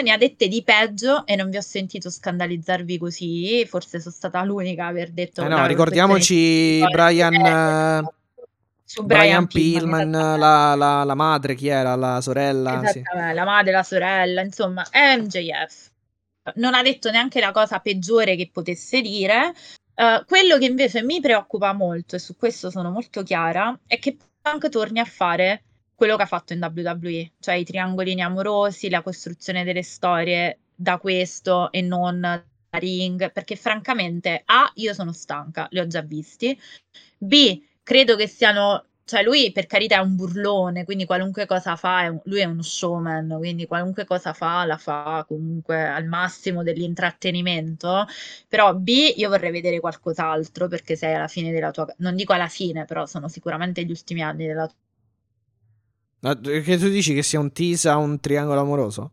ne ha dette di peggio e non vi ho sentito scandalizzarvi così, forse sono stata l'unica a aver detto Eh "Dai, no, ricordiamoci Brian, storia, eh, su Brian Brian Pillman, esattamente. la, la- la madre, chi era? La sorella? Sì. La madre, la sorella, insomma, è MJF. Non ha detto neanche la cosa peggiore che potesse dire. Eh, quello che invece mi preoccupa molto, e su questo sono molto chiara, è che Punk torni a fare quello che ha fatto in WWE, cioè i triangolini amorosi, la costruzione delle storie da questo e non da ring, perché francamente, A, io sono stanca, li ho già visti, B, credo che siano, cioè lui per carità è un burlone, quindi qualunque cosa fa, è un- lui è uno showman, quindi qualunque cosa fa la fa comunque al massimo dell'intrattenimento, però B io vorrei vedere qualcos'altro perché sei alla fine della tua, non dico alla fine, però sono sicuramente gli ultimi anni della tua No, Che tu dici che sia un tease a un triangolo amoroso?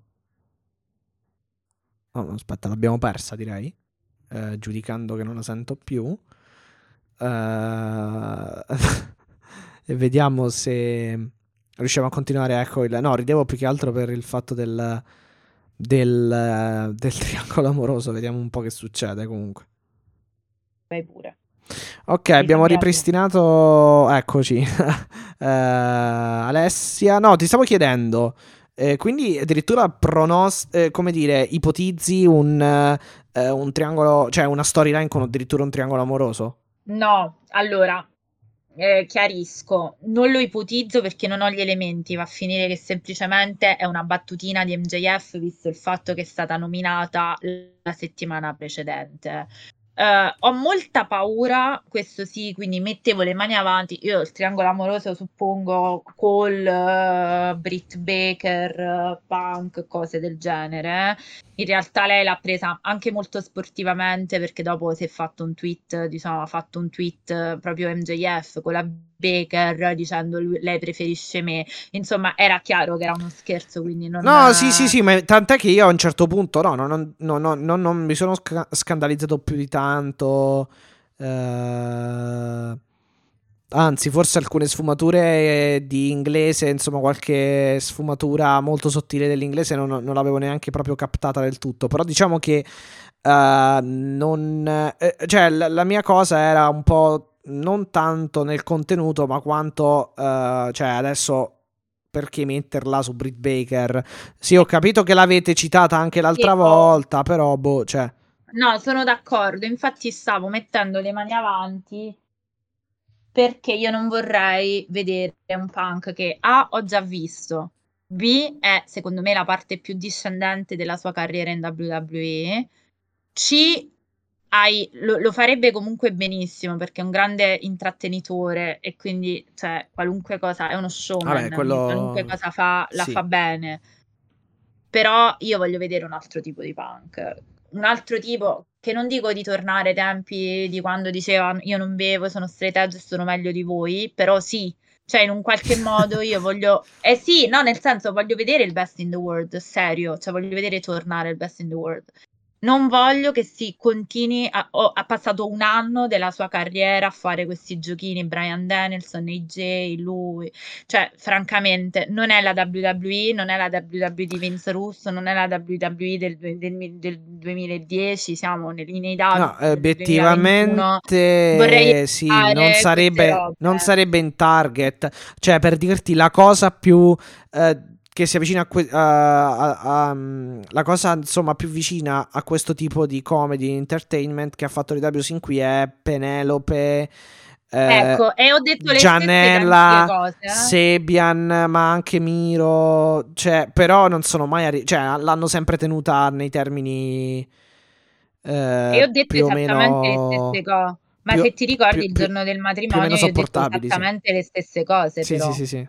Oh, aspetta, l'abbiamo persa, direi. Eh, giudicando che non la sento più. Eh, e vediamo se riusciamo a continuare. Ecco, il... no, ridevo più che altro per il fatto del, del, del triangolo amoroso. Vediamo un po' che succede comunque. vai pure. Ok, abbiamo sembrato? ripristinato. Eccoci. Eh, Alessia. No, ti stavo chiedendo. eh, quindi addirittura pronos- eh, come dire, ipotizzi un, eh, un triangolo, cioè una storyline con addirittura un triangolo amoroso? No, allora, eh, chiarisco, non lo ipotizzo perché non ho gli elementi, va a finire che semplicemente è una battutina di MJF visto il fatto che è stata nominata la settimana precedente. Eh, ho molta paura, questo sì, quindi mettevo le mani avanti. Io il triangolo amoroso suppongo Cole, eh, Britt Baker, eh, Punk, cose del genere. In realtà lei l'ha presa anche molto sportivamente perché dopo si è fatto un tweet, diciamo, ha fatto un tweet proprio MJF con la Baker dicendo lui- lei preferisce me. Insomma, era chiaro che era uno scherzo, quindi non... No, sì, sì, sì, ma tant'è che io a un certo punto no, no, no, no, no, no, non mi sono sca- scandalizzato più di tanto. eh, Anzi, forse alcune sfumature di inglese, insomma, qualche sfumatura molto sottile dell'inglese non, non l'avevo neanche proprio captata del tutto. Però diciamo che eh, non. eh, cioè, la, la mia cosa era un po' non tanto nel contenuto, ma quanto. eh, cioè, adesso. Perché metterla su Britt Baker? Sì, ho capito che l'avete citata anche l'altra Sì, volta, però, boh, cioè. No, sono d'accordo. Infatti stavo mettendo le mani avanti perché io non vorrei vedere un punk che A ho già visto, B è secondo me la parte più discendente della sua carriera in WWE, C hai- lo, lo farebbe comunque benissimo perché è un grande intrattenitore e quindi cioè, qualunque cosa è uno showman, Vabbè, quello- qualunque cosa fa la sì. fa bene. Però io voglio vedere un altro tipo di punk, un altro tipo che non dico di tornare ai tempi di quando diceva io non bevo, sono straight edge e sono meglio di voi, però sì, cioè in un qualche modo io voglio, eh sì, no, nel senso voglio vedere il best in the world, serio, cioè voglio vedere tornare il best in the world. Non voglio che si continui, a- ho- ha passato un anno della sua carriera a fare questi giochini, Brian Danielson, AJ, lui, cioè francamente non è la WWE, non è la WWE di Vince Russo, non è la WWE del, del- del 2010, siamo nei, nei dati No, del 2021. obiettivamente Vorrei sì, non sarebbe, non sarebbe in target. Cioè, per dirti la cosa più eh, che si avvicina a, que- a, a, a um, la cosa insomma più vicina a questo tipo di comedy entertainment che ha fatto l'IW sin qui è Penelope eh, ecco, e ho detto le Gianella, cose, eh? Sebian, ma anche Miro, cioè, però non sono mai arri- cioè, l'hanno sempre tenuta nei termini eh, e ho detto esattamente meno... le stesse cose. Ma più, se ti ricordi più, il giorno del matrimonio, io ho detto esattamente sì. le stesse cose. Sì, però. sì, sì, sì.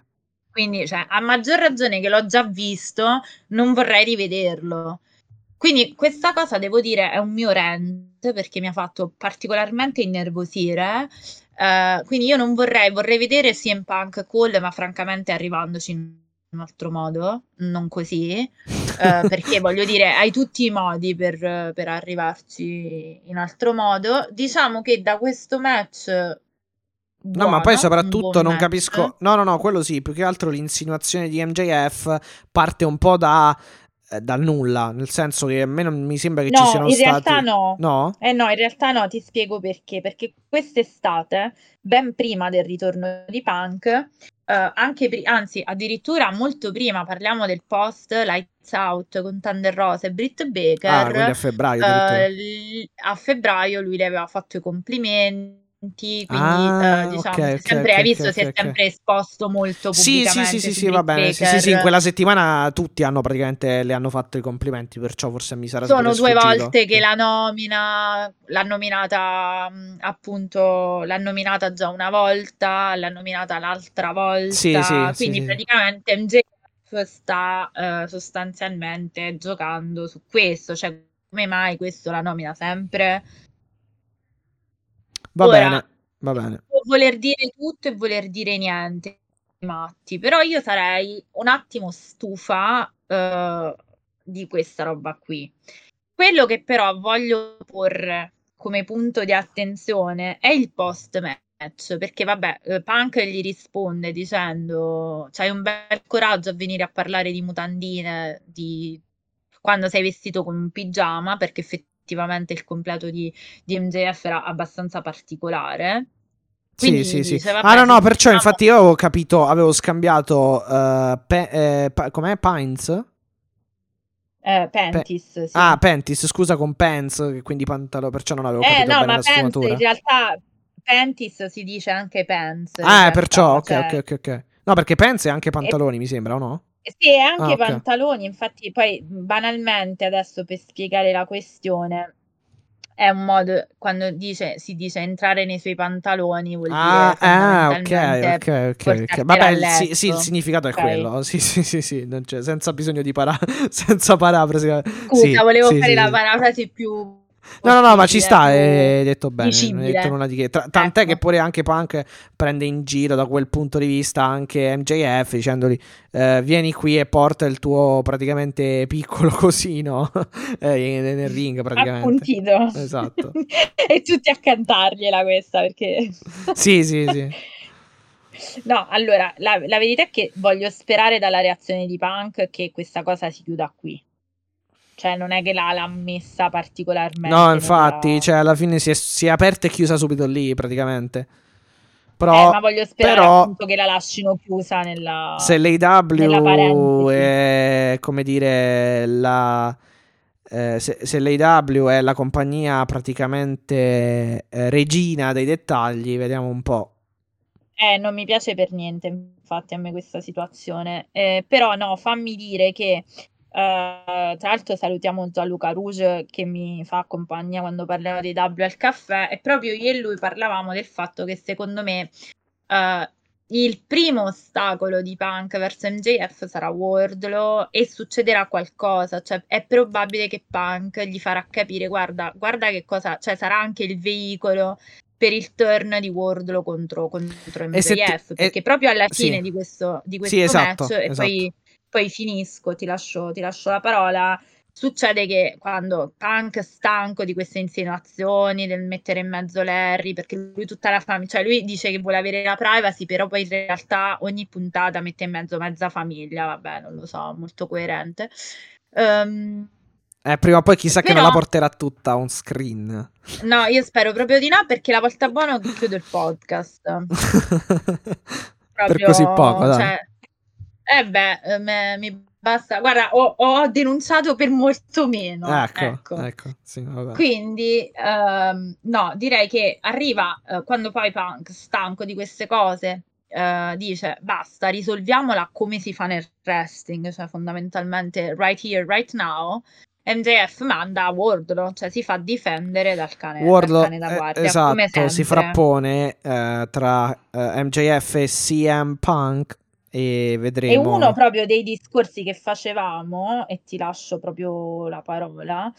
Quindi, cioè, a maggior ragione che l'ho già visto, non vorrei rivederlo. Quindi questa cosa, devo dire, è un mio rant perché mi ha fatto particolarmente innervosire. Uh, quindi io non vorrei, vorrei vedere CM Punk Cole, ma francamente arrivandoci in un altro modo, non così, uh, perché voglio dire, hai tutti i modi per, per arrivarci in altro modo. Diciamo che da questo match Buono, no, ma poi soprattutto non capisco. No, no, no, quello sì. Più che altro l'insinuazione di MJF parte un po' da. Eh, dal nulla, nel senso che a me non mi sembra che no, ci siano in stati. realtà no. No? Eh no, in realtà no, ti spiego perché. Perché quest'estate, ben prima del ritorno di Punk, eh, anche pri- anzi, addirittura molto prima, parliamo del post Lights Out con Thunder Rose e Britt Baker. Ah, a febbraio. Eh, a febbraio lui le aveva fatto i complimenti quindi ah, uh, diciamo, okay, sempre, okay, hai visto, okay, si è sempre esposto molto sì, pubblicamente. Sì, sì, sì, sì, va bene. Sì, sì, sì, in quella settimana tutti hanno praticamente le hanno fatto i complimenti, perciò forse mi sarà Sono due sfuggito. volte che la nomina, l'ha nominata appunto, l'ha nominata già una volta, l'ha nominata l'altra volta, sì, sì, quindi sì, praticamente MJF sta uh, sostanzialmente giocando su questo, cioè come mai questo la nomina sempre? Va Ora, bene, va bene. Può voler dire tutto e voler dire niente, matti, però io sarei un attimo stufa uh, di questa roba qui. Quello che però voglio porre come punto di attenzione è il post match, perché vabbè, eh, Punk gli risponde dicendo c'hai un bel coraggio a venire a parlare di mutandine di quando sei vestito con un pigiama, perché effettivamente effettivamente il completo di, di MJF era abbastanza particolare. Quindi sì, sì, sì. ah, no, no, perciò diciamo... infatti io avevo capito, avevo scambiato uh, pe- eh, pa- com'è Pines? Eh, Pentis, Pe- sì. Ah, Pentis, scusa con Pants, quindi pantalone, perciò non avevo eh, capito no, bene ma la Pants, sfumatura. in realtà Pentis si dice anche Pants. Ah, realtà, perciò, ok, cioè... ok, ok, ok. No, perché Pants è anche pantaloni, e... mi sembra, o no? Sì, e anche ah, okay. pantaloni, infatti poi banalmente adesso per spiegare la questione è un modo quando dice, si dice entrare nei suoi pantaloni vuol ah, dire ah, ok, ok, ok, okay. Vabbè, sì, sì, il significato okay. è quello. Sì, sì, sì, sì, senza bisogno di para senza parafrasi. Scusa, sì, volevo fare la parafrasi più No, no, no, ma ci sta, hai detto bene. Hai detto nulla di che. Tra- tant'è ecco. che pure anche Punk prende in giro da quel punto di vista anche MJF dicendogli eh, vieni qui e porta il tuo praticamente piccolo cosino eh, nel ring praticamente. Appuntito. Esatto. e tutti a cantargliela questa perché... sì, sì, sì. No, allora, la, la verità è che voglio sperare dalla reazione di Punk che questa cosa si chiuda qui cioè non è che l'ha, l'ha messa particolarmente. No, infatti, nella... cioè alla fine si è, si è, aperta e chiusa subito lì praticamente. Però, eh, ma voglio sperare però, appunto che la lasciino chiusa nella Se l'AW è come dire la eh, se, se l'AW è la compagnia praticamente eh, regina dei dettagli, vediamo un po'. Eh, non mi piace per niente, infatti, a me questa situazione. Eh, però no, fammi dire che Uh, tra l'altro salutiamo Gianluca Rouge che mi fa compagnia quando parliamo di W al caffè e proprio io e lui parlavamo del fatto che secondo me uh, il primo ostacolo di Punk verso MJF sarà Wardlow e succederà qualcosa, cioè è probabile che Punk gli farà capire guarda, guarda che cosa, cioè sarà anche il veicolo per il turn di Wardlow contro, contro MJF perché e, proprio alla fine sì. di questo, di questo sì, esatto, match e esatto. poi poi finisco, ti lascio, ti lascio la parola. Succede che quando Punk stanco di queste insinuazioni del mettere in mezzo Larry, perché lui tutta la famiglia, cioè lui dice che vuole avere la privacy, però poi in realtà ogni puntata mette in mezzo mezza famiglia, vabbè, non lo so, molto coerente. Um, eh, prima o poi chissà però, che non la porterà tutta on screen. No, io spero proprio di no, perché la volta buona chiudo il podcast. per così poco, dai. Cioè, Eh beh, eh, me- mi basta. Guarda, ho, ho denunciato per molto meno. Ecco, ecco. ecco, sì. Quindi, ehm, no, direi che arriva eh, quando poi Punk, stanco di queste cose, eh, dice basta, risolviamola come si fa nel wrestling, cioè fondamentalmente right here, right now. MJF manda Wardlow, cioè si fa difendere dal cane, dal Wardlow, cane da eh, guardia, come esatto, si frappone eh, tra eh, MJF e CM Punk e E vedremo. uno proprio dei discorsi che facevamo, e ti lascio proprio la parola,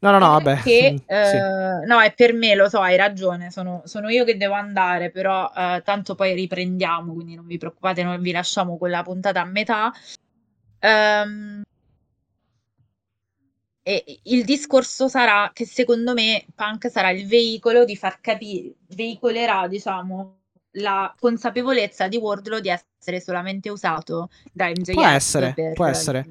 No, no, no, vabbè. che, mm, sì. eh, no, è per me, lo so, hai ragione, sono, sono io che devo andare, però eh, tanto poi riprendiamo, quindi non vi preoccupate, non vi lasciamo quella puntata a metà. Ehm, e il discorso sarà che secondo me Punk sarà il veicolo di far capire, veicolerà, diciamo, la consapevolezza di Wardlow di essere solamente usato da MJF Può essere, può essere.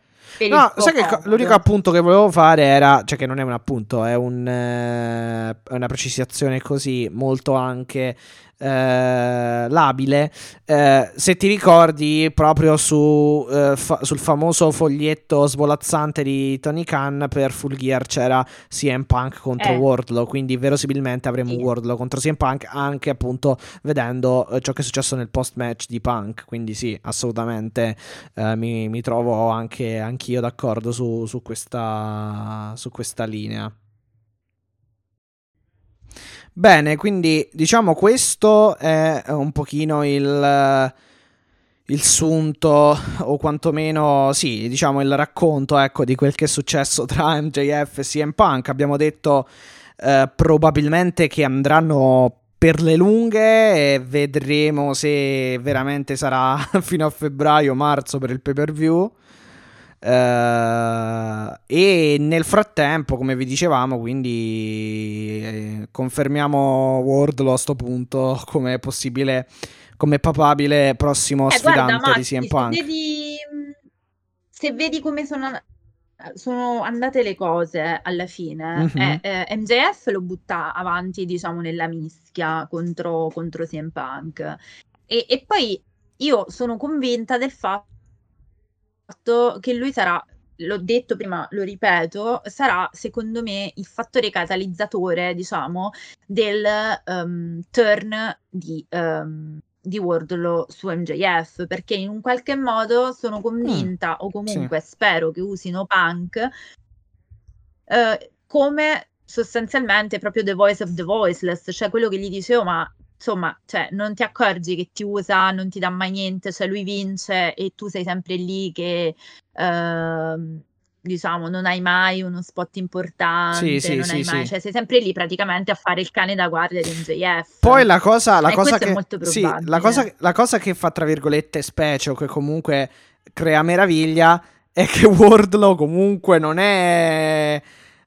No, sai che l'unico appunto che volevo fare era, cioè che non è un appunto, è un, eh, una precisazione così molto anche eh, labile. Eh, se ti ricordi proprio su, eh, fa- sul famoso foglietto svolazzante di Tony Khan per Full Gear c'era CM Punk contro Eh. Wardlow, quindi verosimilmente avremo Sì. Wardlow contro CM Punk anche appunto vedendo eh, ciò che è successo nel post match di Punk, quindi sì, assolutamente mi, mi trovo anche anch'io d'accordo su, su questa, su questa linea. Bene, quindi diciamo questo è un pochino il, il sunto o quantomeno sì, diciamo il racconto ecco, di quel che è successo tra MJF e CM Punk. Abbiamo detto eh, probabilmente che andranno per le lunghe e vedremo se veramente sarà fino a febbraio marzo per il pay per view. Eh, e nel frattempo, come vi dicevamo, quindi eh, confermiamo Wardlow a sto punto come possibile, come papabile prossimo Eh, sfidante guarda, di CM Punk. Se vedi, se vedi come sono, sono andate le cose alla fine, Mhm. eh, eh, MJF lo butta avanti, diciamo, nella mischia contro, contro CM Punk. E, e poi io sono convinta del fatto che lui sarà, l'ho detto prima, lo ripeto, sarà secondo me il fattore catalizzatore, diciamo, del ehm, turn di, ehm, di Wardlow su MJF, perché in un qualche modo sono convinta, o comunque spero che usino Punk eh, come sostanzialmente proprio the voice of the voiceless, cioè quello che gli dicevo, ma insomma, cioè, non ti accorgi che ti usa, non ti dà mai niente, cioè lui vince e tu sei sempre lì che ehm, diciamo non hai mai uno spot importante, Sì, sì, non sì, hai mai, sì. cioè sei sempre lì praticamente a fare il cane da guardia di MJF. Poi la cosa, la cosa che, la cosa, la cosa che fa tra virgolette specie o che comunque crea meraviglia è che Wardlow comunque non è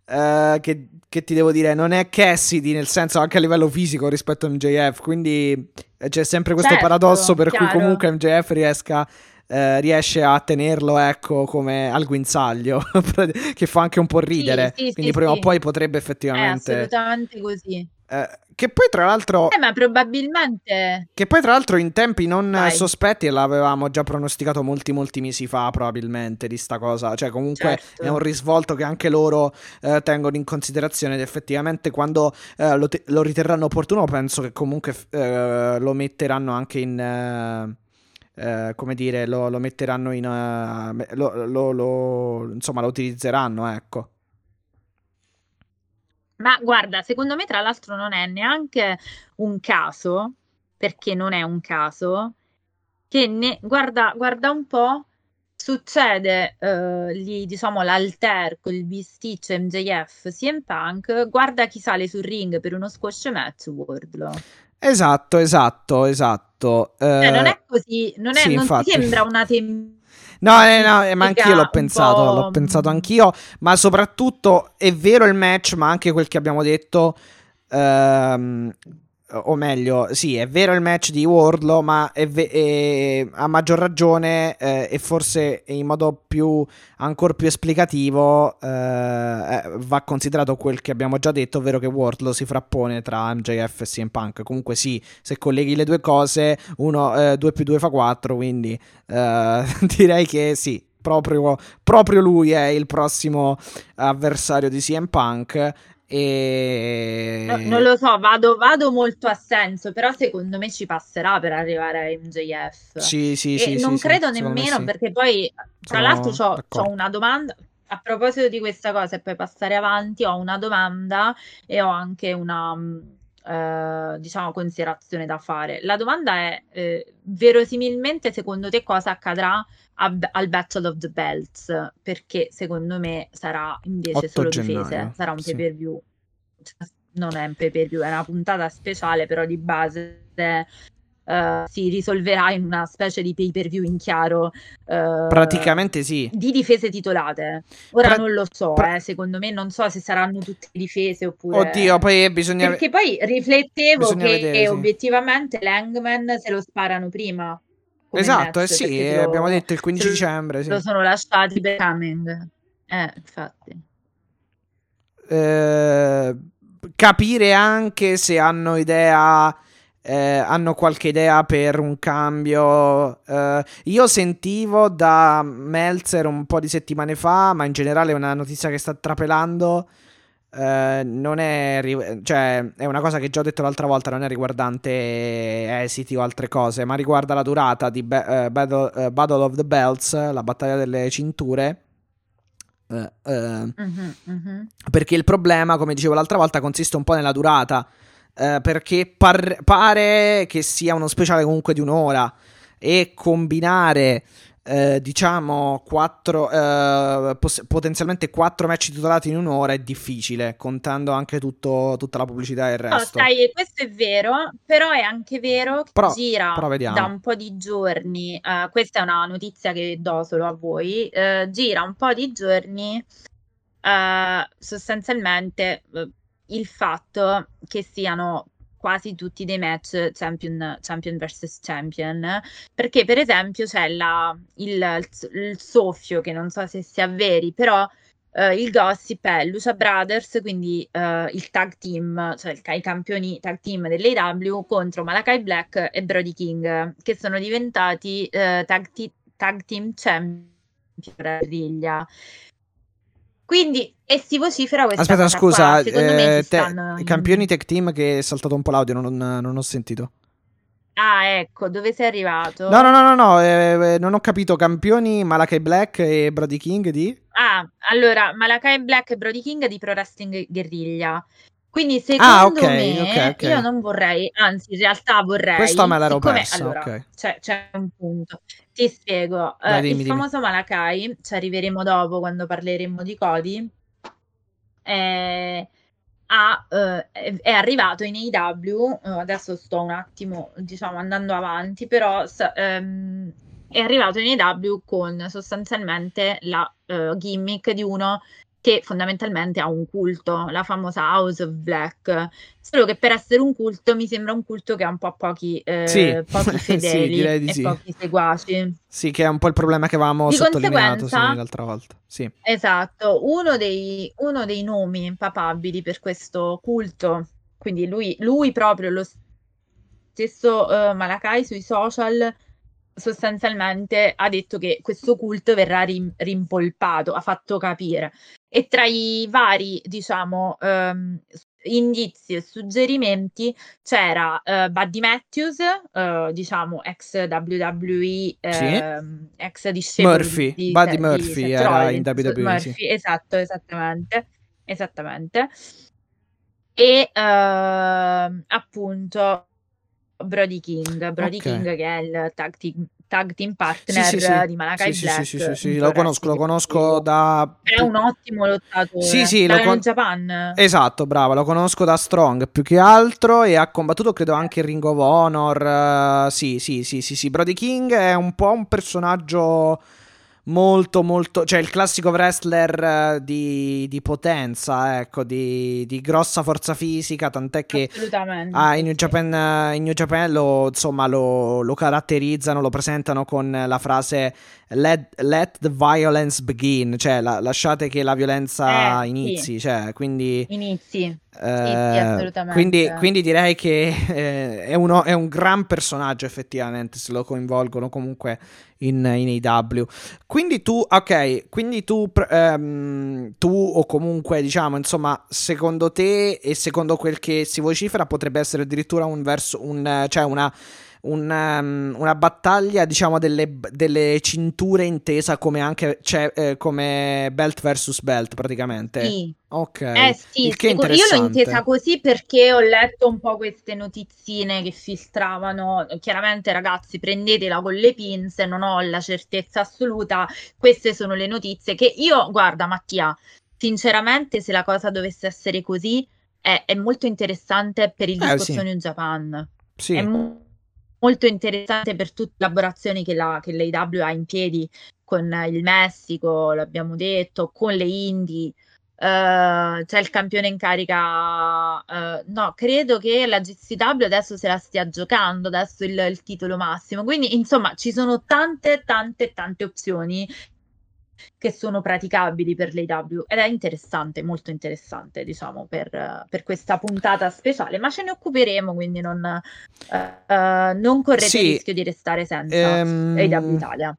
eh, che, che ti devo dire, non è Cassidy nel senso anche a livello fisico rispetto a MJF, quindi eh, c'è sempre questo Certo, paradosso per cui chiaro. comunque MJF riesca eh, riesce a tenerlo ecco come al guinzaglio che fa anche un po' ridere sì, sì, quindi sì, prima o poi potrebbe È effettivamente assolutamente così. Eh, che poi tra l'altro Eh, ma probabilmente che poi tra l'altro in tempi non Vai. sospetti l'avevamo già pronosticato molti molti mesi fa probabilmente di sta cosa, cioè comunque Certo. è un risvolto che anche loro eh, tengono in considerazione ed effettivamente quando eh, lo, te- lo riterranno opportuno penso che comunque eh, lo metteranno anche in... eh, come dire, lo, lo metteranno in... me- lo, lo- lo- insomma lo utilizzeranno, ecco. Ma guarda, secondo me tra l'altro non è neanche un caso, perché non è un caso, che ne, guarda, guarda un po', succede eh, lì, diciamo, l'alter con il bisticcio MJF CM Punk, guarda chi sale sul ring per uno squash match, Wardlow. Esatto, esatto, esatto. Cioè, non Eh, è così, non, è, sì, non ti infatti. sembra una tem- No, eh, no, eh, ma anch'io l'ho pensato, po', l'ho pensato mm, anch'io, ma soprattutto è vero il match, ma anche quel che abbiamo detto, ehm, o meglio, sì, è vero il match di Wardlow, ma è ve- è, a maggior ragione eh, e forse in modo più ancora più esplicativo eh, eh, va considerato quel che abbiamo già detto, ovvero che Wardlow si frappone tra MJF e CM Punk. Comunque sì, se colleghi le due cose, 2 eh, più 2 fa 4, quindi eh, direi che sì, proprio, proprio lui è il prossimo avversario di CM Punk e... No, non lo so, vado, vado, molto a senso, però secondo me ci passerà per arrivare a MJF. Sì, sì, e sì. non sì, credo sì, nemmeno perché poi, tra Sono l'altro, ho una domanda. A proposito di questa cosa, e poi passare avanti, ho una domanda e ho anche una, mm, eh, diciamo, considerazione da fare. La domanda è, eh, verosimilmente, secondo te cosa accadrà al Battle of the Belts perché secondo me sarà invece solo gennaio, difese, sarà un sì. pay per view. Non è un pay per view, è una puntata speciale, però di base uh, si risolverà in una specie di pay per view in chiaro. Uh, Praticamente sì. Di difese titolate. Ora pra- non lo so, pra- eh, secondo me non so se saranno tutte difese oppure. Oddio, poi bisogna. Perché poi riflettevo bisogna che vedere, sì. obiettivamente l'Hangman se lo sparano prima esatto, match, eh sì, lo, abbiamo detto il 15 dicembre. Sì. Lo sono lasciati per coming. Eh, infatti. Eh, capire anche se hanno idea. Eh, hanno qualche idea per un cambio. Eh, io sentivo da Meltzer un po' di settimane fa, ma in generale è una notizia che sta trapelando Uh, non è, cioè, è una cosa che già ho detto l'altra volta, non è riguardante esiti o altre cose, ma riguarda la durata di Be- uh, Battle, uh, Battle, of the Belts, la battaglia delle cinture. Mm-hmm, mm-hmm. Perché il problema, come dicevo l'altra volta, consiste un po' nella durata. perché par- pare che sia uno speciale comunque di un'ora e combinare eh, diciamo quattro, eh, poss- potenzialmente quattro match titolati in un'ora è difficile, contando anche tutto, tutta la pubblicità e il resto. No, sai, questo è vero, però è anche vero che però, gira però da un po' di giorni, uh, questa è una notizia che do solo a voi, uh, gira un po' di giorni sostanzialmente il fatto che siano quasi tutti dei match champion, champion vs champion, perché per esempio c'è la, il, il, soffio, che non so se sia veri, però uh, il gossip è Lucia Brothers, quindi uh, il tag team, cioè il, i campioni tag team dell'AW contro Malakai Black e Brody King, che sono diventati uh, tag, t- tag team champion per griglia. Quindi, e si vocifera questa Aspetta, scusa, qua. eh, te, stanno... campioni tech team che è saltato un po' l'audio, non, non ho sentito. Ah, ecco, dove sei arrivato? No, no, no, no, no eh, eh non ho capito. Campioni Malakai Black e Brody King di? Ah, allora, Malakai Black e Brody King di Pro Wrestling Guerriglia. Quindi secondo ah, okay, me okay, okay. io non vorrei, anzi in realtà vorrei... Questo me l'ero perso, allora, c'è, c'è, un punto. Ti spiego. Dai, uh, dimmi, il dimmi. famoso Malakai, ci arriveremo dopo quando parleremo di Cody, è, ha, uh, è, arrivato in AW, adesso sto un attimo diciamo andando avanti, però um, è arrivato in AW con sostanzialmente la gimmick di uno che fondamentalmente ha un culto, la famosa House of Black. Solo che per essere un culto mi sembra un culto che ha un po' pochi, eh, sì. pochi fedeli sì, e pochi seguaci. Sì, che è un po' il problema che avevamo di sottolineato sì, l'altra volta. Sì. Esatto, uno dei, uno dei nomi papabili per questo culto, quindi lui, lui proprio lo stesso uh, Malakai sui social sostanzialmente ha detto che questo culto verrà rim- rimpolpato, ha fatto capire. E tra i vari, diciamo, um, indizi e suggerimenti c'era uh, Buddy Matthews, uh, diciamo ex WWE, uh, sì. Ehm, ex discepolo Murphy, di, Buddy di, Murphy di era in WWE. Murphy, sì. Esatto, esattamente. Esattamente. E uh, appunto Brody King, Brody okay. King che è il tag team, tag team partner sì, sì, sì. di Malakai sì, Black. Sì, sì, sì, lo conosco, lo conosco da... È un ottimo lottatore. Sì, sì, lo con... Japan. Esatto, bravo, lo conosco da Strong più che altro e ha combattuto credo anche in Ring of Honor. Uh, sì, sì, sì, sì, sì, Brody King è un po' un personaggio molto molto cioè il classico wrestler di, di potenza ecco di, di, grossa forza fisica tant'è che ah, in, New Japan, in New Japan lo, insomma lo, lo, caratterizzano lo presentano con la frase let, let the violence begin cioè la, lasciate che la violenza eh, inizi sì. cioè quindi inizi eh, sì, quindi, quindi, direi che eh, è, uno, è, un gran personaggio effettivamente se lo coinvolgono comunque in, in AW. Quindi tu, ok, quindi tu, ehm, tu o comunque diciamo insomma secondo te e secondo quel che si vocifera potrebbe essere addirittura un verso, un, cioè una un, um, una battaglia, diciamo, delle, delle, cinture intesa come anche cioè, eh, come belt versus belt, praticamente. Sì. Ok. Eh sì, sicur- io l'ho intesa così perché ho letto un po' queste notizzine che filtravano. Chiaramente, ragazzi, prendetela con le pinze, non ho la certezza assoluta. Queste sono le notizie che io, guarda, Mattia, sinceramente, se la cosa dovesse essere così, è, è molto interessante per il discorso eh, sì. New Japan. Sì. È molto molto interessante per tutte le collaborazioni che, la, che l'AW ha in piedi con il Messico, l'abbiamo detto, con le Indie. Uh, c'è il campione in carica. Uh, no, credo che la GCW adesso se la stia giocando, adesso il, il titolo massimo. Quindi, insomma, ci sono tante, tante, tante opzioni che sono praticabili per l'AW ed è interessante, molto interessante, diciamo, per, per questa puntata speciale, ma ce ne occuperemo, quindi non, uh, uh, non correte sì, il rischio di restare senza ehm... AW Italia.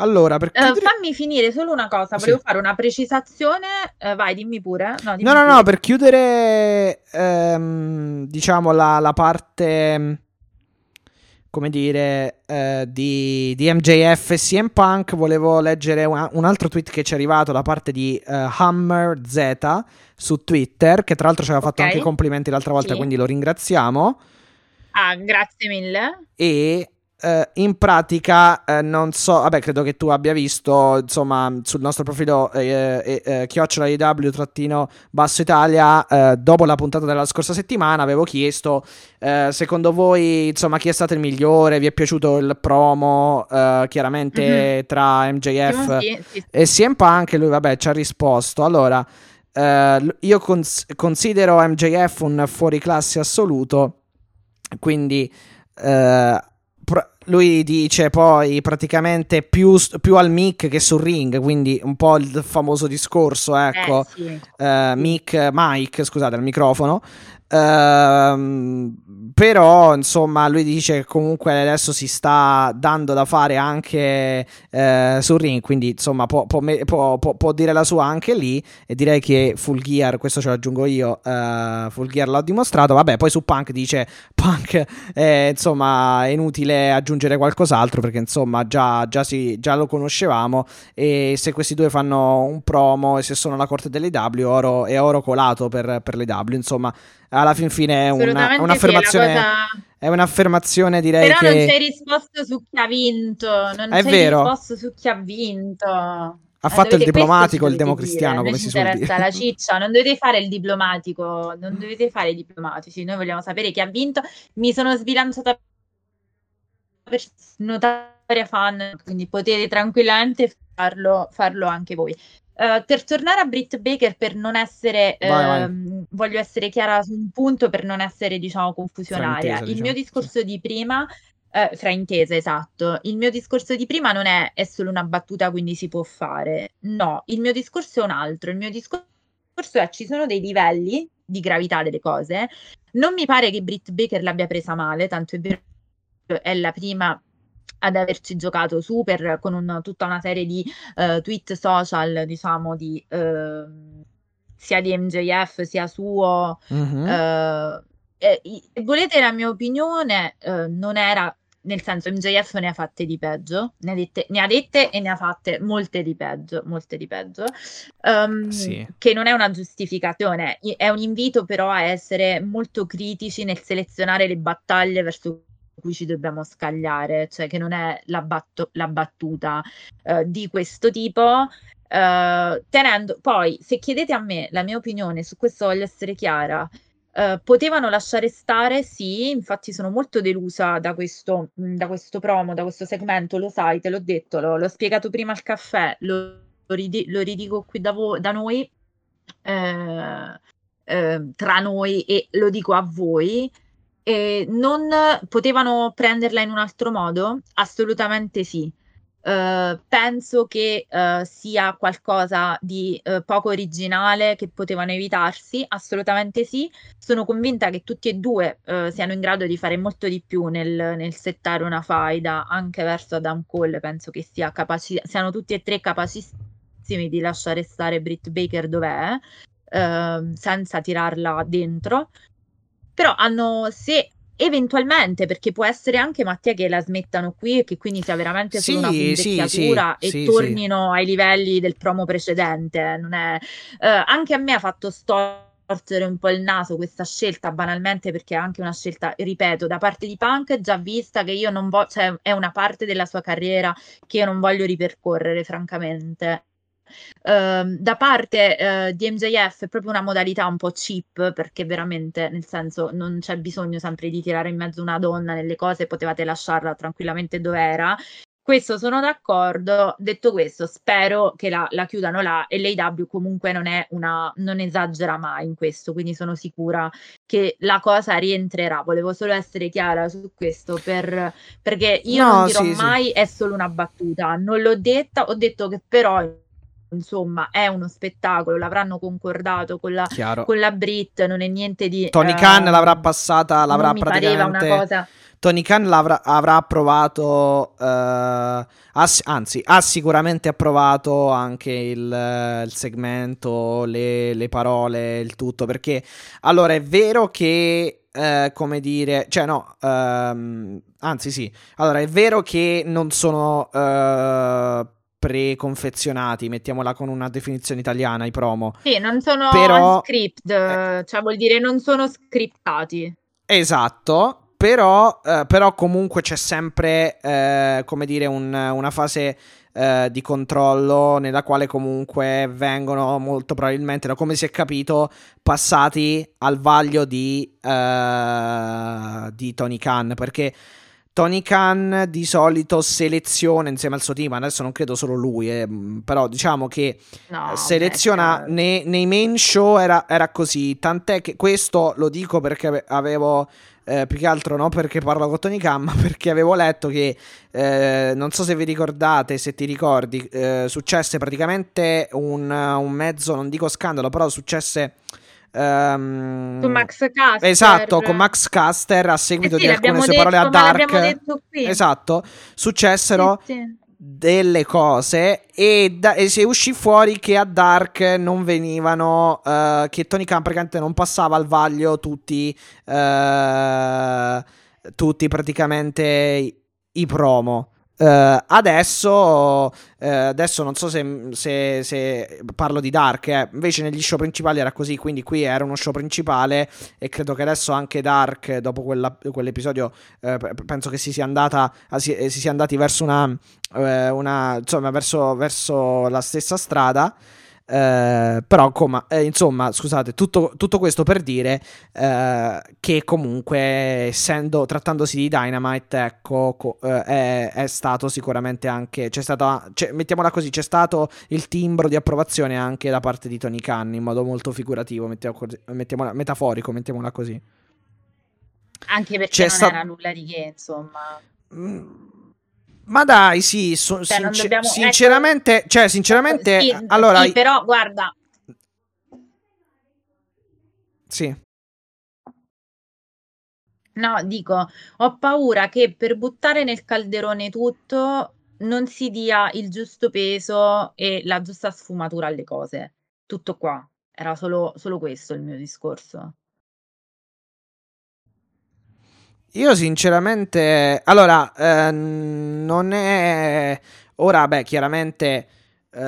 Allora, per uh, fammi finire solo una cosa, volevo sì. fare una precisazione. Uh, vai, dimmi pure. No, dimmi no, no, pure. no, per chiudere, ehm, diciamo, la, la parte come dire, eh, di, di, MJF e CM Punk, volevo leggere una, un altro tweet che ci è arrivato da parte di uh, Hammer Z su Twitter, che tra l'altro ci aveva fatto okay. anche complimenti l'altra volta, sì. quindi lo ringraziamo. Ah, grazie mille. E Uh, in pratica, uh, non so, vabbè, credo che tu abbia visto, insomma, sul nostro profilo eh, eh, chiocciola IW trattino basso Italia, dopo la puntata della scorsa settimana, avevo chiesto, secondo voi, insomma, chi è stato il migliore? Vi è piaciuto il promo, chiaramente, mm-hmm. tra MJF sì, sì. e CM Punk? Lui, vabbè, ci ha risposto. Allora, io cons- considero MJF un fuoriclasse assoluto, quindi... Uh, lui dice poi praticamente più, più, al mic che sul ring, quindi un po' il famoso discorso, ecco, eh, sì. uh, mic, mic, scusate, al microfono. Uh, però insomma lui dice che comunque adesso si sta dando da fare anche uh, sul ring quindi insomma può, può, può, può, dire la sua anche lì e direi che Full Gear questo ce lo aggiungo io uh, Full Gear l'ho dimostrato. Vabbè poi su Punk dice Punk è, insomma è inutile aggiungere qualcos'altro perché insomma già, già, si, già lo conoscevamo e se questi due fanno un promo e se sono alla corte dell'EW oro, è oro colato per, per l'EW insomma alla fin fine è una, un'affermazione. Sì, cosa... È un'affermazione, direi. Però che... non c'è risposto su chi ha vinto. Non è c'è vero. risposto su chi ha vinto. Ha eh, fatto il diplomatico, il democristiano, come si suol dire. la ciccia, non dovete fare il diplomatico, non dovete fare i diplomatici, noi vogliamo sapere chi ha vinto. Mi sono sbilanciata per notaria fan, quindi potete tranquillamente farlo, farlo anche voi. Uh, per tornare a Britt Baker, per non essere, vai, vai. voglio essere chiara su un punto per non essere, diciamo, confusionaria. Fraintesa, il diciamo. mio discorso sì. di prima, uh, fraintesa, esatto. Il mio discorso di prima non è, è solo una battuta, quindi si può fare. No, il mio discorso è un altro. Il mio discorso è ci sono dei livelli di gravità delle cose. Non mi pare che Britt Baker l'abbia presa male, tanto è vero è la prima ad averci giocato super con un, tutta una serie di uh, tweet social, diciamo, di, uh, sia di MJF sia suo. Mm-hmm. Uh, e, e, volete la mia opinione? non era nel senso MJF ne ha fatte di peggio, ne ha, dette, ne ha, dette, e ne ha fatte molte di peggio, molte di peggio, um, sì. che non è una giustificazione, è un invito però a essere molto critici nel selezionare le battaglie verso cui ci dobbiamo scagliare, cioè che non è la, batto- la battuta uh, di questo tipo. Uh, tenendo poi, se chiedete a me la mia opinione su questo, voglio essere chiara. Uh, potevano lasciare stare, sì, infatti sono molto delusa da questo, da questo promo, da questo segmento, lo sai, te l'ho detto, lo, l'ho spiegato prima al caffè, lo, lo, ridi- lo ridico qui da, vo- da noi, eh, eh, tra noi e lo dico a voi. Eh, non potevano prenderla in un altro modo? Assolutamente sì. Uh, penso che uh, sia qualcosa di uh, poco originale che potevano evitarsi, assolutamente sì. Sono convinta che tutti e due siano in grado di fare molto di più nel, nel, settare una faida anche verso Adam Cole. Penso che sia capaci- siano tutti e tre capacissimi di lasciare stare Britt Baker dov'è, senza tirarla dentro. Però hanno, se Eventualmente, perché può essere anche Mattia che la smettano qui e che quindi sia veramente solo una punzecchiatura sì, sì, e sì, tornino ai livelli del promo precedente. È, eh, anche a me ha fatto storcere un po' il naso questa scelta, banalmente perché è anche una scelta, ripeto, da parte di Punk, già vista che io non voglio, cioè è una parte della sua carriera che io non voglio ripercorrere, francamente. Uh, da parte uh, di MJF è proprio una modalità un po' cheap perché veramente nel senso non c'è bisogno sempre di tirare in mezzo una donna nelle cose potevate lasciarla tranquillamente dove era questo sono d'accordo. Detto questo, spero che la, la chiudano là e l'AW comunque non è una non esagera mai in questo, quindi sono sicura che la cosa rientrerà. Volevo solo essere chiara su questo per, perché io no, non dirò sì, mai sì. è solo una battuta. Non l'ho detta, ho detto che però insomma è uno spettacolo, l'avranno concordato con la, con la Brit, non è niente di... Tony uh, Khan l'avrà passata, l'avrà praticamente... Tony Khan l'avrà, avrà approvato, uh, ass- anzi ha sicuramente approvato anche il, il segmento, le, le, parole, il tutto, perché allora è vero che, uh, come dire, cioè no, um, anzi sì, allora è vero che non sono... Uh, preconfezionati, mettiamola con una definizione italiana, i promo. Sì, non sono però, script, eh, cioè vuol dire non sono scriptati. Esatto, però, eh, però comunque c'è sempre, eh, come dire, un, una fase eh, di controllo nella quale comunque vengono molto probabilmente, da come si è capito, passati al vaglio di, eh, di Tony Khan, perché Tony Khan di solito seleziona insieme al suo team, adesso non credo solo lui, eh, però diciamo che no, seleziona nei, nei, main show era, era, così, tant'è che questo lo dico perché avevo... Eh, più che altro no perché parlo con Tony Khan, ma perché avevo letto che eh, non so se vi ricordate, se ti ricordi, eh, successe praticamente un, un, mezzo, non dico scandalo, però successe Um, con Max Caster. Esatto, con Max Caster a seguito eh sì, di alcune sue parole a Dark. Esatto, successero sì, sì. delle cose e, da, e, si uscì fuori che a Dark non venivano, uh, che Tony Khan praticamente non passava al vaglio tutti, uh, tutti praticamente i promo. Uh, adesso, uh, adesso non so se, se, se parlo di Dark, eh. invece negli show principali era così, quindi qui era uno show principale e credo che adesso anche Dark, dopo quella, quell'episodio, uh, penso che si sia, andata, si, si sia andati verso una, una insomma, verso, verso la stessa strada. Eh, però, come, eh, insomma, scusate, tutto, tutto, questo per dire eh, che comunque, essendo trattandosi di Dynamite, ecco, co- eh, è, è, stato sicuramente anche. C'è stato, cioè, mettiamola così, c'è stato il timbro di approvazione anche da parte di Tony Khan in modo molto figurativo, mettiamola, mettiamola, metaforico, mettiamola così. Anche perché c'è non sta... era nulla di che, insomma. Mm ma dai, sì, so, cioè, sincer- dobbiamo... sinceramente, ecco... cioè, sinceramente, sì, allora... Sì, però, guarda... Sì. No, dico, ho paura che per buttare nel calderone tutto non si dia il giusto peso e la giusta sfumatura alle cose. Tutto qua. Era solo, solo questo il mio discorso. Io sinceramente, allora, eh, non è... Ora, beh, chiaramente eh,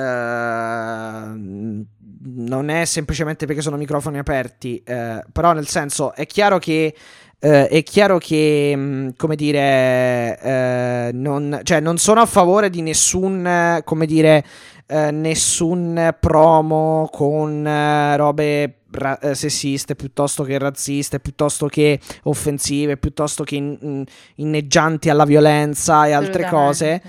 non è semplicemente perché sono microfoni aperti, eh, però nel senso è chiaro che... Uh, è chiaro che, mm, come dire, uh, non, cioè, non sono a favore di nessun, come dire, uh, nessun promo con robe ra- eh, sessiste, piuttosto che razziste, piuttosto che offensive, piuttosto che in- in- inneggianti alla violenza e altre cose.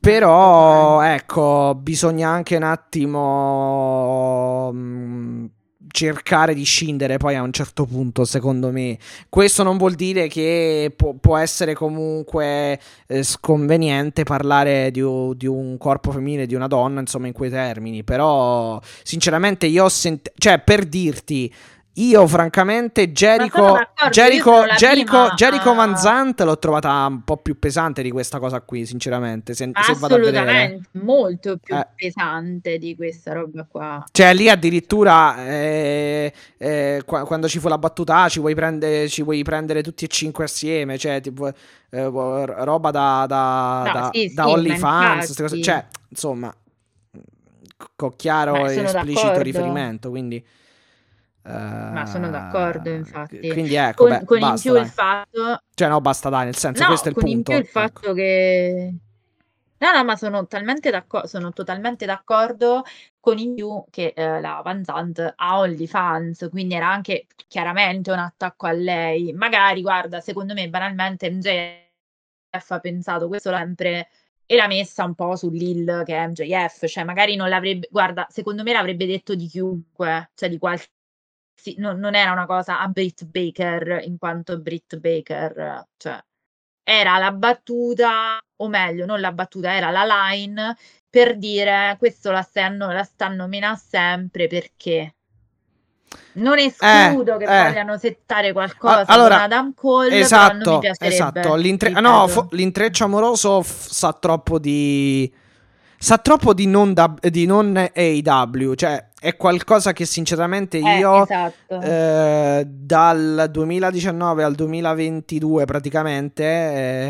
Però, ecco, bisogna anche un attimo mh, cercare di scindere poi a un certo punto, secondo me. Questo non vuol dire che può, può essere comunque eh, sconveniente parlare di, di un corpo femminile, di una donna, insomma, in quei termini. Però, sinceramente, io ho sentito... Cioè, per dirti... Io, francamente, Jericho, Jericho, Jericho, Jericho Van Zandt l'ho trovata un po' più pesante di questa cosa qui, sinceramente. Se, se vado a vedere. Assolutamente, molto più Eh. pesante di questa roba qua. Cioè, lì addirittura eh, eh, qua- quando ci fu la battuta, "Ah, ci vuoi, prendere, ci vuoi prendere tutti e cinque assieme, cioè, tipo, eh, roba da, da, No, da, sì, da sì, OnlyFans, queste cose. infatti. Cioè, insomma, con chiaro e esplicito d'accordo. riferimento, quindi... Ma eh, sono d'accordo, infatti. Quindi ecco, Con, beh, con in basta, più dai. il fatto... Cioè, no, basta, dai, nel senso, No, questo è il con in punto. più il ecco. fatto che... No, no, ma sono talmente d'accordo, sono totalmente d'accordo con in più che eh, la Van Zandt ha OnlyFans, quindi era anche chiaramente un attacco a lei. Magari, guarda, secondo me banalmente MJF ha pensato questo sempre e l'ha messa un po' su Lil che è MJF, cioè magari non l'avrebbe, guarda, secondo me l'avrebbe detto di chiunque, cioè di qualsiasi, non, non era una cosa a Britt Baker in quanto Britt Baker, cioè era la battuta, o meglio, non la battuta, era la line per dire questo la stanno, la stanno menando sempre perché non escludo che eh. vogliano settare qualcosa allora, con Adam Cole, però non mi Esatto, piacerebbe. esatto. L'intre- no, fo- l'intreccio amoroso f- sa troppo di. Sa troppo di non, da- di non AEW. Cioè, è qualcosa che sinceramente Eh, io. esatto. eh, dal 2019 al 2022 praticamente,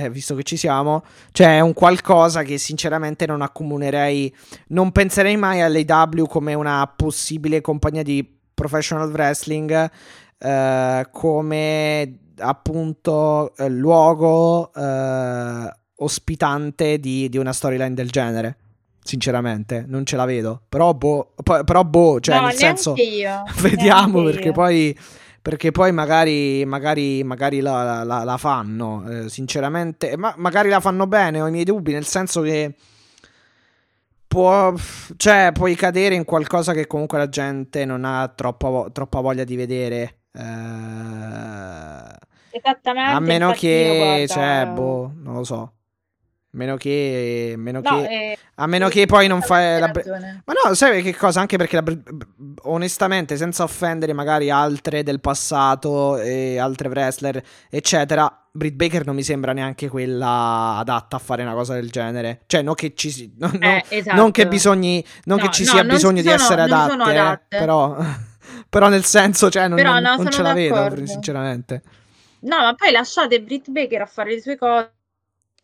eh, visto che ci siamo, cioè è un qualcosa che sinceramente non accomunerei, non penserei mai all'AW come una possibile compagnia di professional wrestling, eh, come appunto eh, luogo eh, ospitante di, di una storyline del genere. Sinceramente, non ce la vedo. Però boh, però boh, cioè no, nel senso... io, Vediamo perché poi, perché poi magari, magari, magari la, la- la fanno. eh, sinceramente, ma magari la fanno bene. Ho i miei dubbi, nel senso che può, cioè, puoi cadere in qualcosa che comunque la gente non ha troppa, troppa voglia di vedere. eh, Esattamente, a meno che, guarda, cioè, boh, non lo so. Meno che, meno no, che, eh, a meno che poi non fai la, ragione. ma no, sai che cosa? Anche perché bre- onestamente, senza offendere magari altre del passato e altre wrestler, eccetera, Britt Baker non mi sembra neanche quella adatta a fare una cosa del genere. Cioè, non che ci si- no- Eh, esatto. non che bisogni, non No, che ci sia bisogno di sono- essere non sono adatte, eh, adatte. però, però nel senso, cioè, non, Però non- no, non ce la vedo, d'accordo. sinceramente. No, ma poi lasciate Britt Baker a fare le sue cose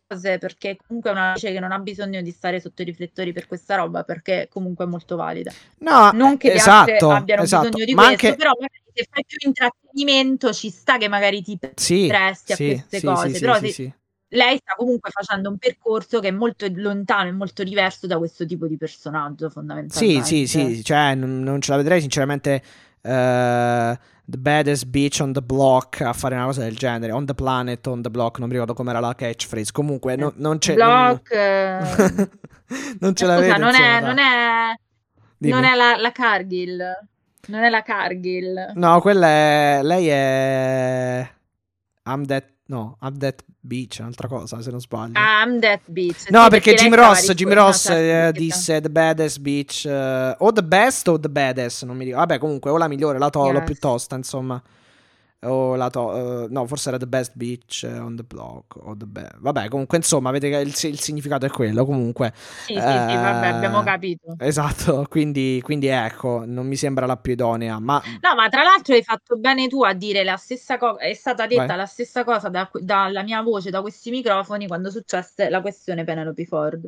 perché comunque è una voce che non ha bisogno di stare sotto i riflettori per questa roba perché comunque è molto valida. No, Non che le esatto, altre abbiano esatto. bisogno di Ma questo, anche però magari se fai più intrattenimento ci sta che magari ti sì, presti a sì, queste sì, cose, sì, però sì, se- sì. lei sta comunque facendo un percorso che è molto lontano e molto diverso da questo tipo di personaggio Sì, fondamentalmente. sì, sì, cioè non, non ce la vedrei sinceramente eh, The baddest bitch on the block a fare una cosa del genere, on the planet, on the block, non mi ricordo com'era la catchphrase, comunque no- non c'è... Block, non, eh, non ce eh, la scusa, non è, non è, Dimmi. non è la, la Cargill, non è la Cargill. No, quella è... lei è... I'm that... No, I'm that bitch, un'altra cosa, se non sbaglio. I'm that bitch. No, perché lei Jim Ross, Jim Ross eh, perché- disse The baddest bitch eh, o the best o the baddest, non mi ricordo. Vabbè, comunque o la migliore, la to- Yes. più tosta, insomma. O la to- eh, no, forse era the best bitch eh, on the block o the be- Vabbè, comunque insomma, avete che il, il significato è quello, comunque. Sì, sì, sì, vabbè, Eh, abbiamo capito. Esatto, quindi, quindi ecco, non mi sembra la più idonea, ma No, ma tra l'altro hai fatto bene tu a dire la stessa cosa, è stata detta Vai. la stessa cosa da- dalla mia voce, da questi microfoni, quando successe la questione Penelope Ford.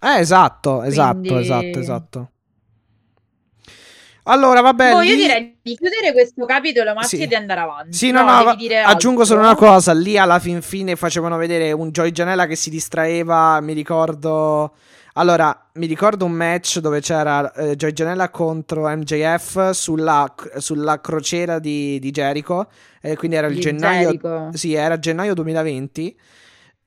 eh, esatto, esatto, Quindi- esatto, esatto. Allora, vabbè, Boh, io lì- direi di chiudere questo capitolo, ma Sì. sì. di andare avanti. Sì, no, no, dire aggiungo altro? solo una cosa. Lì alla fin fine facevano vedere un Joy Janela che si distraeva. Mi ricordo. Allora, mi ricordo un match dove c'era eh, Joy Janela contro MJF sulla, sulla crociera di, di Jericho. Eh, quindi era il Di gennaio. Jericho. Sì, era gennaio 2020.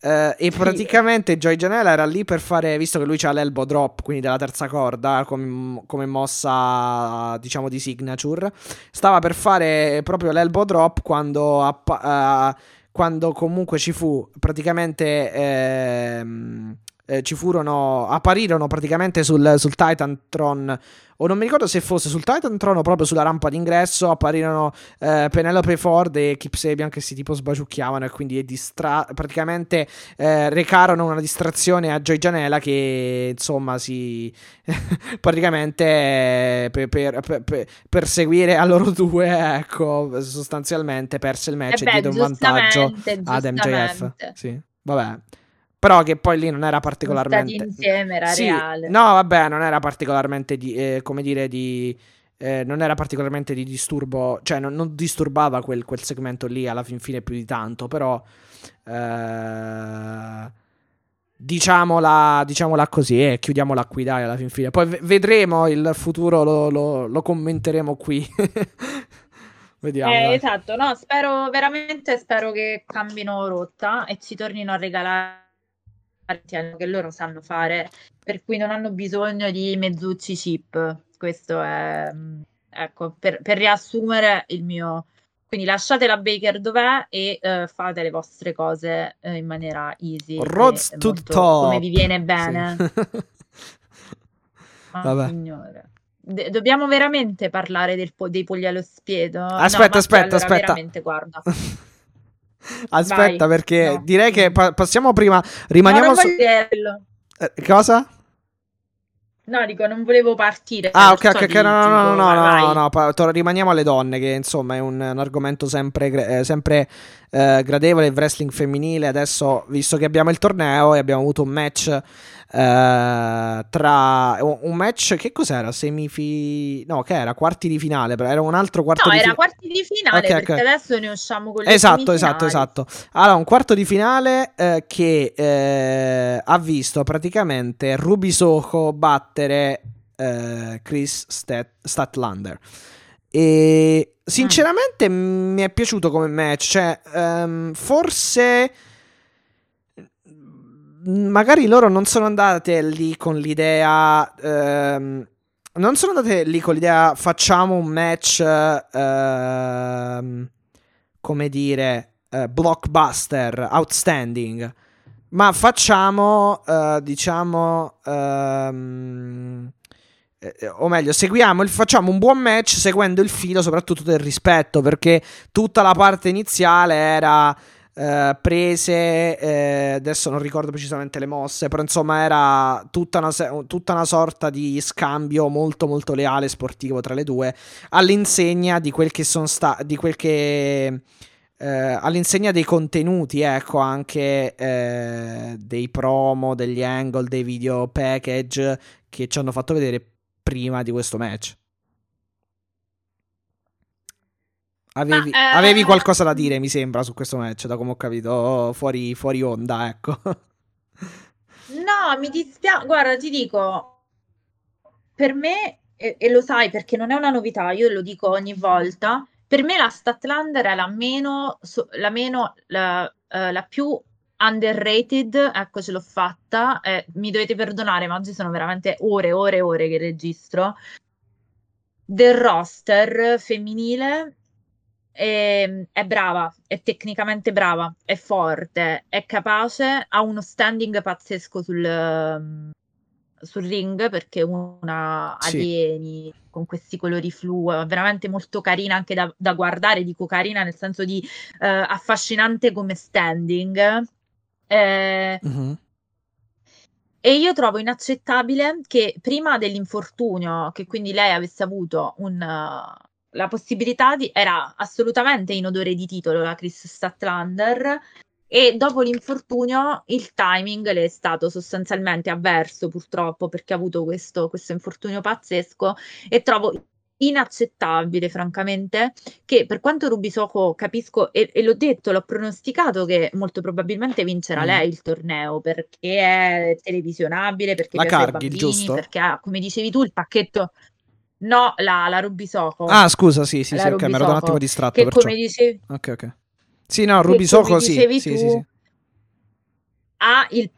Eh, e praticamente Joy Janela era lì per fare, visto che lui c'ha l'elbow drop, quindi della terza corda, come, come mossa, diciamo, di signature, stava per fare proprio l'elbow drop quando, appa- eh, quando comunque ci fu praticamente... ehm, eh, ci furono, apparirono praticamente sul, sul Titantron, o non mi ricordo se fosse sul Titantron o proprio sulla rampa d'ingresso, apparirono eh, Penelope Ford e Kip Sabian che si tipo sbaciucchiavano e quindi distra- praticamente eh, recarono una distrazione a Joy Janela che insomma si praticamente eh, per, per, per, per- seguire a loro due, ecco, sostanzialmente perse il match Eh e beh, diede un vantaggio ad MJF. Sì, vabbè. Però che poi lì non era particolarmente. stati insieme, era Sì, reale. No, vabbè, non era particolarmente di. eh, come dire, di. eh, non era particolarmente di disturbo. Cioè, non, non disturbava quel, quel segmento lì alla fin fine più di tanto. Però. eh, diciamola, diciamola così e chiudiamola qui, dai, alla fin fine. Poi v- vedremo il futuro, lo, lo- lo commenteremo qui. Vediamo. Eh, esatto, no, spero veramente spero che cambino rotta e ci tornino a regalare che loro sanno fare, per cui non hanno bisogno di mezzucci cheap. Questo è, mm, ecco, per, per riassumere il mio. Quindi lasciate la Baker dov'è e eh, fate le vostre cose eh, in maniera easy. Roads to molto top. Come vi viene bene. Sì. Vabbè. signore. De- dobbiamo veramente parlare del po- dei polli allo spiedo? No, Aspetta, Mattia, aspetta, allora aspetta. veramente, guarda. Aspetta, Vai. perché No. direi che pa- passiamo prima. No, Rimaniamo non su. eh, cosa? No, dico, non volevo partire. Ah, ok, ok, ok. ti- No, no, no, no, no, no, no, pa- to- rimaniamo alle donne, che insomma è un, un argomento sempre, eh, sempre eh, gradevole. Il wrestling femminile. Adesso, visto che abbiamo il torneo e abbiamo avuto un match eh, tra un match che cos'era? Semifi no, che era quarti di finale, era un altro quarto No, di era finale. quarti di finale, Ok, perché ok. adesso ne usciamo con le Esatto, esatto, esatto. Allora, un quarto di finale eh, che eh, ha visto praticamente Ruby Soho battere eh, Chris Stat- Statlander. E sinceramente mi è piaciuto come match. Cioè, ehm, forse. Magari loro non sono andate lì con l'idea. ehm, non sono andate lì con l'idea facciamo un match. ehm, come dire. eh, blockbuster, outstanding. Ma facciamo, eh, diciamo. ehm, eh, o meglio, seguiamo facciamo un buon match seguendo il filo soprattutto del rispetto, perché tutta la parte iniziale era eh, prese, eh, adesso non ricordo precisamente le mosse, però insomma era tutta una, tutta una sorta di scambio molto molto leale sportivo tra le due, all'insegna di quel che sono sta- di quel che eh, all'insegna dei contenuti, ecco, anche eh, dei promo, degli angle, dei video package che ci hanno fatto vedere prima di questo match. Avevi, Ma, eh, avevi qualcosa da dire, mi sembra, su questo match, da come ho capito, fuori, fuori onda, ecco. No, mi dispiace. Guarda, ti dico, per me, e, e lo sai perché non è una novità, io lo dico ogni volta, per me la Statlander è la meno, la, meno la, eh, la più underrated, ecco ce l'ho fatta, eh, mi dovete perdonare, ma oggi sono veramente ore e ore e ore che registro, del roster femminile. E- è brava, è tecnicamente brava, è forte, è capace, ha uno standing pazzesco sul, ehm, sul ring perché è una Sì. alieni con questi colori flu, è veramente molto carina anche da, da guardare, dico carina nel senso di eh, affascinante come standing. Eh, Mhm. e io trovo inaccettabile che prima dell'infortunio, che quindi lei avesse avuto un, uh, la possibilità di... era assolutamente in odore di titolo la Chris Statlander e dopo l'infortunio il timing le è stato sostanzialmente avverso purtroppo perché ha avuto questo, questo infortunio pazzesco e trovo inaccettabile, francamente, che per quanto Rubisoco capisco e, e l'ho detto, l'ho pronosticato che molto probabilmente vincerà Mm. lei il torneo perché è televisionabile, perché La piace Cargill, bambini, giusto? perché ha, come dicevi tu, il pacchetto. No, la, la Rubisoco. Ah, scusa, sì, sì, La sì, ok, mi ero un attimo distratto, che perciò. come dicevi, Ok, ok. Sì, no, Rubisoco sì, dicevi sì, tu sì, sì. ha il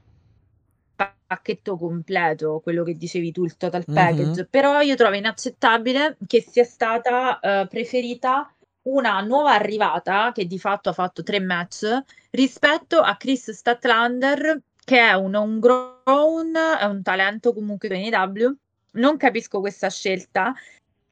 pacchetto completo, quello che dicevi tu, il total Mhm. package, però io trovo inaccettabile che sia stata eh, preferita una nuova arrivata che di fatto ha fatto tre match rispetto a Chris Statlander che è un homegrown, è un talento comunque in AEW. Non capisco questa scelta,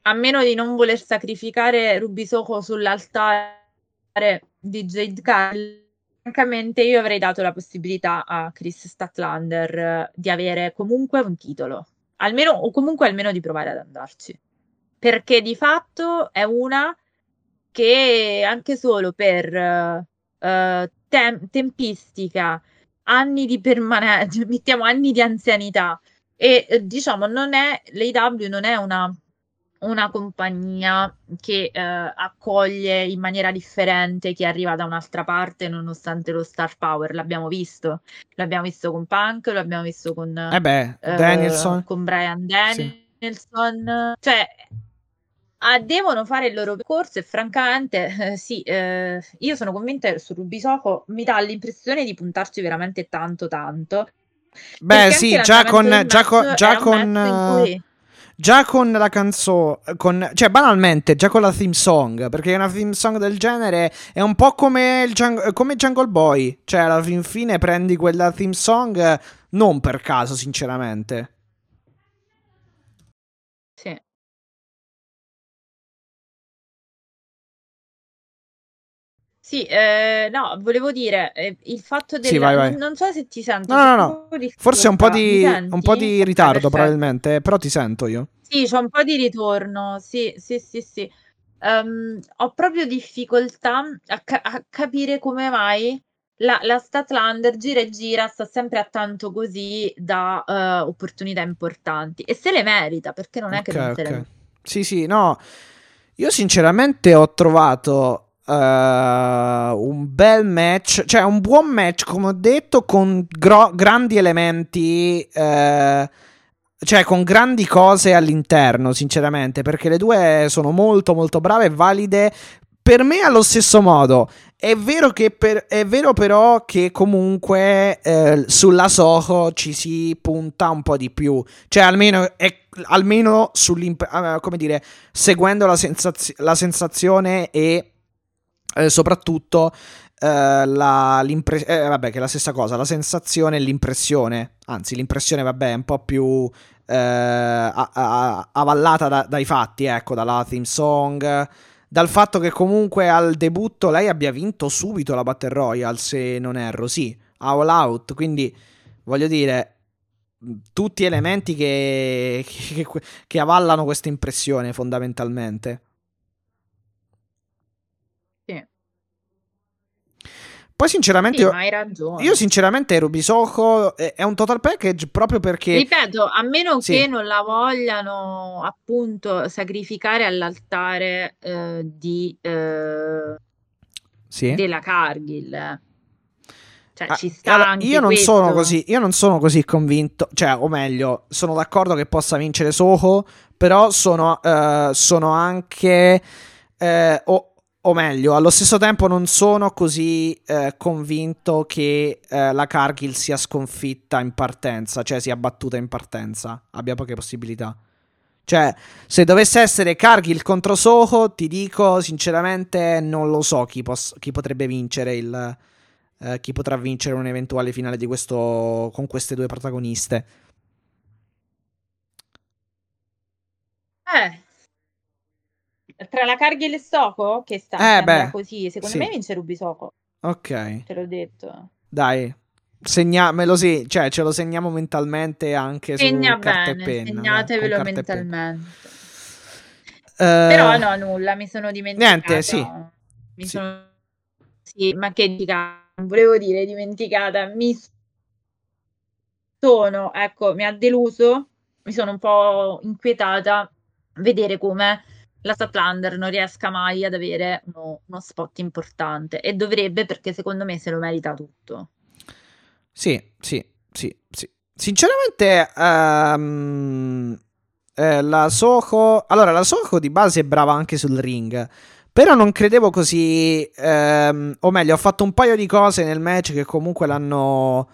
a meno di non voler sacrificare Rubisoco sull'altare di Jade Cargill. Francamente, io avrei dato la possibilità a Chris Statlander eh, di avere comunque un titolo, almeno o comunque almeno di provare ad andarci. Perché di fatto è una che anche solo per eh, tem- tempistica, anni di permanenza, mettiamo anni di anzianità e eh, diciamo non è l'AEW non è una una compagnia che eh, accoglie in maniera differente chi arriva da un'altra parte nonostante lo star power. L'abbiamo visto, l'abbiamo visto con Punk, l'abbiamo visto con, Eh beh, eh, Danielson. con Brian Sì. Danielson. Cioè, ah, devono fare il loro percorso e francamente, eh, sì, eh, io sono convinta che su Rubisoco mi dà l'impressione di puntarci veramente tanto tanto. Beh, sì, già con, già con, già con, eh, cui- già con la canzone, con, cioè banalmente, già con la theme song, perché una theme song del genere è un po' come, il Jung- come Jungle Boy, cioè alla fin fine prendi quella theme song non per caso, sinceramente. Sì, eh, no, volevo dire, eh, il fatto del... Sì, vai, vai. Non, so se ti sento. No, no, no. Forse un po' di, un po' di ritardo perfetto. probabilmente, eh, però ti sento io. Sì, c'è un po' di ritorno, sì, sì, sì, sì. Ehm, ho proprio difficoltà a, ca- a capire come mai la, la Statlander gira e gira, sta sempre a tanto così da eh, opportunità importanti. E se le merita, perché non è che Ok, non se le ok. Sì, sì, no. Io sinceramente ho trovato eh, un bel match, cioè un buon match, come ho detto, con gro- grandi elementi, eh, cioè con grandi cose all'interno, sinceramente, perché le due sono molto, molto brave e valide. Per me allo stesso modo. È vero, per- è vero però che comunque eh, sulla Soho ci si punta un po' di più. Cioè, almeno, è, almeno eh, come dire, seguendo la, sensaz- la sensazione e eh, soprattutto eh, la, eh, vabbè, che è la stessa cosa, la sensazione e l'impressione. Anzi, l'impressione, vabbè, è un po' più eh, a- avallata da- dai fatti, ecco, dalla theme song. Dal fatto che comunque al debutto lei abbia vinto subito la Battle Royale, se non erro, sì, all out. Quindi voglio dire, tutti elementi che, che, che avallano questa impressione fondamentalmente. Sì. Poi sinceramente Sì, io, ma hai ragione. io sinceramente Rubisoco è, è un total package proprio perché Ripeto, a meno Sì. che non la vogliano appunto sacrificare all'altare eh, di, eh, sì. della Cargill. eh. Cioè, Ah, ci sta allora, anche io non sono questo. così, io non sono così convinto, cioè, o meglio, sono d'accordo che possa vincere Soho, però sono, eh, sono anche, eh, o meglio, allo stesso tempo non sono così eh, convinto che eh, la Cargill sia sconfitta in partenza, cioè sia battuta in partenza, abbia poche possibilità. Cioè, se dovesse essere Cargill contro Soho, ti dico sinceramente non lo so chi, pos- chi potrebbe vincere il, eh, chi potrà vincere un eventuale finale di questo con queste due protagoniste. Eh. Tra la Cargill e Soko, che sta Eh, beh, così, secondo sì. me vince Rubisoco, Ok, te l'ho detto. dai. Segnamelo sì, cioè ce lo segniamo mentalmente anche Segna su carta bene, e penna. segnatevelo carta e penna. mentalmente. Eh, Però no, nulla, mi sono dimenticata. Niente, sì. Mi Sì. sono... Sì, ma che dica, volevo dire dimenticata, mi sono, ecco, mi ha deluso, mi sono un po' inquietata vedere come la Statlander non riesca mai ad avere uno, uno spot importante e dovrebbe perché secondo me se lo merita tutto. Sì, sì, sì, sì. Sinceramente, um, eh, la Soho. Allora, la Soho di base è brava anche sul ring. Però non credevo così. Ehm, o meglio, ho fatto un paio di cose nel match che comunque l'hanno.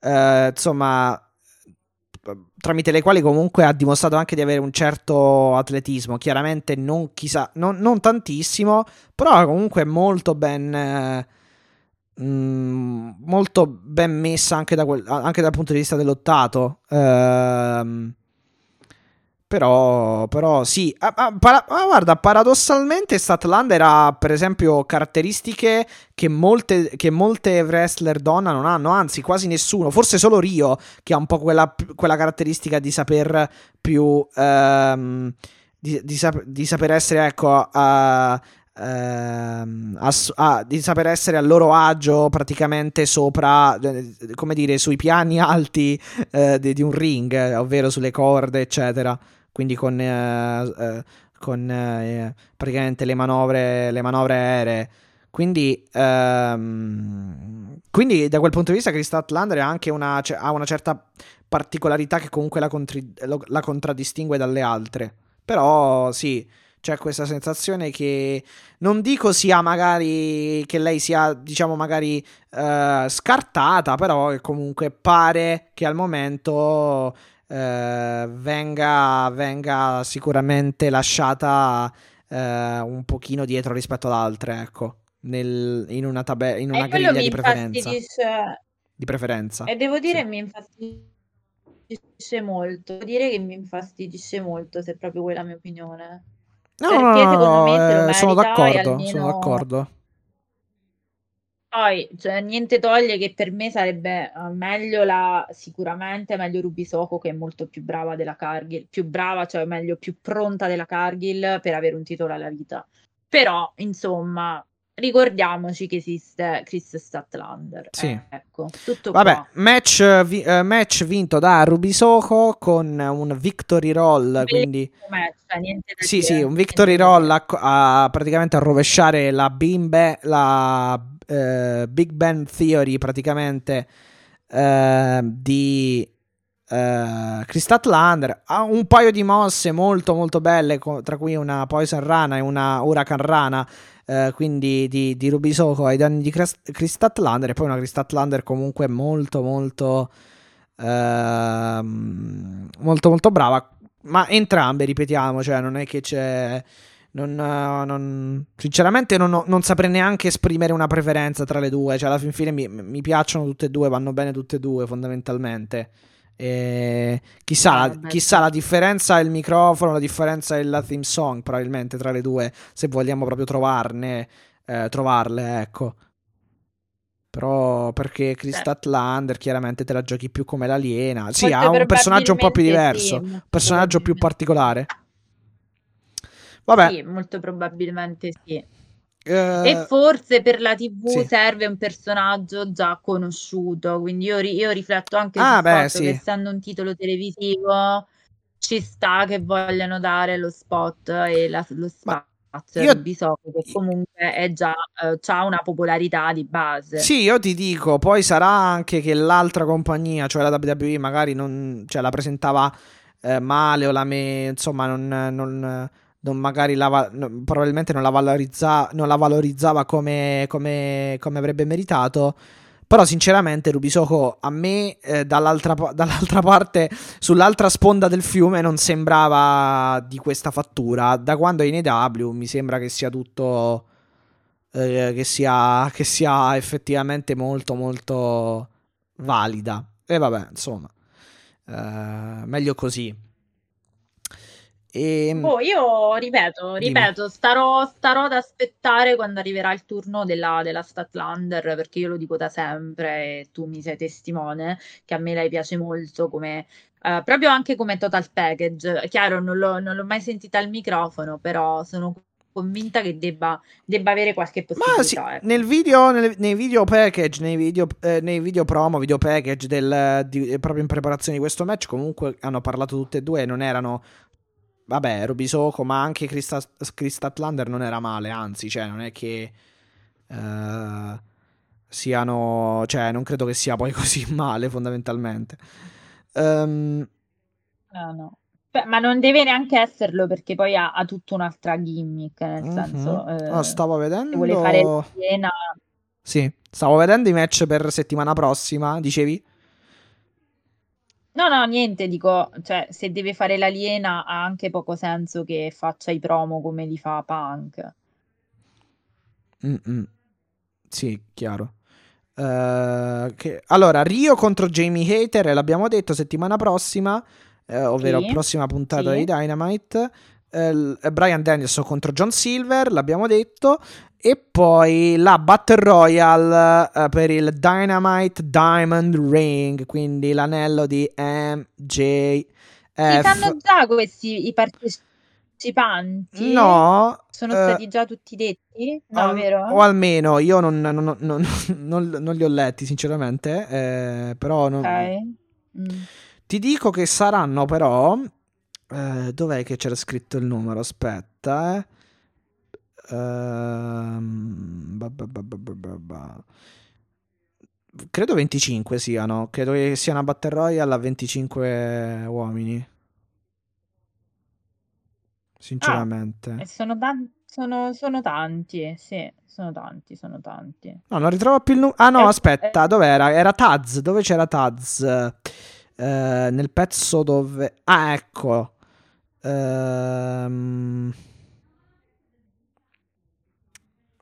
Eh, insomma. Tramite le quali comunque ha dimostrato anche di avere un certo atletismo. Chiaramente non chissà, non, non tantissimo, però comunque molto ben. Eh, mm, molto ben messa anche, da quel, anche, dal punto di vista dell'ottato. Ehm però, però sì, ah, ah, para- ah, guarda, paradossalmente Statlander ha per esempio caratteristiche che molte, che molte wrestler donna non hanno, anzi quasi nessuno, forse solo Rio che ha un po' quella, quella caratteristica di saper più... Ehm, di, di, sap- di, saper essere, ecco, uh, Ehm, ass- ah, di saper essere a loro agio praticamente sopra, come dire, sui piani alti eh, di, di, un ring, ovvero sulle corde, eccetera quindi con, eh, eh, con eh, praticamente le manovre, le manovre aeree. Quindi, ehm, quindi, da quel punto di vista Chris Statlander anche una, ha una certa particolarità che comunque la, contri- la contraddistingue dalle altre. Però sì, c'è questa sensazione che non dico sia magari che lei sia, diciamo, magari uh, scartata, però comunque pare che al momento eh, venga, venga, sicuramente lasciata eh, un pochino dietro rispetto ad altre, ecco, nel, in una, tabe- in una griglia di preferenza. Di preferenza. E devo dire sì. mi infastidisce molto, devo dire che mi infastidisce molto se è proprio quella la mia opinione. No, Perché no, secondo me eh, sono d'accordo, almeno... sono d'accordo. Poi, cioè, niente toglie che per me sarebbe uh, meglio la, sicuramente meglio Ruby Soko che è molto più brava della Cargill, più brava, cioè meglio più pronta della Cargill per avere un titolo alla vita. Però, insomma, ricordiamoci che esiste Chris Statlander. Sì. Eh, ecco, tutto Vabbè, match, vi- uh, match, vinto da Ruby Soko con un victory roll, quindi... Match, cioè, sì, dire. sì, un victory roll a, a, praticamente a rovesciare la bimbe, la uh, Big Bang Theory praticamente uh, di uh, Chris Statlander. Ha un paio di mosse molto molto belle tra cui una Poison Rana e una Huracan Rana uh, quindi di, di Rubisoko ai danni di Chris, Chris Statlander. E poi una Chris Statlander comunque molto molto uh, molto molto brava. Ma entrambe ripetiamo cioè non è che c'è non, non, sinceramente non, non, saprei neanche esprimere una preferenza tra le due. Cioè, alla fin fine mi, mi piacciono tutte e due, vanno bene tutte e due, fondamentalmente. E chissà, la, chissà la differenza è il microfono, la differenza è la theme song, probabilmente tra le due, se vogliamo proprio trovarne, eh, trovarle, ecco. Però perché Chris Statlander chiaramente te la giochi più come l'aliena. Sì, ha un personaggio un po' più diverso, un personaggio più particolare. Vabbè. Sì, molto probabilmente sì. Uh, e forse per la TV sì. serve un personaggio già conosciuto, quindi io, io rifletto anche ah, sul beh, fatto sì. che essendo un titolo televisivo ci sta che vogliano dare lo spot e la, lo spazio io... Bisogno, che comunque è già uh, ha una popolarità di base. Sì, io ti dico, poi sarà anche che l'altra compagnia, cioè la WWE, magari non, cioè, la presentava eh, male o la me, insomma, non, non non magari la, probabilmente non la, valorizza, non la valorizzava come, come, come, avrebbe meritato. Però, sinceramente, Rubisoko a me, eh, dall'altra, dall'altra, parte, sull'altra sponda del fiume, non sembrava di questa fattura. Da quando è in EW, mi sembra che sia tutto. Eh, che, sia, che sia effettivamente molto, molto valida. E vabbè, insomma, eh, meglio così. E... Ehm, boh, io ripeto, ripeto, starò, starò, ad aspettare quando arriverà il turno della, della Statlander, perché io lo dico da sempre e tu mi sei testimone, che a me lei piace molto come... Uh, proprio anche come total package. Chiaro, non l'ho, non l'ho mai sentita al microfono, però sono convinta che debba, debba avere qualche possibilità. Ma sì, ecco. nel video, nel, nei video package, nei video, eh, nei video promo, video package del, di, proprio in preparazione di questo match, comunque hanno parlato tutte e due non erano vabbè, Ruby Soko, ma anche Krista, Krista Lander non era male, anzi, cioè, non è che eh, siano, cioè, non credo che sia poi così male, fondamentalmente. Um, no, no. ma non deve neanche esserlo perché poi ha, ha tutta un'altra gimmick, nel uh-huh. senso... Eh, oh, stavo vedendo... Vuole fare la Sì, stavo vedendo i match per settimana prossima, dicevi? No, no, niente, dico, cioè, se deve fare l'aliena ha anche poco senso che faccia i promo come li fa Punk. Mm-mm. Sì, chiaro. Uh, che... Allora, Rio contro Jamie Hater, l'abbiamo detto settimana prossima, eh, ovvero sì, prossima puntata sì. di Dynamite. Uh, Brian Danielson contro John Silver, l'abbiamo detto. E poi la Battle Royale uh, per il Dynamite Diamond Ring, quindi l'anello di MJF. Si sanno già questi i partecipanti? No. Sono uh, stati già tutti detti? No, o, vero? O almeno io non, non, non, non, li ho letti, sinceramente. Eh, però non... Ok. Mm. Ti dico che saranno però... Eh, dov'è che c'era scritto il numero? Aspetta, eh. Ehm, credo 25 siano. Credo che sia una Battle Royale a 25 uomini. Sinceramente. Ah, sono, tan- sono, sono, tanti, sì, sono tanti, sono tanti. No, non ritrovo più il numero. Ah no, eh, aspetta, eh. dov'era? Era Taz, dove c'era Taz? Eh, nel pezzo dove... Ah, ecco. Ehm...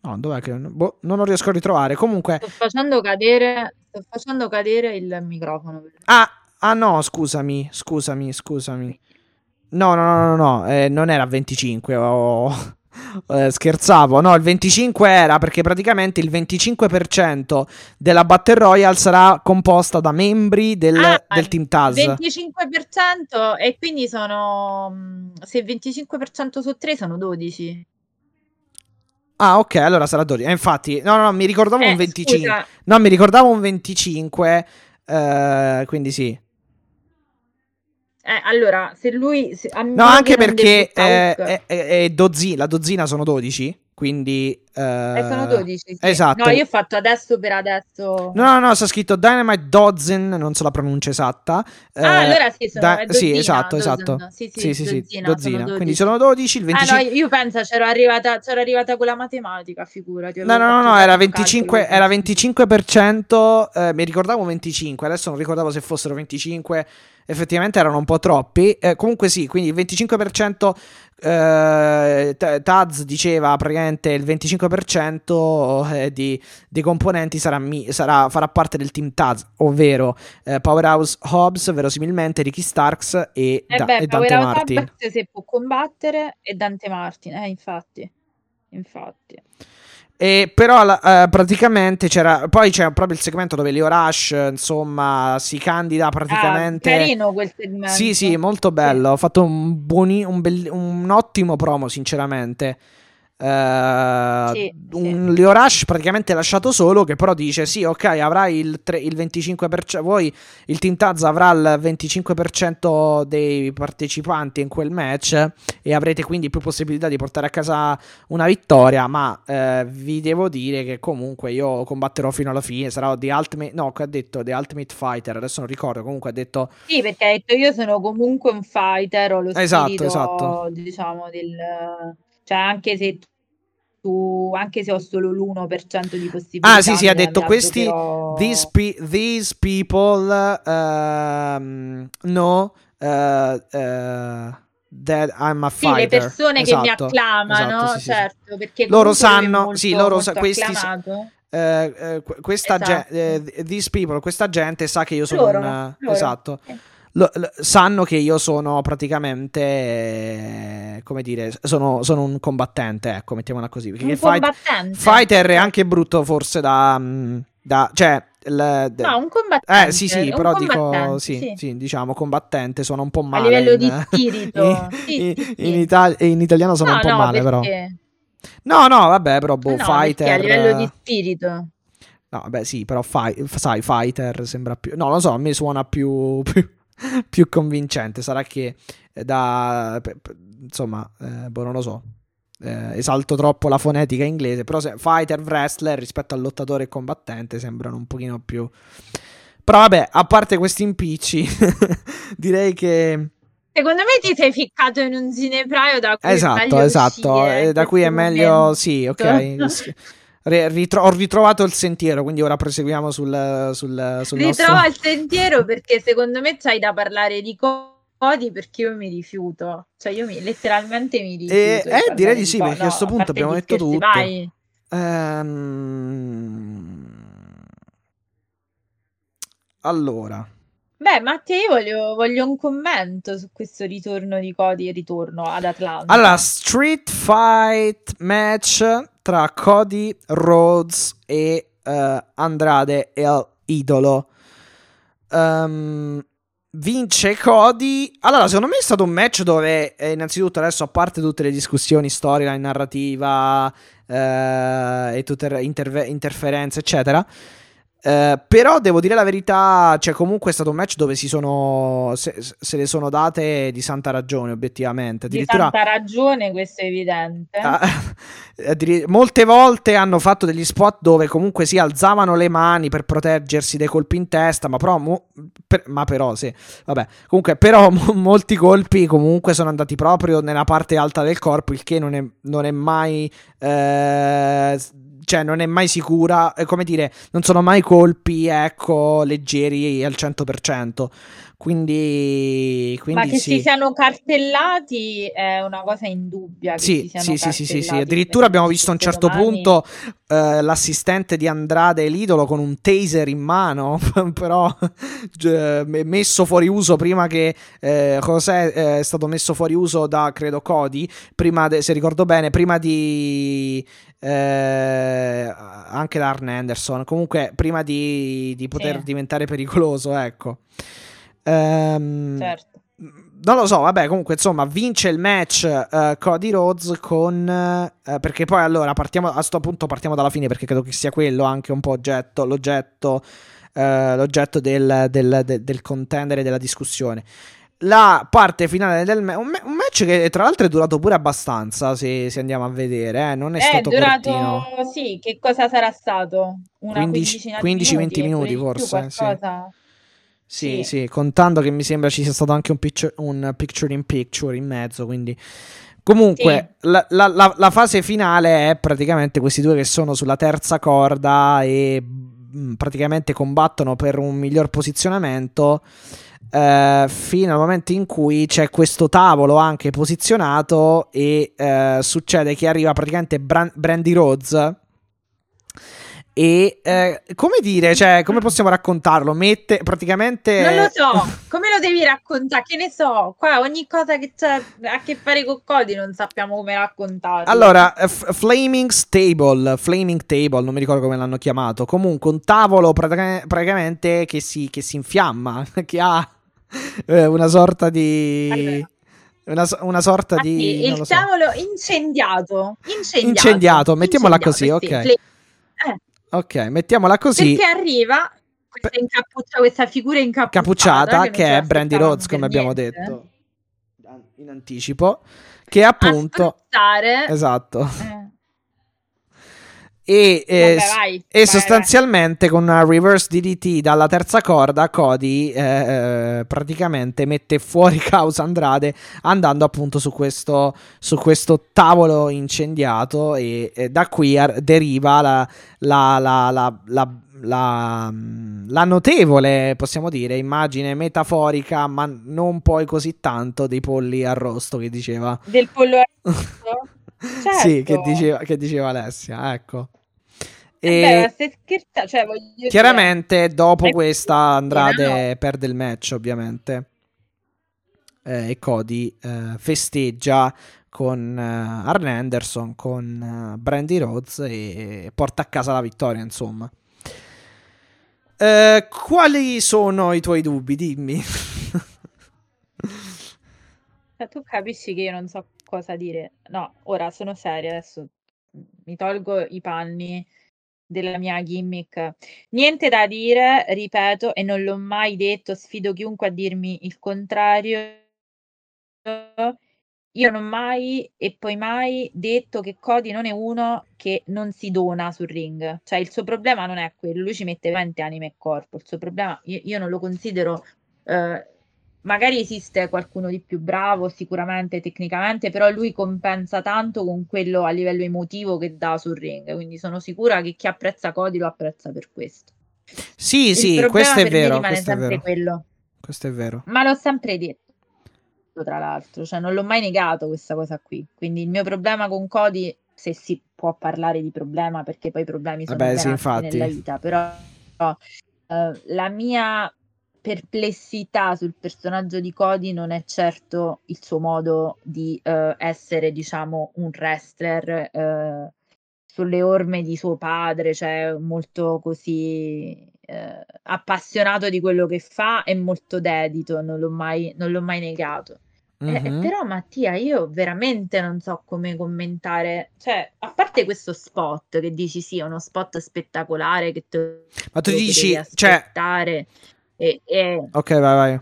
No, dov'è che... Boh, non lo riesco a ritrovare. Comunque... Sto facendo cadere, sto facendo cadere il microfono. Ah, ah no, scusami, scusami, scusami. No, no, no, no, no, eh, non era 25, oh, eh, scherzavo. No, il 25 era perché praticamente il 25% della Battle Royale sarà composta da membri del, ah, del Team Taz. 25% e quindi sono... Mm, se il 25% su 3 sono 12. Ah, ok, allora sarà 12. Eh, infatti, no, no, no, mi ricordavo eh, un 25. Scusa. No, mi ricordavo un 25. Eh, quindi sì. Eh, allora, se lui... Se, no, anche perché è, è, è dozzina, la dozzina sono 12. Quindi eh, eh, sono 12. Sì. Esatto. No, io ho fatto adesso per adesso. No, no, no, sta scritto Dynamite Dozen, non so la pronuncia esatta. Ah, eh, allora sì, sono da- dozzina, sì, esatto, esatto. Sì, sì, sì, sì, dozzina. dozzina. Sono Quindi sono 12, il 25. Ah, no, io penso c'ero arrivata, c'ero arrivata con la matematica, figurati. No, no, no, no, era 25, era 25%, eh, mi ricordavo 25, adesso non ricordavo se fossero 25 effettivamente erano un po' troppi. Eh, comunque sì, quindi il 25%. Eh, Taz diceva praticamente il 25% eh, di, dei componenti sarà, sarà, farà parte del team Taz, ovvero eh, Powerhouse Hobbs, verosimilmente Ricky Starks e, eh da- beh, e Dante Martin. Hobbs se può combattere e Dante Martin, eh, infatti. Infatti. E però uh, praticamente c'era. Poi c'è proprio il segmento dove Leo Rush, insomma, si candida praticamente. Ah, carino quel segmento. Sì, sì, molto bello. Ho fatto un, buoni, un, be- un ottimo promo, sinceramente. Uh, sì, un sì. Leo Rush praticamente lasciato solo che però dice sì ok avrai il, tre, il 25% voi il Team Taz avrà il 25% dei partecipanti in quel match e avrete quindi più possibilità di portare a casa una vittoria ma uh, vi devo dire che comunque io combatterò fino alla fine sarò The Ultimate no che ha detto The Ultimate Fighter adesso non ricordo comunque ha detto sì perché ha detto io sono comunque un fighter ho lo esatto, spirito esatto. diciamo del cioè, anche se tu, anche se ho solo l'1% di possibilità. Ah, sì, sì, ha detto questi. These, pe- these people um, know uh, uh, that I'm a fighter. Sì, le persone esatto, che mi esatto, acclamano, esatto, sì, certo, perché loro sanno, molto, sì, loro sa- questi. Uh, uh, questa esatto. gente, uh, these people, questa gente sa che io sono loro, un. Loro. Esatto. Eh lo, lo, sanno che io sono praticamente, eh, come dire, sono, sono, un combattente, ecco, mettiamola così. Perché un fight. Fighter è anche brutto forse da... Mm, da cioè, il, no, un combattente. Eh, sì, sì, però dico, sì, sì. sì, diciamo, combattente, suona un po' male. A livello in, di spirito. in, sì, in, Itali- in italiano sono no, un po' no, male, perché? però. No, no, vabbè, però, boh, no, fighter... A livello di spirito. No, beh, sì, però, fi- sai, fighter sembra più... No, lo so, a me suona più... più più convincente. Sarà che eh, da... insomma, eh, boh, non lo so. Eh, esalto troppo la fonetica inglese, però se, fighter, wrestler rispetto al lottatore combattente sembrano un pochino più... Però vabbè, a parte questi impicci, direi che... Secondo me ti sei ficcato in un ginepraio da cui esatto, esatto, uscire, eh, da cui è meglio... momento. Sì, ok. Ritro- ho ritrovato il sentiero, quindi ora proseguiamo sul, sul, sul Ritrova nostro... il sentiero perché secondo me c'hai da parlare di Cody perché io mi rifiuto. Cioè io mi, letteralmente mi rifiuto. Eh, di eh, direi di sì, perché a questo No, punto abbiamo detto scherzi, tutto. Vai. Ehm, Allora, Beh, Mattia, io voglio, voglio un commento su questo ritorno di Cody e ritorno ad Atlanta. allora, Street Fight match tra Cody Rhodes e eh, Andrade El Idolo. Ehm, vince Cody. Allora, secondo me è stato un match dove, eh, innanzitutto, adesso a parte tutte le discussioni, storyline, narrativa eh, e tutte le interve- interferenze, eccetera. Eh, però devo dire la verità, cioè comunque è stato un match dove si sono se, se le sono date di santa ragione, obiettivamente. Di tanta ragione, questo è evidente. Ah, molte volte hanno fatto degli spot dove comunque si alzavano le mani per proteggersi dai colpi in testa, ma però, mo- per- ma però sì, vabbè, comunque però mo- molti colpi comunque sono andati proprio nella parte alta del corpo, il che non è, non è mai... eh, cioè, non è mai sicura, come dire, non sono mai colpi, ecco, leggeri al 100%. Quindi, quindi Ma che sì. si siano cartellati è una cosa indubbia. Sì, sì, sì, sì, sì, Addirittura abbiamo visto a un certo domani- punto eh, l'assistente di Andrade l'idolo con un taser in mano, però eh, messo fuori uso prima che eh, José eh, è stato messo fuori uso da credo Cody, prima de- se ricordo bene, prima di eh, anche da Arn Anderson, comunque prima di, di poter Sì. diventare pericoloso, ecco. Ehm, Certo. non lo so, vabbè, comunque insomma vince il match eh, Cody Rhodes con... eh, perché poi allora partiamo, a sto punto partiamo dalla fine perché credo che sia quello anche un po' oggetto, l'oggetto, eh, l'oggetto del, del, del, del contendere della discussione. La parte finale del match, un, ma- un match che tra l'altro è durato pure abbastanza se, se andiamo a vedere, eh, non è, È stato durato, cortino. sì, che cosa sarà stato? Una 15 quindicina di 15-20 minuti, minuti pure di più, forse, sì. Sì, Sì. sì, contando che mi sembra ci sia stato anche un picture, un picture in picture in mezzo, quindi... Comunque, la, la- la- la fase finale è praticamente questi due che sono sulla terza corda e mm, praticamente combattono per un miglior posizionamento eh, fino al momento in cui c'è questo tavolo anche posizionato e eh, succede che arriva praticamente Bran- Brandy Rhodes e eh, come dire, cioè, come possiamo raccontarlo? Mette praticamente Non lo so, come lo devi raccontare? Che ne so, qua ogni cosa che c'ha a che fare con Cody non sappiamo come raccontarlo. Allora, f- Flaming Stable, Flaming Table, non mi ricordo come l'hanno chiamato. Comunque, un tavolo pratica- praticamente che si, che si infiamma, che ha eh, una sorta di. Allora. Una, una sorta Ah, di. sì, non il so. tavolo incendiato. Incendiato, Incendiato, mettiamola così, Incendiato, ok. sì. Fle- eh, Ok, mettiamola così. perché arriva questa, incappuccia- questa figura incappucciata, Capucciata, non che ce è Brandy Rhodes, come abbiamo niente. detto in anticipo. Che appunto. Esatto. eh, E, eh, Vabbè, vai, e vai, sostanzialmente con una reverse DDT dalla terza corda, Cody eh, eh, praticamente mette fuori causa Andrade andando appunto su questo, su questo tavolo incendiato e, e da qui ar- deriva la, la, la, la, la, la, la notevole, possiamo dire, immagine metaforica, ma non poi così tanto dei polli arrosto che diceva. del pollo arrosto. Sì, che Certo. diceva, che diceva Alessia, ecco. Eh E beh, scherzando? Cioè, voglio dire- chiaramente dopo questa Andrade no. perde il match, ovviamente. Eh, e Cody eh, festeggia con eh, Arn Anderson, con eh, Brandy Rhodes e porta a casa la vittoria, insomma. Eh, quali sono i tuoi dubbi? Dimmi. Cioè, tu capisci che io non so cosa dire. No, ora sono seria, adesso mi tolgo i panni della mia gimmick. Niente da dire, ripeto, e non l'ho mai detto, sfido chiunque a dirmi il contrario. Io non ho mai e poi mai detto che Cody non è uno che non si dona sul ring. Cioè, il suo problema non è quello, lui ci mette veramente anima e corpo. Il suo problema, io, io non lo considero eh, magari esiste qualcuno di più bravo sicuramente tecnicamente, però lui compensa tanto con quello a livello emotivo che dà sul ring, quindi sono sicura che chi apprezza Cody lo apprezza per questo. Sì, Il sì, questo è vero, questo è vero. quello. Questo è vero. Ma l'ho sempre detto, tra l'altro, cioè non l'ho mai negato questa cosa qui. Quindi il mio problema con Cody, se si può parlare di problema, perché poi i problemi sono Vabbè, sì, nella vita, però eh, la mia perplessità sul personaggio di Cody non è certo il suo modo di eh, essere, diciamo, un wrestler eh, sulle orme di suo padre, cioè molto così eh, appassionato di quello che fa e molto dedito, non l'ho mai, non l'ho mai negato. Eh, Mhm. però Mattia, io veramente non so come commentare, cioè, a parte questo spot che dici sì, è uno spot spettacolare che te Ma tu dici, cioè, aspettare e, e- ok, vai, vai.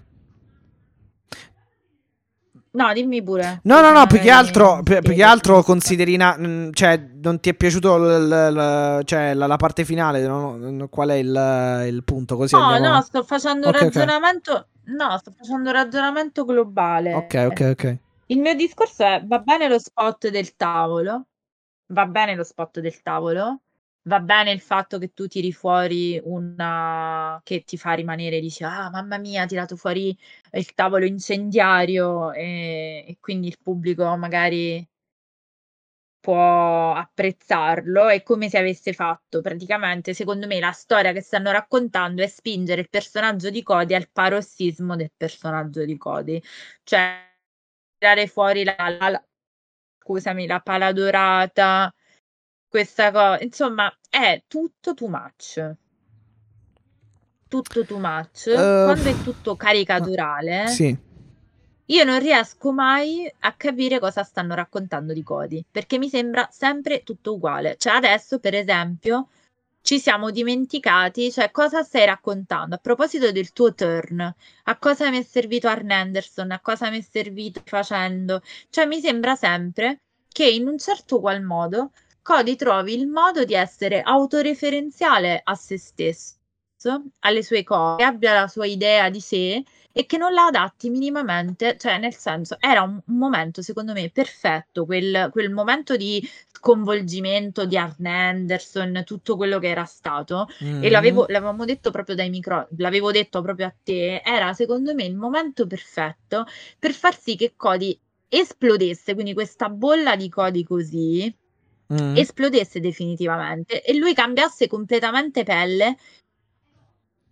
No, dimmi pure. No, no, no, più che Magari altro, più, più che altro consideri, na- mm, cioè, non ti è piaciuto l- l- l- cioè, la, la parte finale, no? Qual è il, il punto? Così No, andiamo... no, sto facendo un Ok, ok. ragionamento. No, sto facendo un ragionamento globale. Ok, ok, ok. Il mio discorso è: va bene lo spot del tavolo, va bene lo spot del tavolo, va bene il fatto che tu tiri fuori una che ti fa rimanere, dici, ah, mamma mia, ha tirato fuori il tavolo incendiario e, e quindi il pubblico magari può apprezzarlo. È come se avesse fatto praticamente, secondo me, la storia che stanno raccontando è spingere il personaggio di Cody al parossismo del personaggio di Cody, cioè tirare fuori la, la- la- scusami, la pala dorata, questa cosa, insomma, è tutto too much. Tutto too much. Eh, Quando è tutto caricaturale, Sì. io non riesco mai a capire cosa stanno raccontando di Cody, perché mi sembra sempre tutto uguale. Cioè, adesso, per esempio, ci siamo dimenticati, cioè, cosa stai raccontando? A proposito del tuo turn, a cosa mi è servito Arn Anderson? A cosa mi è servito facendo? Cioè, mi sembra sempre che in un certo qual modo Cody trovi il modo di essere autoreferenziale a se stesso, alle sue cose, abbia la sua idea di sé e che non la adatti minimamente, cioè nel senso era un, un momento secondo me perfetto, quel, quel momento di sconvolgimento di Arn Anderson, tutto quello che era stato e Mhm. l'avevo, l'avevamo detto proprio dai micro, l'avevo detto proprio a te, era secondo me il momento perfetto per far sì che Cody esplodesse, quindi questa bolla di Cody così Mhm. esplodesse definitivamente e lui cambiasse completamente pelle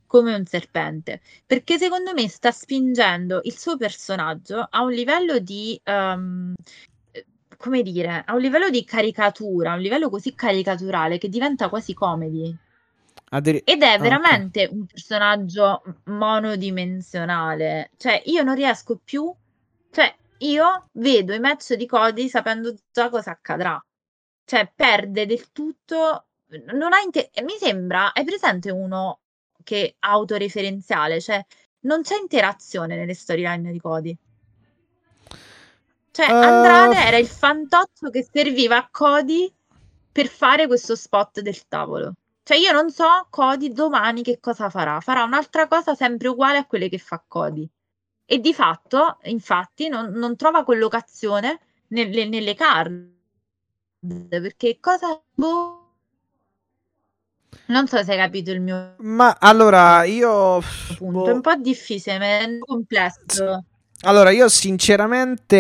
come un serpente, perché secondo me sta spingendo il suo personaggio a un livello di, eh, come dire, a un livello di caricatura, a un livello così caricaturale che diventa quasi comedy. Addiri- Ed è Ah, veramente un personaggio monodimensionale. Cioè, io non riesco più. Cioè, io vedo i match di Cody sapendo già cosa accadrà. Cioè, perde del tutto. Non ha inte- Mi sembra. È presente uno che è autoreferenziale. Cioè, non c'è interazione nelle storyline di Cody. Cioè, Uh, Andrade era il fantoccio che serviva a Cody per fare questo spot del tavolo. Cioè, io non so Cody domani che cosa farà. Farà un'altra cosa sempre uguale a quelle che fa Cody. E di fatto, infatti, non, non trova collocazione nelle, nelle card. Perché cosa. boh. Non so se hai capito il mio Ma allora, io... punto. boh. È un po' difficile, ma è complesso. Allora, io sinceramente...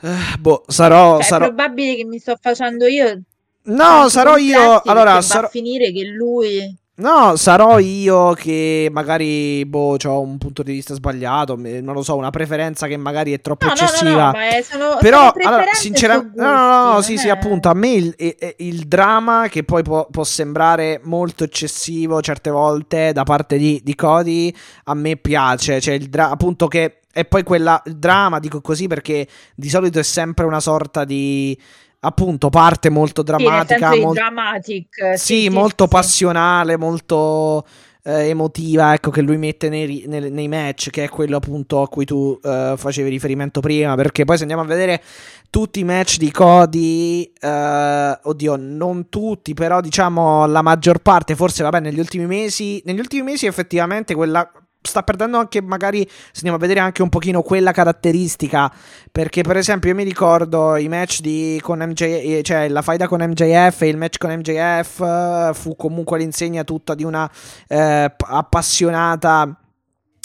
eh, boh, sarò... Cioè, sarò... è probabile che mi sto facendo io No, sarò io... Allora, sarò... a finire che lui No, sarò io che magari, boh, ho un punto di vista sbagliato, non lo so, una preferenza che magari è troppo No, no, no, eccessiva. no, ma è- sono, Però, allora, sinceramente, no, no, no, sì, sì, è- appunto, a me il, il- il dramma che poi può, può sembrare molto eccessivo certe volte da parte di, di Cody, a me piace, cioè il dra- appunto che, e poi quella, il dramma, dico così perché di solito è sempre una sorta di... appunto parte molto drammatica, sì, molto, dramatic, sì, sì, molto passionale, molto eh, emotiva, ecco, che lui mette nei, nei, nei, match, che è quello appunto a cui tu eh, facevi riferimento prima, perché poi se andiamo a vedere tutti i match di Cody, eh, oddio, non tutti, però diciamo la maggior parte, forse vabbè, negli ultimi mesi, negli ultimi mesi effettivamente quella sta perdendo anche magari se andiamo a vedere anche un pochino quella caratteristica. Perché per esempio io mi ricordo i match di con MJ cioè la faida con MJF e il match con MJF uh, fu comunque l'insegna tutta di una uh, appassionata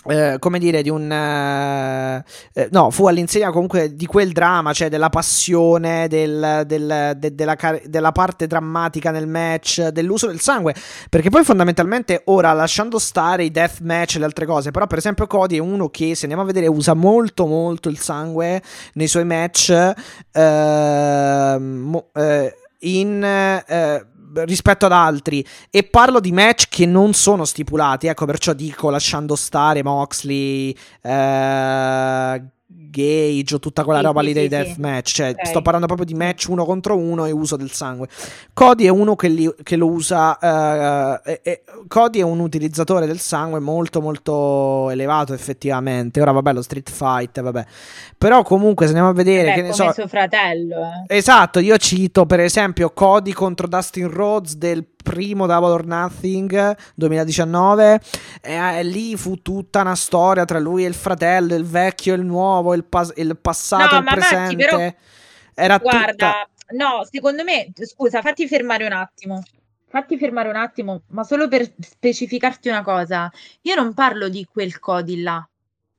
eh, come dire, di un. Eh, eh, no, fu all'insegna comunque di quel dramma, cioè della passione, del, del, de, della, della, parte drammatica nel match, dell'uso del sangue. Perché poi fondamentalmente, ora lasciando stare i death match e le altre cose, però per esempio Cody è uno che, se andiamo a vedere, usa molto, molto il sangue nei suoi match. Ehm, eh, in rispetto ad altri. E parlo di match che non sono stipulati, ecco perciò dico lasciando stare Moxley, eh, Gage o tutta quella sì, roba sì, lì dei sì, deathmatch. Cioè, okay. sto parlando proprio di match uno contro uno e uso del sangue. Cody è uno che, li, che lo usa. Uh, e, e, Cody è un utilizzatore del sangue molto, molto elevato, effettivamente. Ora, vabbè, lo street fight, vabbè. Però, comunque, se andiamo a vedere. Beh, che ne so, suo fratello. Eh. Esatto, io cito per esempio Cody contro Dustin Rhodes del primo Double or Nothing 2019 e eh, lì fu tutta una storia tra lui e il fratello, il vecchio e il nuovo, il, pas- il passato e no, il presente. Marti, però, Era guarda, tutta... no, secondo me, scusa, fatti fermare un attimo. Fatti fermare un attimo, ma solo per specificarti una cosa. Io non parlo di quel Cody là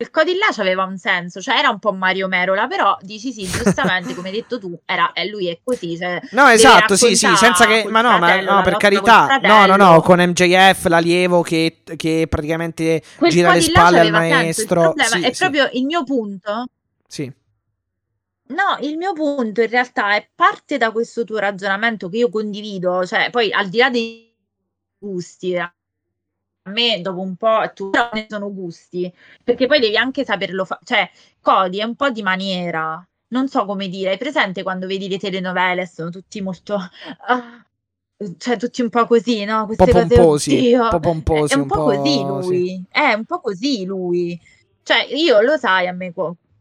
il Codilla aveva un senso, cioè era un po' Mario Merola, però dici sì, giustamente, come hai detto tu, era, eh, lui è così. Cioè, no, esatto, sì, sì, senza che... Ma no, ma, no per carità, no, no, no, con MJF, l'allievo che, che praticamente Quel gira le spalle al maestro. Il sì, è sì. proprio il mio punto. Sì. No, il mio punto in realtà è parte da questo tuo ragionamento che io condivido, cioè poi al di là dei gusti, a me dopo un po' tu ne sono gusti, perché poi devi anche saperlo fare, cioè Cody è un po' di maniera, non so come dire, hai presente quando vedi le telenovele, sono tutti molto... Uh, cioè tutti un po' così, no? Queste po' pomposi, un po' pomposi, è, un, un po', così lui, sì. è un po' così lui. Cioè io lo sai, a me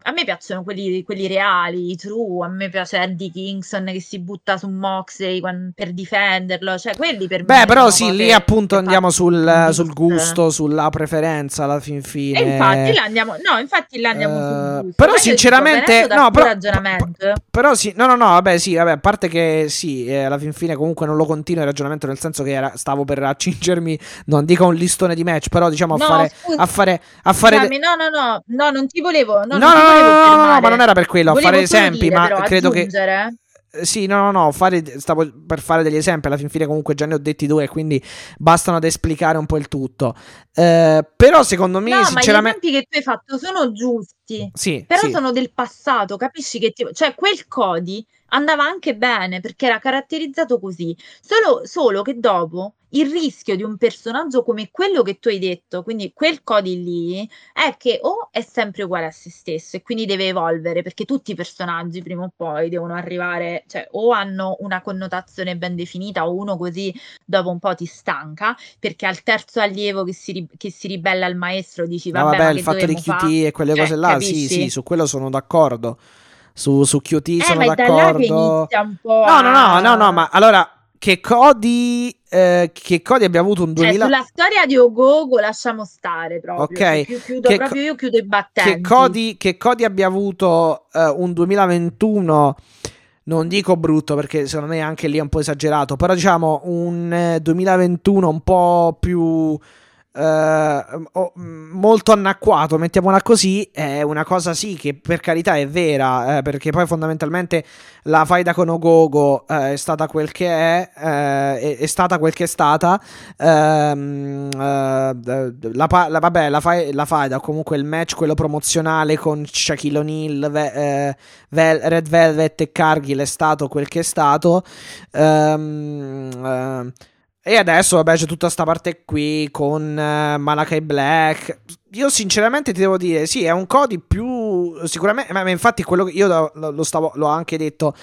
a me piacciono quelli, quelli reali, true, a me piace Eddie Kingston che si butta su Moxley per difenderlo, cioè quelli per Beh, me. Beh, però sì, lì appunto andiamo sul, sul, gusto, sulla preferenza alla fin fine. E infatti là andiamo, no, infatti là andiamo uh, sul eh, gusto. Però sinceramente, no, però, ragionamento. però sì, no, no, no, vabbè, sì, vabbè, a parte che sì, eh, alla fin fine comunque non lo continuo il ragionamento nel senso che era, stavo per accingermi, non dico un listone di match, però diciamo a no, fare, a fare, a fare, Scusami, no, no, no, no, non ti volevo, no, no, no, no, ma non era per quello, a fare esempi, dire, ma però, credo aggiungere. che... Sì, no, no, no, fare, stavo per fare degli esempi, alla fin fine comunque già ne ho detti due, quindi bastano ad esplicare un po' il tutto. Eh, però secondo me, no, sinceramente... ma gli esempi che tu hai fatto sono giusti, sì, però sì. sono del passato, capisci che... Ti... Cioè, quel Cody andava anche bene perché era caratterizzato così, solo, solo che dopo il rischio di un personaggio come quello che tu hai detto, quindi quel Cody lì, è che o è sempre uguale a se stesso e quindi deve evolvere perché tutti i personaggi prima o poi devono arrivare, cioè o hanno una connotazione ben definita o uno così dopo un po' ti stanca perché al terzo allievo che si, ri- che si ribella al maestro dici vabbè, no, vabbè il fatto di QT e quelle cioè, cose là, capisci? sì, sì, su quello sono d'accordo. Su, su QT eh, sono ma d'accordo. un po' no, no, no, no, no, ma allora che Cody, eh, che Cody abbia avuto un 2000 cioè, sulla storia di Ogogo lasciamo stare proprio ok. Più, chiudo, che, proprio io chiudo i battenti. che Cody, che Cody abbia avuto uh, un 2021 non dico brutto perché secondo me anche lì è un po' esagerato però diciamo un eh, 2021 un po' più Uh, molto annacquato, mettiamola così, è una cosa sì che per carità è vera, eh, perché poi fondamentalmente la faida con Ogogo eh, è stata quel che è, eh, è, è, stata quel che è stata, eh, la, la, vabbè, la, fa- la faida, comunque il match, quello promozionale con Shaquille O'Neal, ve- Vel- Red Velvet e Cargill è stato quel che è stato. Um, e adesso, vabbè, c'è tutta questa parte qui con uh, Malakai Black. Io, sinceramente, ti devo dire, sì, è un Cody più. Sicuramente, ma infatti, quello che io lo, lo stavo, l'ho anche detto.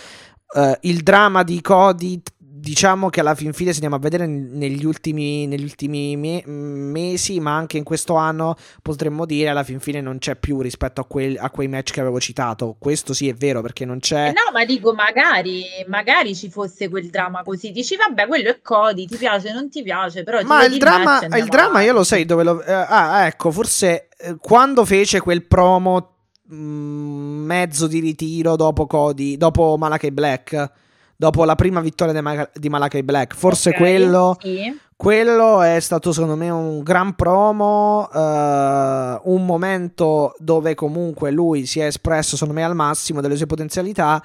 eh, il dramma di Cody diciamo che alla fin fine se andiamo a vedere negli ultimi, negli ultimi me- mesi, ma anche in questo anno, potremmo dire alla fin fine non c'è più rispetto a, quel, a, quei match che avevo citato. Questo sì è vero perché non c'è. Eh no, ma dico magari, magari ci fosse quel dramma così. Dici, vabbè, quello è Cody, ti piace, non ti piace, però. Ma il dramma, il, il dramma io lo sai dove lo. Eh, ah, ecco, forse eh, quando fece quel promo. Mh, mm, mezzo di ritiro dopo Cody, dopo Malachi Black dopo la prima vittoria di, Mal- di Malachi Black. Forse okay, quello, sì. quello, è stato secondo me un gran promo, uh, un momento dove comunque lui si è espresso secondo me al massimo delle sue potenzialità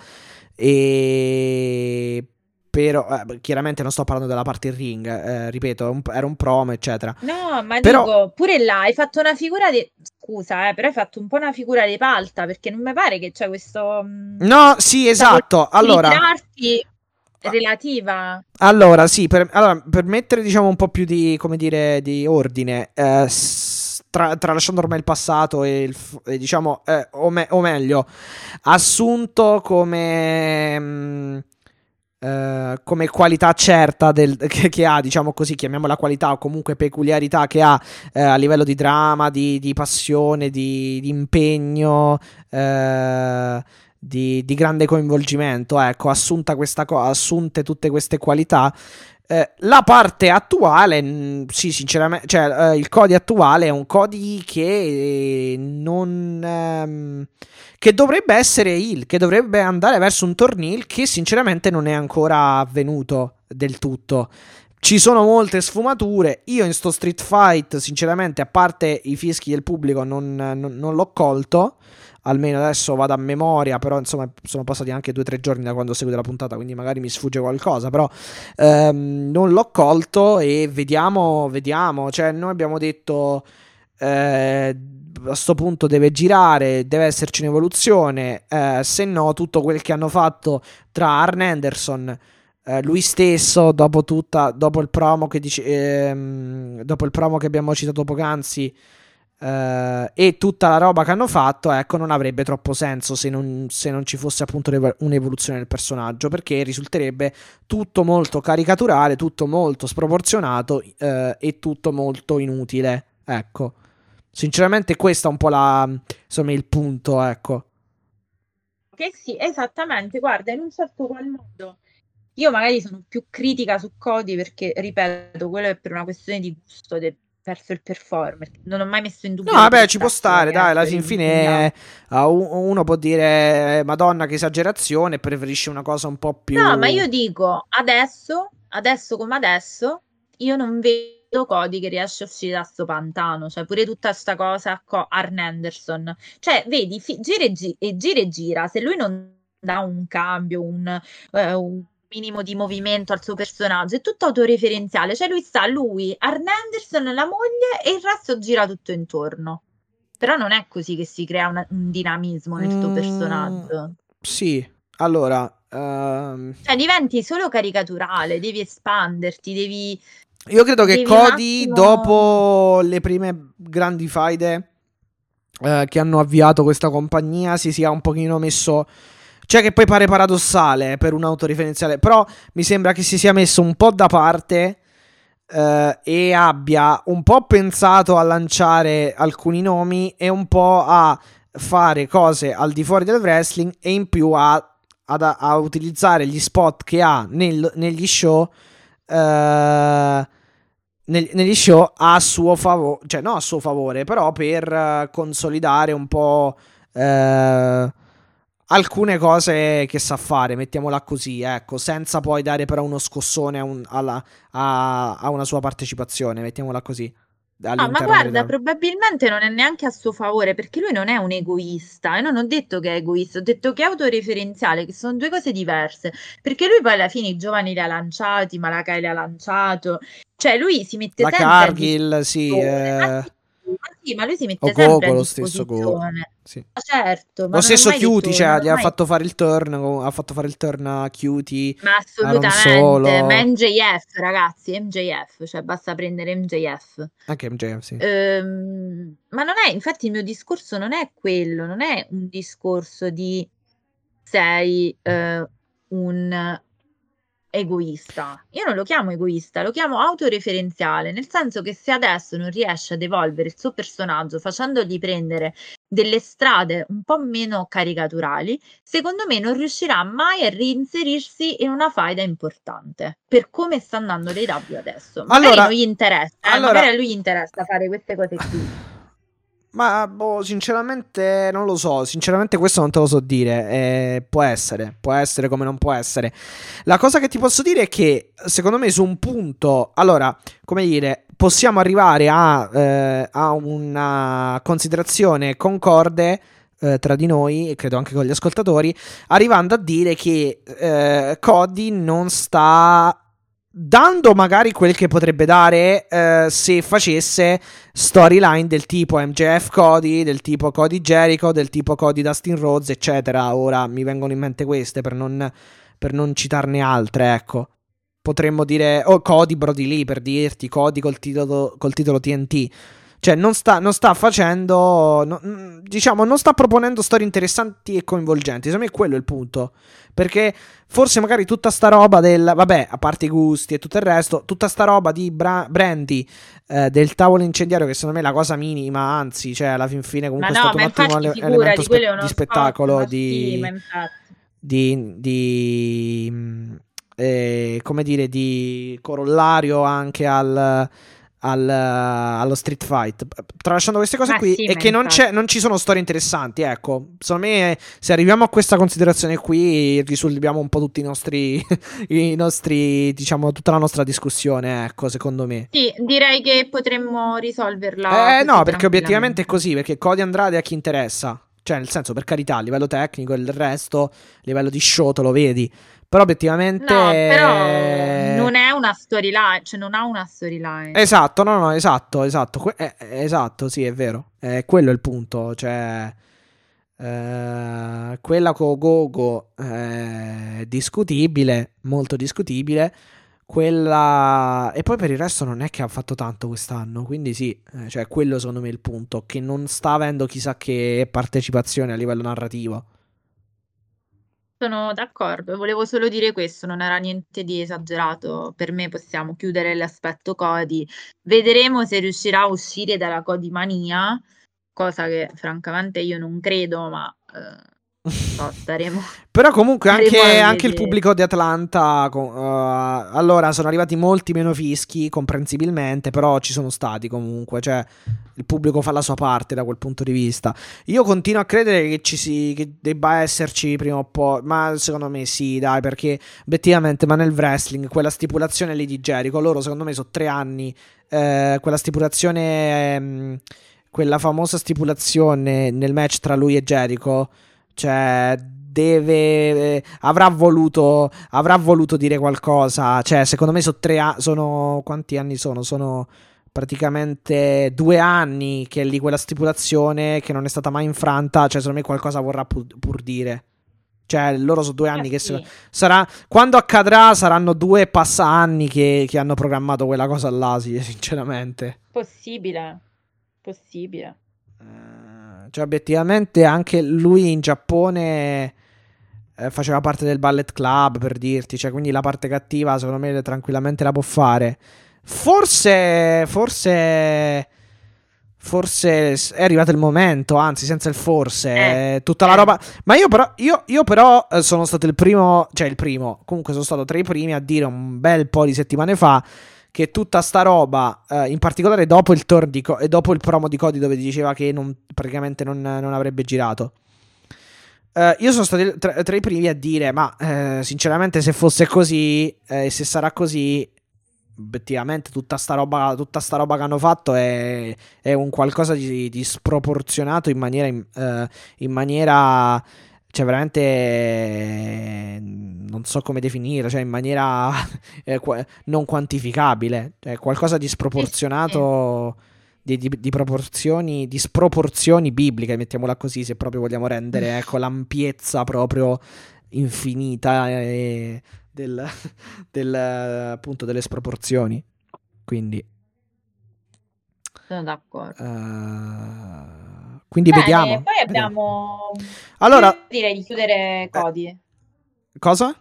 e però eh, chiaramente non sto parlando della parte in ring, eh, ripeto, un, era un promo, eccetera. No, ma però... dico, pure là hai fatto una figura di scusa, eh, però hai fatto un po' una figura di palta perché non mi pare che c'è questo mm, No, sì, esatto. Allora relativa. Allora, sì, per, allora, per, mettere diciamo un po' più di, come dire, di ordine, eh, tra, tralasciando ormai il passato e, il, e diciamo, eh, o, me, o, meglio, assunto come... Mh, mm, Uh, come qualità certa del, che, che, ha, diciamo così, chiamiamola qualità o comunque peculiarità che ha uh, a livello di dramma, di, di passione, di, di impegno. Uh, di, di, grande coinvolgimento, ecco, assunta questa co- assunte tutte queste qualità. Eh, la parte attuale, mh, sì, sinceramente, cioè eh, il codice attuale è un codice che non. Ehm, che dovrebbe essere il, che dovrebbe andare verso un tornil che sinceramente non è ancora avvenuto del tutto. Ci sono molte sfumature. Io in sto street fight, sinceramente, a parte i fischi del pubblico, non, non, non l'ho colto. Almeno adesso vado a memoria, però insomma sono passati anche due o tre giorni da quando ho seguito la puntata, quindi magari mi sfugge qualcosa. Però ehm, non l'ho colto e vediamo, vediamo. Cioè, noi abbiamo detto. Eh, a questo punto deve girare, deve esserci un'evoluzione, eh, se no tutto quel che hanno fatto tra Arn Anderson, eh, lui stesso, dopo, tutta, dopo, il promo che dice, ehm, dopo il promo che abbiamo citato poc'anzi, eh, e tutta la roba che hanno fatto, ecco, non avrebbe troppo senso se non, se non ci fosse appunto un'evoluzione del personaggio, perché risulterebbe tutto molto caricaturale, tutto molto sproporzionato eh, e tutto molto inutile, ecco. Sinceramente, questo è un po' la, insomma, il punto, ecco. Che sì, esattamente. Guarda, in un certo qual modo. Io magari sono più critica su Cody perché, ripeto, quello è per una questione di gusto de- verso il performer. Non ho mai messo in dubbio. No, vabbè, ci può stare, dai, alla fin fine uh, uno può dire eh, Madonna che esagerazione, preferisce una cosa un po' più No, ma io dico, adesso, adesso come adesso, io non vedo Cody che riesce a uscire da sto pantano, cioè pure tutta sta cosa con Arn Anderson. Cioè, vedi, fi- gira e, gi- e gira e gira, se lui non dà un cambio, un, uh, un minimo di movimento al suo personaggio, è tutto autoreferenziale, cioè lui sta, lui, Arn Anderson, la moglie e il resto gira tutto intorno. Però non è così che si crea una, un dinamismo nel tuo mm, personaggio. Sì, allora... Um... Cioè diventi solo caricaturale, devi espanderti, devi io credo che Cody, attimo... dopo le prime grandi faide eh, che hanno avviato questa compagnia, si sia un pochino messo. Cioè, che poi pare paradossale per un autoreferenziale. Però mi sembra che si sia messo un po' da parte. Uh, e abbia un po' pensato a lanciare alcuni nomi e un po' a fare cose al di fuori del wrestling e in più a, a, a utilizzare gli spot che ha nel, negli show uh, negli show a suo favore, cioè no a suo favore, però per uh, consolidare un po' uh, alcune cose che sa fare, mettiamola così, ecco, senza poi dare però uno scossone a, un, alla, a, a una sua partecipazione, mettiamola così. Ah, ma guarda, del... probabilmente non è neanche a suo favore perché lui non è un egoista. E non ho detto che è egoista, ho detto che è autoreferenziale, che sono due cose diverse. Perché lui poi alla fine i giovani li ha lanciati, Malakai li ha lanciato. Cioè lui si mette La sempre Cargill, sì. Eh... Ma sì, ma lui si mette o sempre Gogo, lo stesso Gogo. Sì. Ma certo, ma lo stesso Cutie, cioè, gli ha fatto fare il turn, ha fatto fare il turn a Cutie. Ma assolutamente, ma MJF, ragazzi, MJF, cioè basta prendere MJF. Anche MJF, sì. Ehm, ma non è, infatti il mio discorso non è quello, non è un discorso di sei eh, un egoista. Io non lo chiamo egoista, lo chiamo autoreferenziale, nel senso che se adesso non riesce ad evolvere il suo personaggio facendogli prendere delle strade un po' meno caricaturali, secondo me non riuscirà mai a reinserirsi in una faida importante per come sta andando l'AW adesso. Magari Allora- non gli interessa, eh, allora- magari a lui interessa fare queste cose qui. Ma boh, sinceramente non lo so, sinceramente questo non te lo so dire, eh, può essere, può essere come non può essere. La cosa che ti posso dire è che secondo me su un punto, allora, come dire, possiamo arrivare a, eh, a una considerazione concorde eh, tra di noi e credo anche con gli ascoltatori, arrivando a dire che eh, Cody non sta dando magari quel che potrebbe dare eh, se facesse storyline del tipo MJF Cody, del tipo Cody Jericho, del tipo Cody Dustin Rhodes, eccetera. Ora mi vengono in mente queste per non, per non citarne altre, ecco. Potremmo dire, o Cody Brody Lee per dirti, Cody col titolo, col titolo TNT. Cioè, non sta, non sta facendo, no- mm, diciamo, non sta proponendo storie interessanti e coinvolgenti. Secondo me quello è il punto. Perché forse magari tutta sta roba del, vabbè, a parte i gusti e tutto il resto, tutta sta roba di Bra- Brandy, eh, del tavolo incendiario, che secondo me è la cosa minima, anzi, cioè, alla fin fine comunque è no, stato ma un ottimo ele- elemento spe- quello è di spettacolo, ma di, sì, ma infatti. di, di, mh, eh, come dire, di corollario anche al, al- allo street fight. Tralasciando queste cose Ma qui, sì, e che non, non ci sono storie interessanti. Ecco, secondo me, se arriviamo a questa considerazione qui, risolviamo un po' tutti i nostri, i nostri, diciamo, tutta la nostra discussione. Ecco, secondo me. Sì, direi che potremmo risolverla. Eh, no, perché obiettivamente è così, perché Cody Andrade a chi interessa. Cioè, nel senso, per carità, a livello tecnico, il resto, a livello di show, te lo vedi. Però obiettivamente... No, però non è una storyline, cioè non ha una storyline. Esatto, no, no, esatto, esatto. que- eh, eh, esatto, sì, è vero. Eh, quello è il punto. Cioè, eh, quella con Gogo è discutibile, molto discutibile. Quella. E poi per il resto non è che ha fatto tanto quest'anno. Quindi sì, eh, cioè, quello secondo me è il punto. Che non sta avendo chissà che partecipazione a livello narrativo. Sono d'accordo, volevo solo dire questo, non era niente di esagerato. Per me possiamo chiudere l'aspetto Cody. Vedremo se riuscirà a uscire dalla Codimania, cosa che francamente io non credo, ma eh, so, staremo. Però comunque anche, anche il pubblico di Atlanta, uh, allora sono arrivati molti meno fischi, comprensibilmente, però ci sono stati comunque, cioè il pubblico fa la sua parte da quel punto di vista. Io continuo a credere che ci si, che debba esserci prima o poi, ma secondo me sì, dai, perché obiettivamente, ma nel wrestling, quella stipulazione lì di Jericho, loro secondo me sono tre anni, eh, quella stipulazione, ehm, quella famosa stipulazione nel match tra lui e Jericho, cioè deve eh, avrà voluto avrà voluto dire qualcosa. Cioè secondo me sono tre a- sono quanti anni sono? Sono praticamente due anni che è lì quella stipulazione che non è stata mai infranta. Cioè secondo me qualcosa vorrà pur, pur dire. Cioè loro sono due anni Eh che sì. sarà quando accadrà saranno due passa anni che, che hanno programmato quella cosa là sì, sinceramente. Possibile, possibile. eh, Cioè, obiettivamente, anche lui in Giappone eh, faceva parte del ballet club, per dirti. Cioè, quindi la parte cattiva, secondo me, tranquillamente la può fare. Forse, forse. Forse è arrivato il momento, anzi, senza il forse. Eh, eh, tutta la roba. Ma io, però, io, io però eh, sono stato il primo. Cioè, il primo. Comunque, sono stato tra i primi a dire un bel po' di settimane fa che tutta sta roba, eh, in particolare dopo il turn di Co- e dopo il promo di Cody dove diceva che non- praticamente non, non avrebbe girato. eh, io sono stato tra, tra i primi a dire, ma eh, sinceramente se fosse così, e se sarà così, obiettivamente tutta sta roba, tutta sta roba che hanno fatto è, è un qualcosa di, di sproporzionato in maniera, in, eh, in maniera cioè veramente non so come definire, cioè in maniera eh, qua- non quantificabile, cioè qualcosa di sproporzionato, di, di- di proporzioni, di sproporzioni bibliche, mettiamola così, se proprio vogliamo rendere ecco, l'ampiezza proprio infinita eh, del, del, appunto delle sproporzioni. Quindi, Sono d'accordo. eh, quindi Bene, vediamo. poi abbiamo... Allora, direi di chiudere Cody. cosa?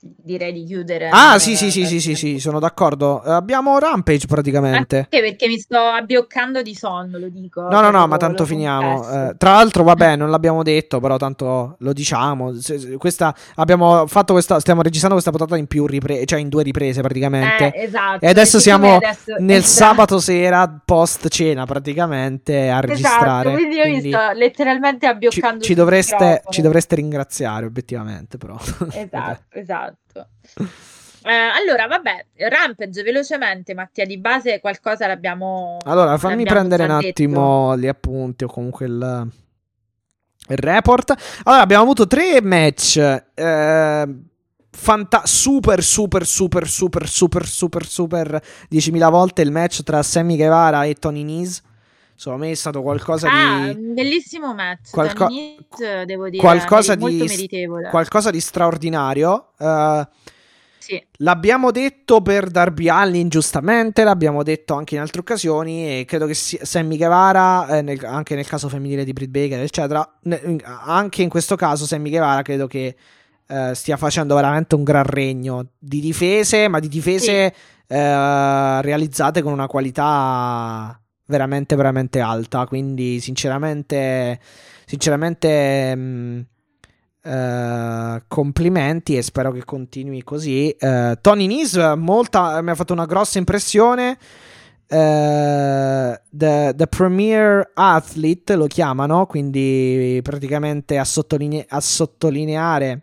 Direi di chiudere. Ah, eh, sì, sì, sì, eh, sì, sì, sì, sono d'accordo. Eh, Abbiamo Rampage praticamente. Anche perché mi sto abbioccando di sonno, lo dico. No, no, no, proprio, ma tanto finiamo. Eh, tra l'altro, vabbè, non l'abbiamo detto, però tanto lo diciamo. Questa, abbiamo fatto questa, stiamo registrando questa puntata in più riprese, cioè in due riprese praticamente. Eh, esatto. E adesso siamo adesso- nel esatto. sabato sera, post cena praticamente, a registrare. Esatto, quindi io mi Quindi sto letteralmente ci, abbioccando ci sul dovreste, ci dovreste ringraziare, obiettivamente, però. Esatto, esatto. Eh, allora, vabbè, Rampage velocemente, Mattia, di base qualcosa l'abbiamo Allora, fammi l'abbiamo prendere un detto. attimo gli appunti o comunque il, il report. Allora, abbiamo avuto tre match. eh, fanta- super, super, super, super, super, super, super 10.000 volte il match tra Sammy Guevara e Tony Nese. Secondo me è stato qualcosa Ah, di. un bellissimo match. Qualco- Nese, devo dire, qualcosa meri- molto di- meritevole. Qualcosa di straordinario. eh, Sì. L'abbiamo detto per Darby Allin giustamente, l'abbiamo detto anche in altre occasioni e credo che si- Sammy Guevara, eh, nel- anche nel caso femminile di Britt Baker, eccetera, ne- anche in questo caso Sammy Guevara credo che eh, stia facendo veramente un gran regno di difese, ma di difese eh, realizzate con una qualità veramente, veramente alta. Quindi, sinceramente, sinceramente, mh, eh, complimenti e spero che continui così. Eh, Tony molta, mi ha fatto una grossa impressione. Eh, the, the Premier Athlete lo chiamano, quindi praticamente a, sottoline- a sottolineare.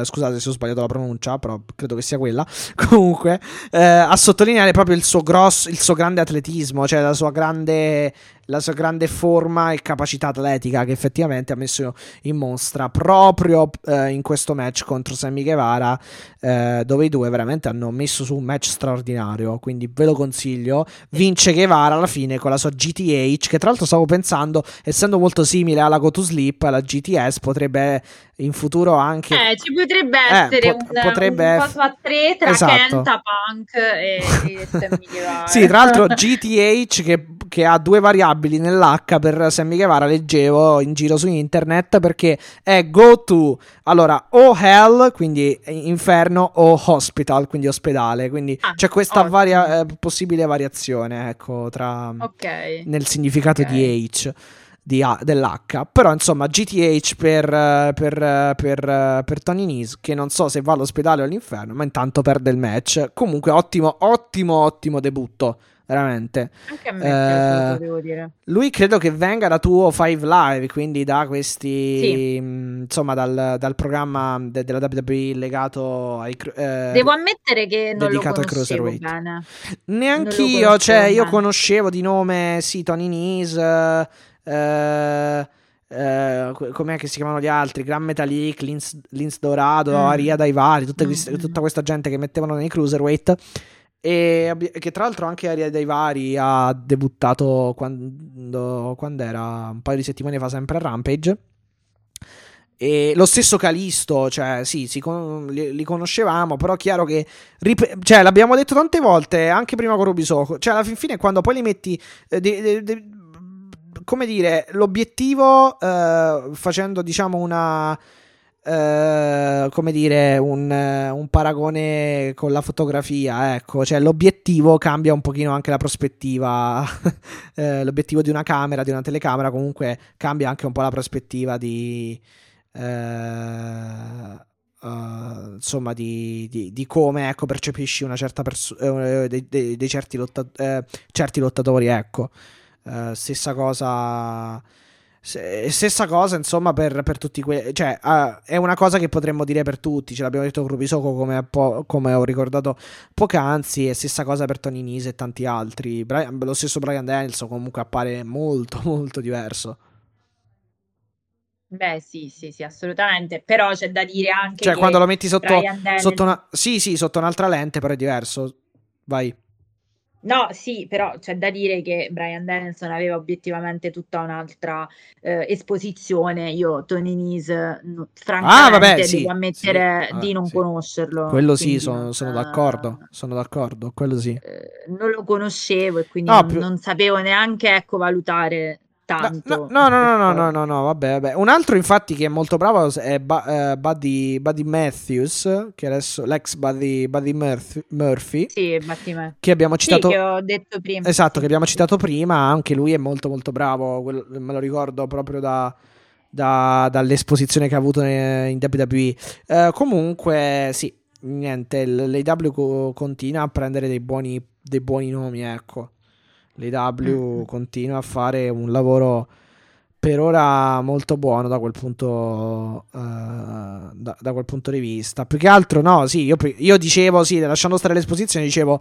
Eh, scusate se ho sbagliato la pronuncia, però credo che sia quella. Comunque, eh, a sottolineare proprio il suo grosso, il suo grande atletismo, cioè la sua grande, la sua grande forma e capacità atletica che effettivamente ha messo in mostra proprio eh, in questo match contro Sammy Guevara, eh, dove i due veramente hanno messo su un match straordinario. Quindi ve lo consiglio. Vince Guevara alla fine con la sua GTH, che tra l'altro stavo pensando, essendo molto simile alla Go to Sleep, la GTS potrebbe in futuro anche. Eh, ci potrebbe Eh, essere pot- un, potrebbe un coso a tre tra Esatto. Kenta, Punk e, e Sammy Guevara. Sì, tra l'altro GTH che, che ha due variabili nell'H per Sammy Guevara, leggevo in giro su internet perché è go to, allora, o hell, quindi inferno, o hospital, quindi ospedale, quindi Ah, c'è questa varia- eh, possibile variazione, ecco, tra, Ok. nel significato Ok. di H. Di A- dell'H, però insomma GTH per, eh, per, eh, per, per Tony Nese che non so se va all'ospedale o all'inferno, ma intanto perde il match. Comunque, ottimo, ottimo, ottimo debutto, veramente. Anche a me Eh, devo dire. Lui credo che venga da tuo Five Live, quindi da questi, Sì. mh, insomma, dal, dal programma de- della WWE legato ai. eh, Devo ammettere che non lo dedicato ai conoscevo cruiserweight. bene. Neanch'io, cioè, io bene. conoscevo di nome, sì, Tony Nese, eh, co- com'è che si chiamano gli altri? Gran Metalik, Linz, Linz Dorado, Mm. Aria Daivari, tutte Mm, mm. tutta questa gente che mettevano nei cruiserweight. E che tra l'altro anche Aria Daivari ha debuttato quando, quando era un paio di settimane fa, sempre a Rampage. E lo stesso Calisto, cioè sì, si li, li conoscevamo, però chiaro che, rip- cioè l'abbiamo detto tante volte, anche prima con Rubisoco, cioè alla fin fine quando poi li metti, eh, de- de- de- come dire, l'obiettivo eh, facendo diciamo una, eh, come dire, un, eh, un paragone con la fotografia, ecco, cioè l'obiettivo cambia un pochino anche la prospettiva, Eh, l'obiettivo di una camera, di una telecamera comunque cambia anche un po' la prospettiva di eh, insomma di, di- di come ecco, percepisci una certa perso- eh, dei, dei- dei certi, lotta- certi lottatori ecco. Stessa cosa se- stessa cosa insomma per, per tutti quelli cioè eh, è una cosa che potremmo dire per tutti ce l'abbiamo detto con Rubisoco come, po- come ho ricordato poc'anzi e stessa cosa per Tony Nese e tanti altri Brian- lo stesso Brian Danielson comunque appare molto molto diverso Beh, sì, sì, sì, assolutamente. Però c'è da dire anche Cioè, che quando lo metti sotto, Danielson- sotto una. Sì, sì, sotto un'altra lente, però è diverso. Vai. No, sì, però c'è da dire che Brian Danielson aveva obiettivamente tutta un'altra eh, esposizione. Io Tony Nese, francamente, Ah, vabbè, sì, devo ammettere sì, di non sì. conoscerlo. Quello sì, sono, sono d'accordo. Sono d'accordo, quello sì. eh, non lo conoscevo e quindi No, non, più- non sapevo neanche ecco, valutare tanto. No, no, no, no, no, no, no, vabbè, vabbè. Un altro infatti che è molto bravo è ba- uh, Buddy, Buddy, Matthews, che adesso l'ex Buddy, Buddy Murphy, Murphy. Sì, Buddy Che abbiamo citato. Sì, che ho detto prima. Esatto, che abbiamo citato prima. Anche lui è molto, molto bravo. Me lo ricordo proprio da, da, dall'esposizione che ha avuto in WWE. Uh, comunque, sì, niente, l'AW continua a prendere dei buoni, dei buoni nomi, ecco. L'AW mm. continua a fare un lavoro per ora molto buono da quel punto, uh, da, da, quel punto di vista. Più che altro, no, sì, io, io dicevo, sì, lasciando stare l'esposizione, dicevo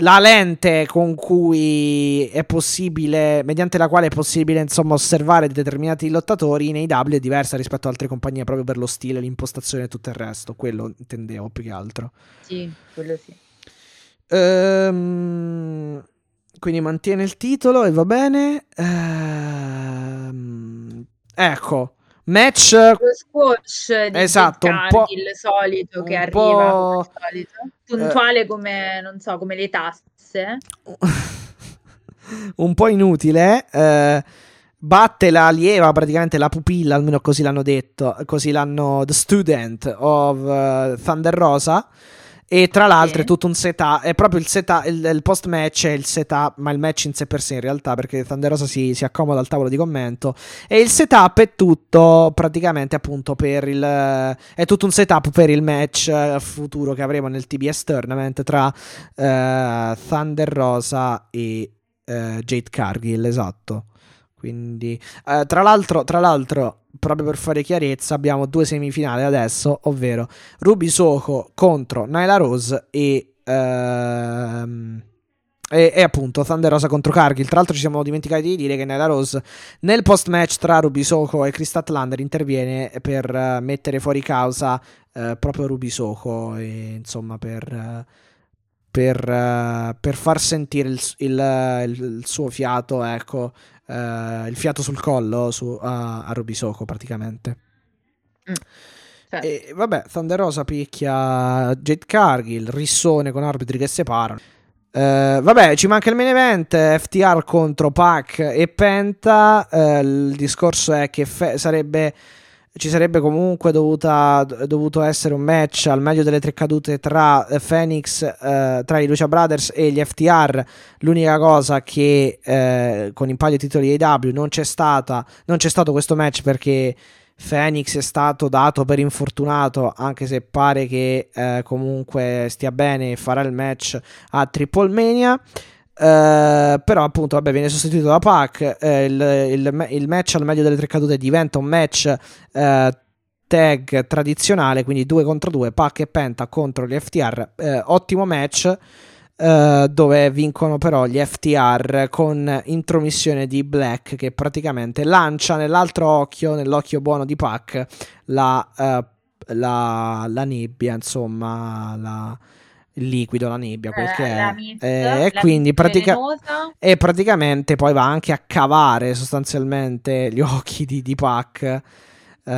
la lente con cui è possibile, mediante la quale è possibile insomma osservare determinati lottatori in AW è diversa rispetto ad altre compagnie proprio per lo stile, l'impostazione e tutto il resto. Quello intendevo più che altro. Sì, quello sì. Ehm, quindi mantiene il titolo e va bene. Ehm, ecco. Match lo squash di esatto, un po', il solito che arriva solito, puntuale eh, come non so, come le tasse. un po' inutile. Eh, batte la lieva, praticamente la pupilla, almeno così l'hanno detto, così l'hanno The Student of uh, Thunder Rosa. E tra l'altro sì. è tutto un setup, è proprio il setup, il, il post match è il setup, ma il match in sé per sé in realtà, perché Thunder Rosa si, si, accomoda al tavolo di commento. E il setup è tutto praticamente appunto per il, è tutto un setup per il match eh, futuro che avremo nel TBS Tournament tra uh, Thunder Rosa e uh, Jade Cargill, esatto. Quindi, uh, tra l'altro, tra l'altro proprio per fare chiarezza, abbiamo due semifinali adesso, ovvero Ruby Soho contro Nyla Rose e, ehm, e, e, appunto Thunder Rosa contro Cargill. Tra l'altro ci siamo dimenticati di dire che Nyla Rose nel post match tra Ruby Soho e Chris Statlander interviene per uh, mettere fuori causa uh, proprio Ruby Soho e insomma per... Per, per, far sentire il, il, il, suo fiato, ecco, uh, il fiato sul collo su, a, a Rubisoco praticamente. Mm. Certo. E vabbè, Thunder Rosa picchia Jade Cargill, rissone con arbitri che separano. Uh, vabbè, ci manca il main event, FTR contro Pac e Penta. Uh, il discorso è che fe- sarebbe ci sarebbe comunque dovuta, dovuto essere un match al meglio delle tre cadute tra Phoenix, eh, tra i Lucia Brothers e gli FTR. L'unica cosa che eh, con il palio titoli AW non c'è stata, non c'è stato questo match perché Phoenix è stato dato per infortunato, anche se pare che eh, comunque stia bene e farà il match a Triple Mania. Uh, però appunto vabbè, viene sostituito da Pac eh, il, il, il, match al meglio delle tre cadute diventa un match uh, tag tradizionale quindi 2 contro 2 Pac e Penta contro gli FTR uh, ottimo match dove vincono però gli FTR con intromissione di Black che praticamente lancia nell'altro occhio nell'occhio buono di Pac la, la, la nebbia insomma la il liquido, la nebbia, quel eh, che è. Mist, eh, e quindi pratica- e praticamente poi va anche a cavare sostanzialmente gli occhi di, di Pac. Uh,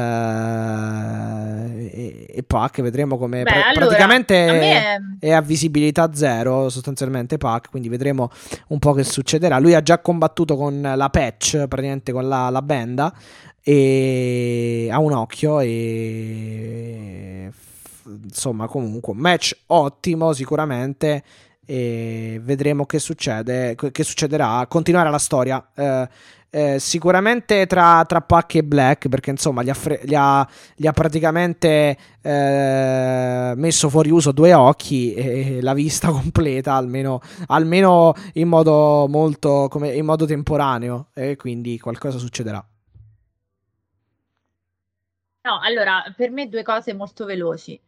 e, e Pac vedremo come pra- allora, praticamente è... è... a visibilità zero sostanzialmente Pac quindi vedremo un po' che succederà lui ha già combattuto con la patch praticamente con la, la benda e ha un occhio e insomma, comunque, un match ottimo sicuramente. E vedremo che succede, che succederà. Continuerà la storia. Eh, eh, sicuramente tra, tra Pac e Black, perché insomma gli ha, fre- gli ha, gli ha praticamente eh, messo fuori uso due occhi e la vista completa, almeno, almeno in modo molto come, in modo temporaneo. E quindi qualcosa succederà. No, allora per me due cose molto veloci.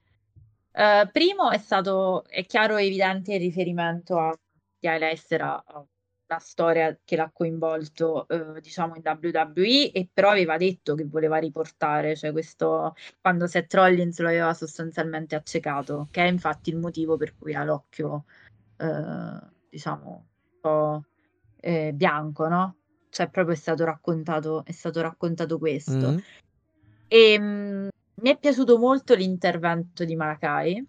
Uh, primo è stato, è chiaro e evidente il riferimento a Tia Lester, alla storia che l'ha coinvolto, uh, diciamo, in WWE, e però aveva detto che voleva riportare, cioè questo, quando Seth Rollins lo aveva sostanzialmente accecato, che è infatti il motivo per cui ha l'occhio, uh, diciamo, un po' eh, bianco, no? Cioè proprio è stato raccontato, è stato raccontato questo. Mm-hmm. E, mh, mi è piaciuto molto l'intervento di Malakai.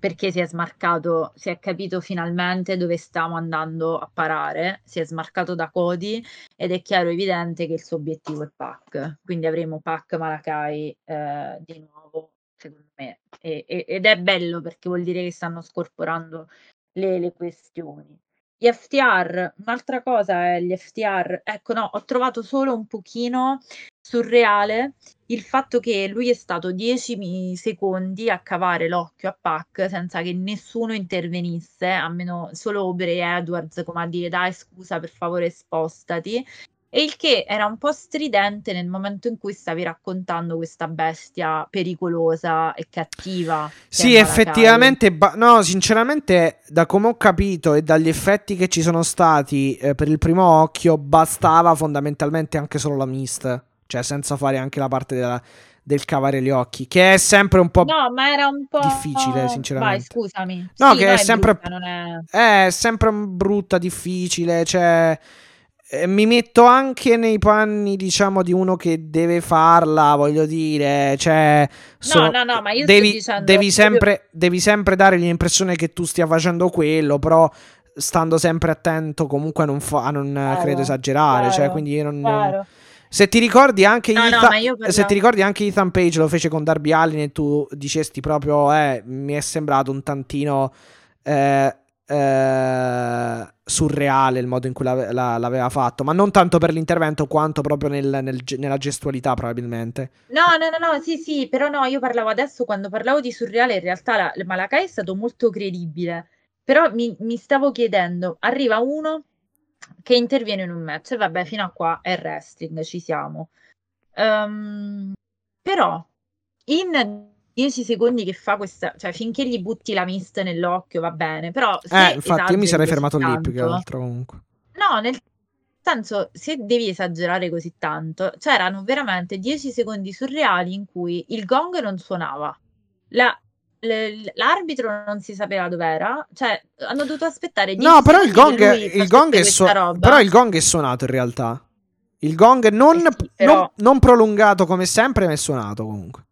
perché si è smarcato, si è capito finalmente dove stiamo andando a parare, si è smarcato da Cody ed è chiaro evidente che il suo obiettivo è Pac, quindi avremo Pac Malakai eh, di nuovo, secondo me, e, e, ed è bello perché vuol dire che stanno scorporando le, le questioni. Gli FTR, un'altra cosa è gli FTR, ecco no, ho trovato solo un pochino surreale il fatto che lui è stato 10 secondi a cavare l'occhio a Pac senza che nessuno intervenisse, almeno solo Aubrey Edwards come a dire dai scusa per favore spostati e il che era un po' stridente nel momento in cui stavi raccontando questa bestia pericolosa e cattiva. Sì, effettivamente, ba- no, sinceramente, da come ho capito e dagli effetti che ci sono stati eh, per il primo occhio, bastava fondamentalmente anche solo la mist, cioè senza fare anche la parte della, del cavare gli occhi, che è sempre un po', no, ma era un po' difficile, sinceramente. Vai, scusami. No, sì, che no, è, è sempre brutta, è... è sempre brutta, difficile, cioè eh, mi metto anche nei panni, diciamo, di uno che deve farla, voglio dire, cioè... So, no, no, no, ma io devi, dicendo, devi, sempre, devi sempre dare l'impressione che tu stia facendo quello, però stando sempre attento comunque a non, fa, a non Chiaro, credo esagerare, cioè, chiaro, quindi io non... chiaro. Se ti ricordi anche No, no, Ethan, io se ti ricordi anche Ethan Page lo fece con Darby Allin e tu dicesti proprio eh, mi è sembrato un tantino eh, eh, surreale il modo in cui l'ave- la- l'aveva fatto, ma non tanto per l'intervento quanto proprio nel- nel nella gestualità probabilmente. No, no, no, no, sì, sì, però no, io parlavo adesso quando parlavo di surreale, in realtà la, Malakai è stato molto credibile, però mi, mi stavo chiedendo, arriva uno che interviene in un match, e vabbè, fino a qua è wrestling, ci siamo. Ehm, però in 10 secondi che fa questa, cioè finché gli butti la mist nell'occhio va bene, però Eh, infatti io mi sarei fermato lì più che tanto- altro comunque. No, nel senso, se devi esagerare così tanto, c'erano veramente 10 secondi surreali in cui il gong non suonava, la- l'arbitro non si sapeva dov'era, cioè hanno dovuto aspettare 10 No, però il gong, il gong è su- però il gong è suonato in realtà. Il gong non, Eh sì, però- non- non prolungato come sempre, ma è suonato comunque.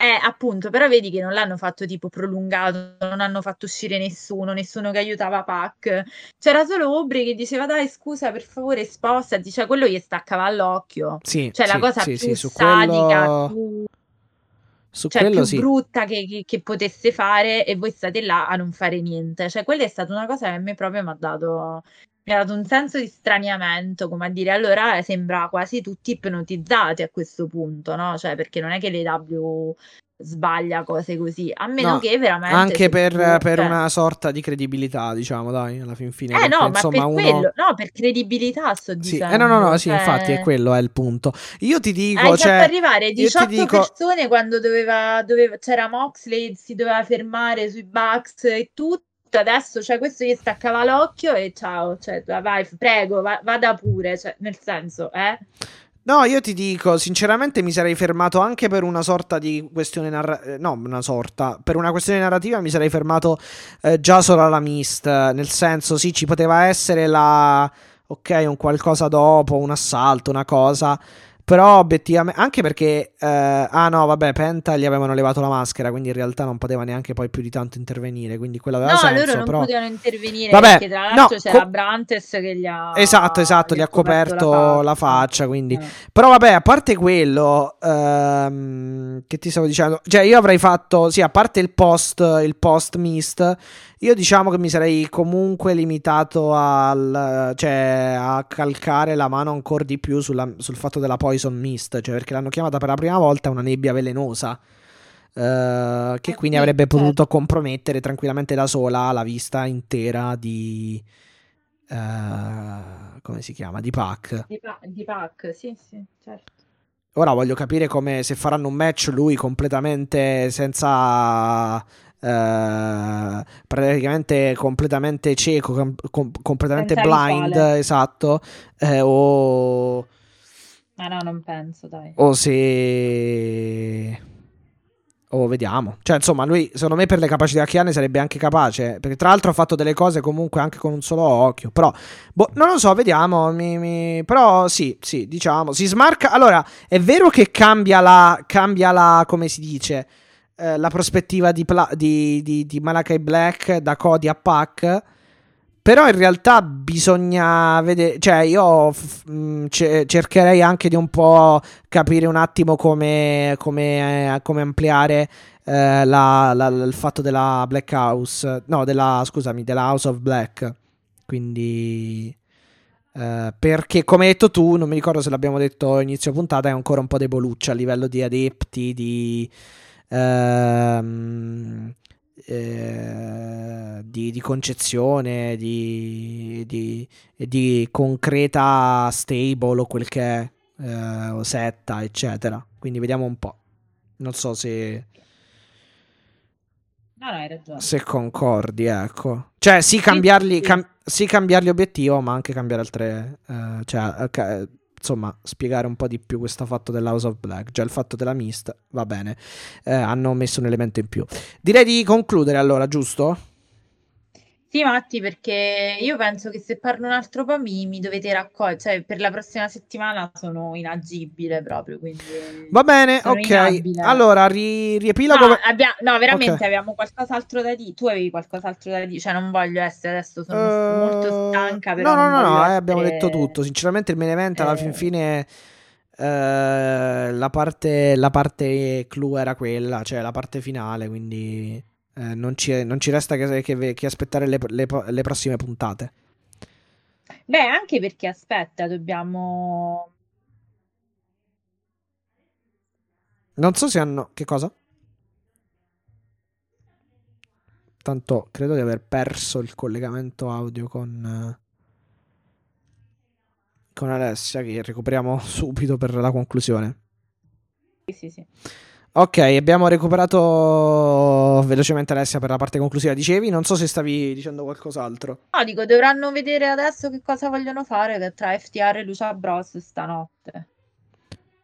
Eh, appunto, però vedi che non l'hanno fatto tipo prolungato, non hanno fatto uscire nessuno, nessuno che aiutava Pac. C'era solo Aubrey che diceva dai scusa per favore spostati, cioè quello gli staccava all'occhio. Sì, Cioè la sì, cosa sì, più sì, sadica, quello, più, su cioè, quello più sì. brutta che, che- che potesse fare e voi state là a non fare niente. Cioè quella è stata una cosa che a me proprio mi ha dato, mi ha dato un senso di straniamento, come a dire allora eh, sembra quasi tutti ipnotizzati a questo punto, no? Cioè perché non è che l'AW sbaglia cose così, a meno No, che veramente Anche per, tu- per cioè- una sorta di credibilità, diciamo, dai, alla fin fine. Eh perché, no, ma insomma, per uno... quello, no, per credibilità sto Sì, dicendo. eh, no, no, no, sì, cioè, infatti è quello è il punto. Io ti dico, Hai cioè, fatto arrivare io ti 18 dico, persone quando doveva, doveva- c'era Moxley, si doveva fermare sui Bucks e tutto. Adesso, cioè, questo gli staccava l'occhio e ciao, cioè, vai, prego, va- vada pure, cioè, nel senso, eh. No, io ti dico, sinceramente mi sarei fermato anche per una sorta di questione narrativa, no, una sorta, per una questione narrativa mi sarei fermato eh, già solo alla mist, nel senso, sì, ci poteva essere la, ok, un qualcosa dopo, un assalto, una cosa, però obiettivamente, anche perché, eh, ah no, vabbè, Penta gli avevano levato la maschera, quindi in realtà non poteva neanche poi più di tanto intervenire, quindi quello aveva No, senso, loro non però... potevano intervenire Vabbè, perché tra l'altro no, c'era co- Brantes che gli ha Esatto, esatto, gli ha coperto la faccia, quindi... Però vabbè, a parte quello, ehm, che ti stavo dicendo, cioè io avrei fatto, sì, a parte il post, il post mist, io diciamo che mi sarei comunque limitato al, cioè, a calcare la mano ancora di più sulla- sul fatto della poison mist, cioè perché l'hanno chiamata per la prima volta una nebbia velenosa. eh, che Eh quindi avrebbe potuto compromettere tranquillamente da sola la vista intera di eh, come si chiama? Di Pac. Di, pa- di Pac, sì, sì, certo. Ora voglio capire come se faranno un match lui completamente senza. eh, praticamente completamente cieco, com- com- completamente Senza blind, visuale. esatto. eh, o, Ma no, non penso, dai. o se. O vediamo. Cioè, insomma, lui, secondo me, per le capacità che ha, ne sarebbe anche capace. Perché, tra l'altro, ha fatto delle cose comunque anche con un solo occhio. Però, boh, non lo so, vediamo. mi- mi- Però, sì, sì, diciamo. Si smarca. Allora, è vero che cambia la. Cambia la. Come si dice? eh, la prospettiva di, Pla- di, di, di Malakai Black da Cody a Pac. Però in realtà bisogna vedere, cioè io f- mh, ce- cercherei anche di un po' capire un attimo come, come, eh, come ampliare eh, la, la, il fatto della Black House, no, della, scusami, della House of Black. Quindi... Uh, perché come hai detto tu, non mi ricordo se l'abbiamo detto inizio puntata, è ancora un po' deboluccia a livello di adepti, di, uh, eh, di, di, concezione, di, di, di, concreta stable o quel che è, eh, o setta, eccetera. Quindi vediamo un po'. Non so se... No, no, hai ragione. Se concordi, ecco. Cioè, sì, cambiargli, cam- sì, cambiargli obiettivo, ma anche cambiare altre... Uh, cioè, insomma, spiegare un po' di più questo fatto dell'House of Black. Già il fatto della Mist, va bene. Eh, hanno messo un elemento in più. Direi di concludere allora, giusto? Sì, Matti, perché io penso che se parlo un altro po' mi, mi dovete raccogliere, cioè per la prossima settimana sono inagibile proprio, quindi... Va bene, ok. Inabile. Allora, ri- riepilogo... No, abbia- no veramente okay. abbiamo qualcos'altro da dire. Tu avevi qualcos'altro da dire, cioè non voglio essere adesso, sono uh... molto stanca, però... No, no, no, no essere... eh, abbiamo detto tutto. Sinceramente il main event alla fin fine... Uh, la, parte, la parte clou era quella, cioè la parte finale, quindi... Eh, non, ci, non, ci, resta che, che, che aspettare le, le, le, prossime puntate. Beh, anche perché aspetta, dobbiamo. Non so se hanno. Che cosa? Tanto credo di aver perso il collegamento audio con. Con Alessia, che recuperiamo subito per la conclusione. Sì, sì, sì. Ok, abbiamo recuperato velocemente Alessia per la parte conclusiva. Dicevi, non so se stavi dicendo qualcos'altro. No, dico, dovranno vedere adesso che cosa vogliono fare tra FTR e Lucia Bros stanotte.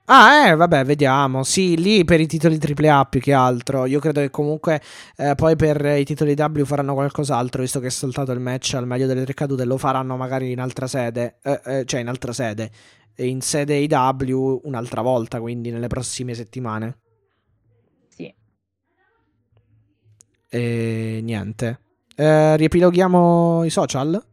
Ah, eh, vabbè, vediamo. Sì, lì per i titoli AAA più che altro. Io credo che comunque eh, poi per i titoli W faranno qualcos'altro, visto che è saltato il match al meglio delle tre cadute, lo faranno magari in altra sede, eh, eh, cioè in altra sede, e in sede IW un'altra volta, quindi nelle prossime settimane. E niente. Eh, riepiloghiamo i social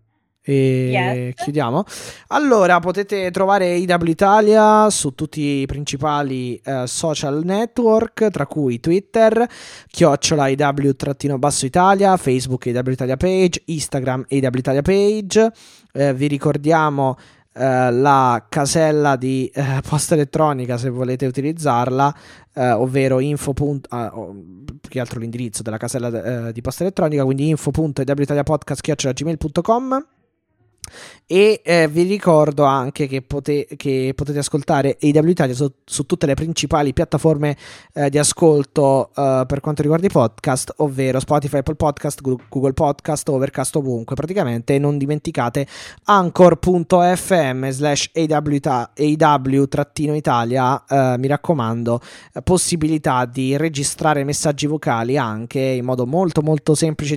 e yes. chiudiamo. Allora, potete trovare IW Italia su tutti i principali eh, social network, tra cui Twitter, chiocciola IW-basso Italia, Facebook IW Italia page, Instagram IW Italia page. Eh, vi ricordiamo Uh, la casella di uh, posta elettronica se volete utilizzarla, uh, ovvero info. Punt- più che altro l'indirizzo della casella di posta elettronica, quindi info.witaliapodcast.gmail.com e eh, vi ricordo anche che, pote- che, potete ascoltare AW Italia su, su tutte le principali piattaforme eh, di ascolto eh, per quanto riguarda i podcast, ovvero Spotify, Apple Podcast, Google Podcast, Overcast ovunque praticamente. E non dimenticate anchor.fm slash AW-Italia, eh, mi raccomando, eh, possibilità di registrare messaggi vocali anche in modo molto molto semplice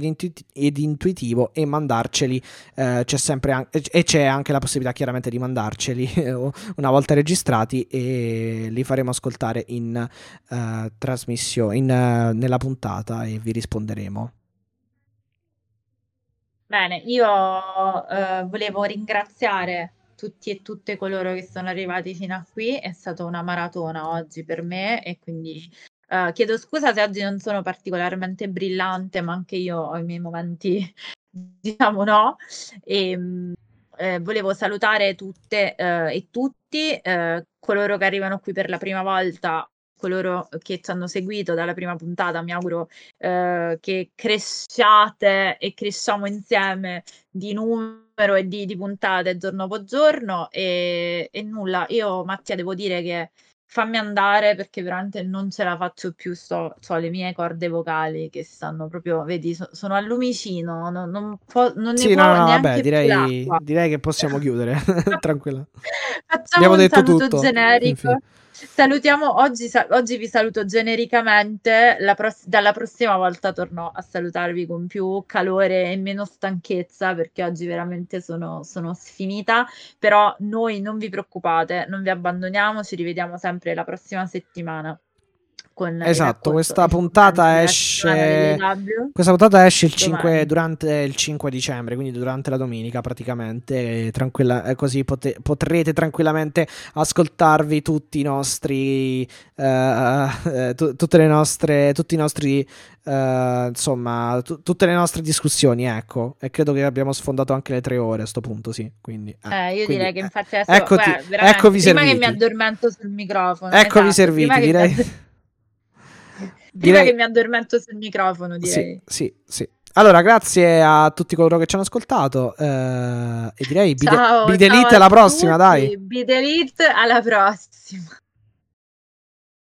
ed, intuitivo e mandarceli. Eh, c'è sempre anche e c'è anche la possibilità chiaramente di mandarceli una volta registrati e li faremo ascoltare in uh, trasmissione, in, uh, nella puntata e vi risponderemo. Bene, io uh, volevo ringraziare tutti e tutte coloro che sono arrivati fino a qui, è stata una maratona oggi per me e quindi Uh, chiedo scusa se oggi non sono particolarmente brillante, ma anche io ho i miei momenti, diciamo no. E, ehm, eh, volevo salutare tutte eh, e tutti eh, coloro che arrivano qui per la prima volta, coloro che ci hanno seguito dalla prima puntata. Mi auguro eh, che cresciate e cresciamo insieme di numero e di, di puntate giorno dopo giorno. E, e nulla, io Mattia devo dire che fammi andare perché veramente non ce la faccio più. Sto, so le mie corde vocali che stanno proprio, vedi, so, sono al lumicino. Non, non, po- non sì, ne no, no, vabbè, direi, direi, che possiamo chiudere. Tranquilla. Facciamo Abbiamo un detto tutto. generico. Infine. Salutiamo oggi, oggi vi saluto genericamente. Pross- dalla prossima volta torno a salutarvi con più calore e meno stanchezza perché oggi veramente sono, sono sfinita. Però noi non vi preoccupate, non vi abbandoniamo, ci rivediamo sempre la prossima settimana. Con esatto, questa puntata esce questa puntata esce il 5, durante il 5 dicembre, quindi durante la domenica praticamente, tranquilla, eh, così pote, potrete tranquillamente ascoltarvi tutti i nostri uh, t- tutte le nostre tutti i nostri uh, insomma, t- tutte le nostre discussioni, ecco, e credo che abbiamo sfondato anche le tre ore a questo punto, sì, quindi eh, eh io quindi, direi che infatti adesso, eccoti, guarda, eccovi prima serviti. che mi addormento sul microfono. Eccovi esatto, serviti, direi. Prima direi... che mi addormento sul microfono, direi. Sì, sì, sì. Allora, grazie a tutti coloro che ci hanno ascoltato. Eh, e direi ciao, Bidelite alla prossima, tutti. dai. Bidelite alla prossima.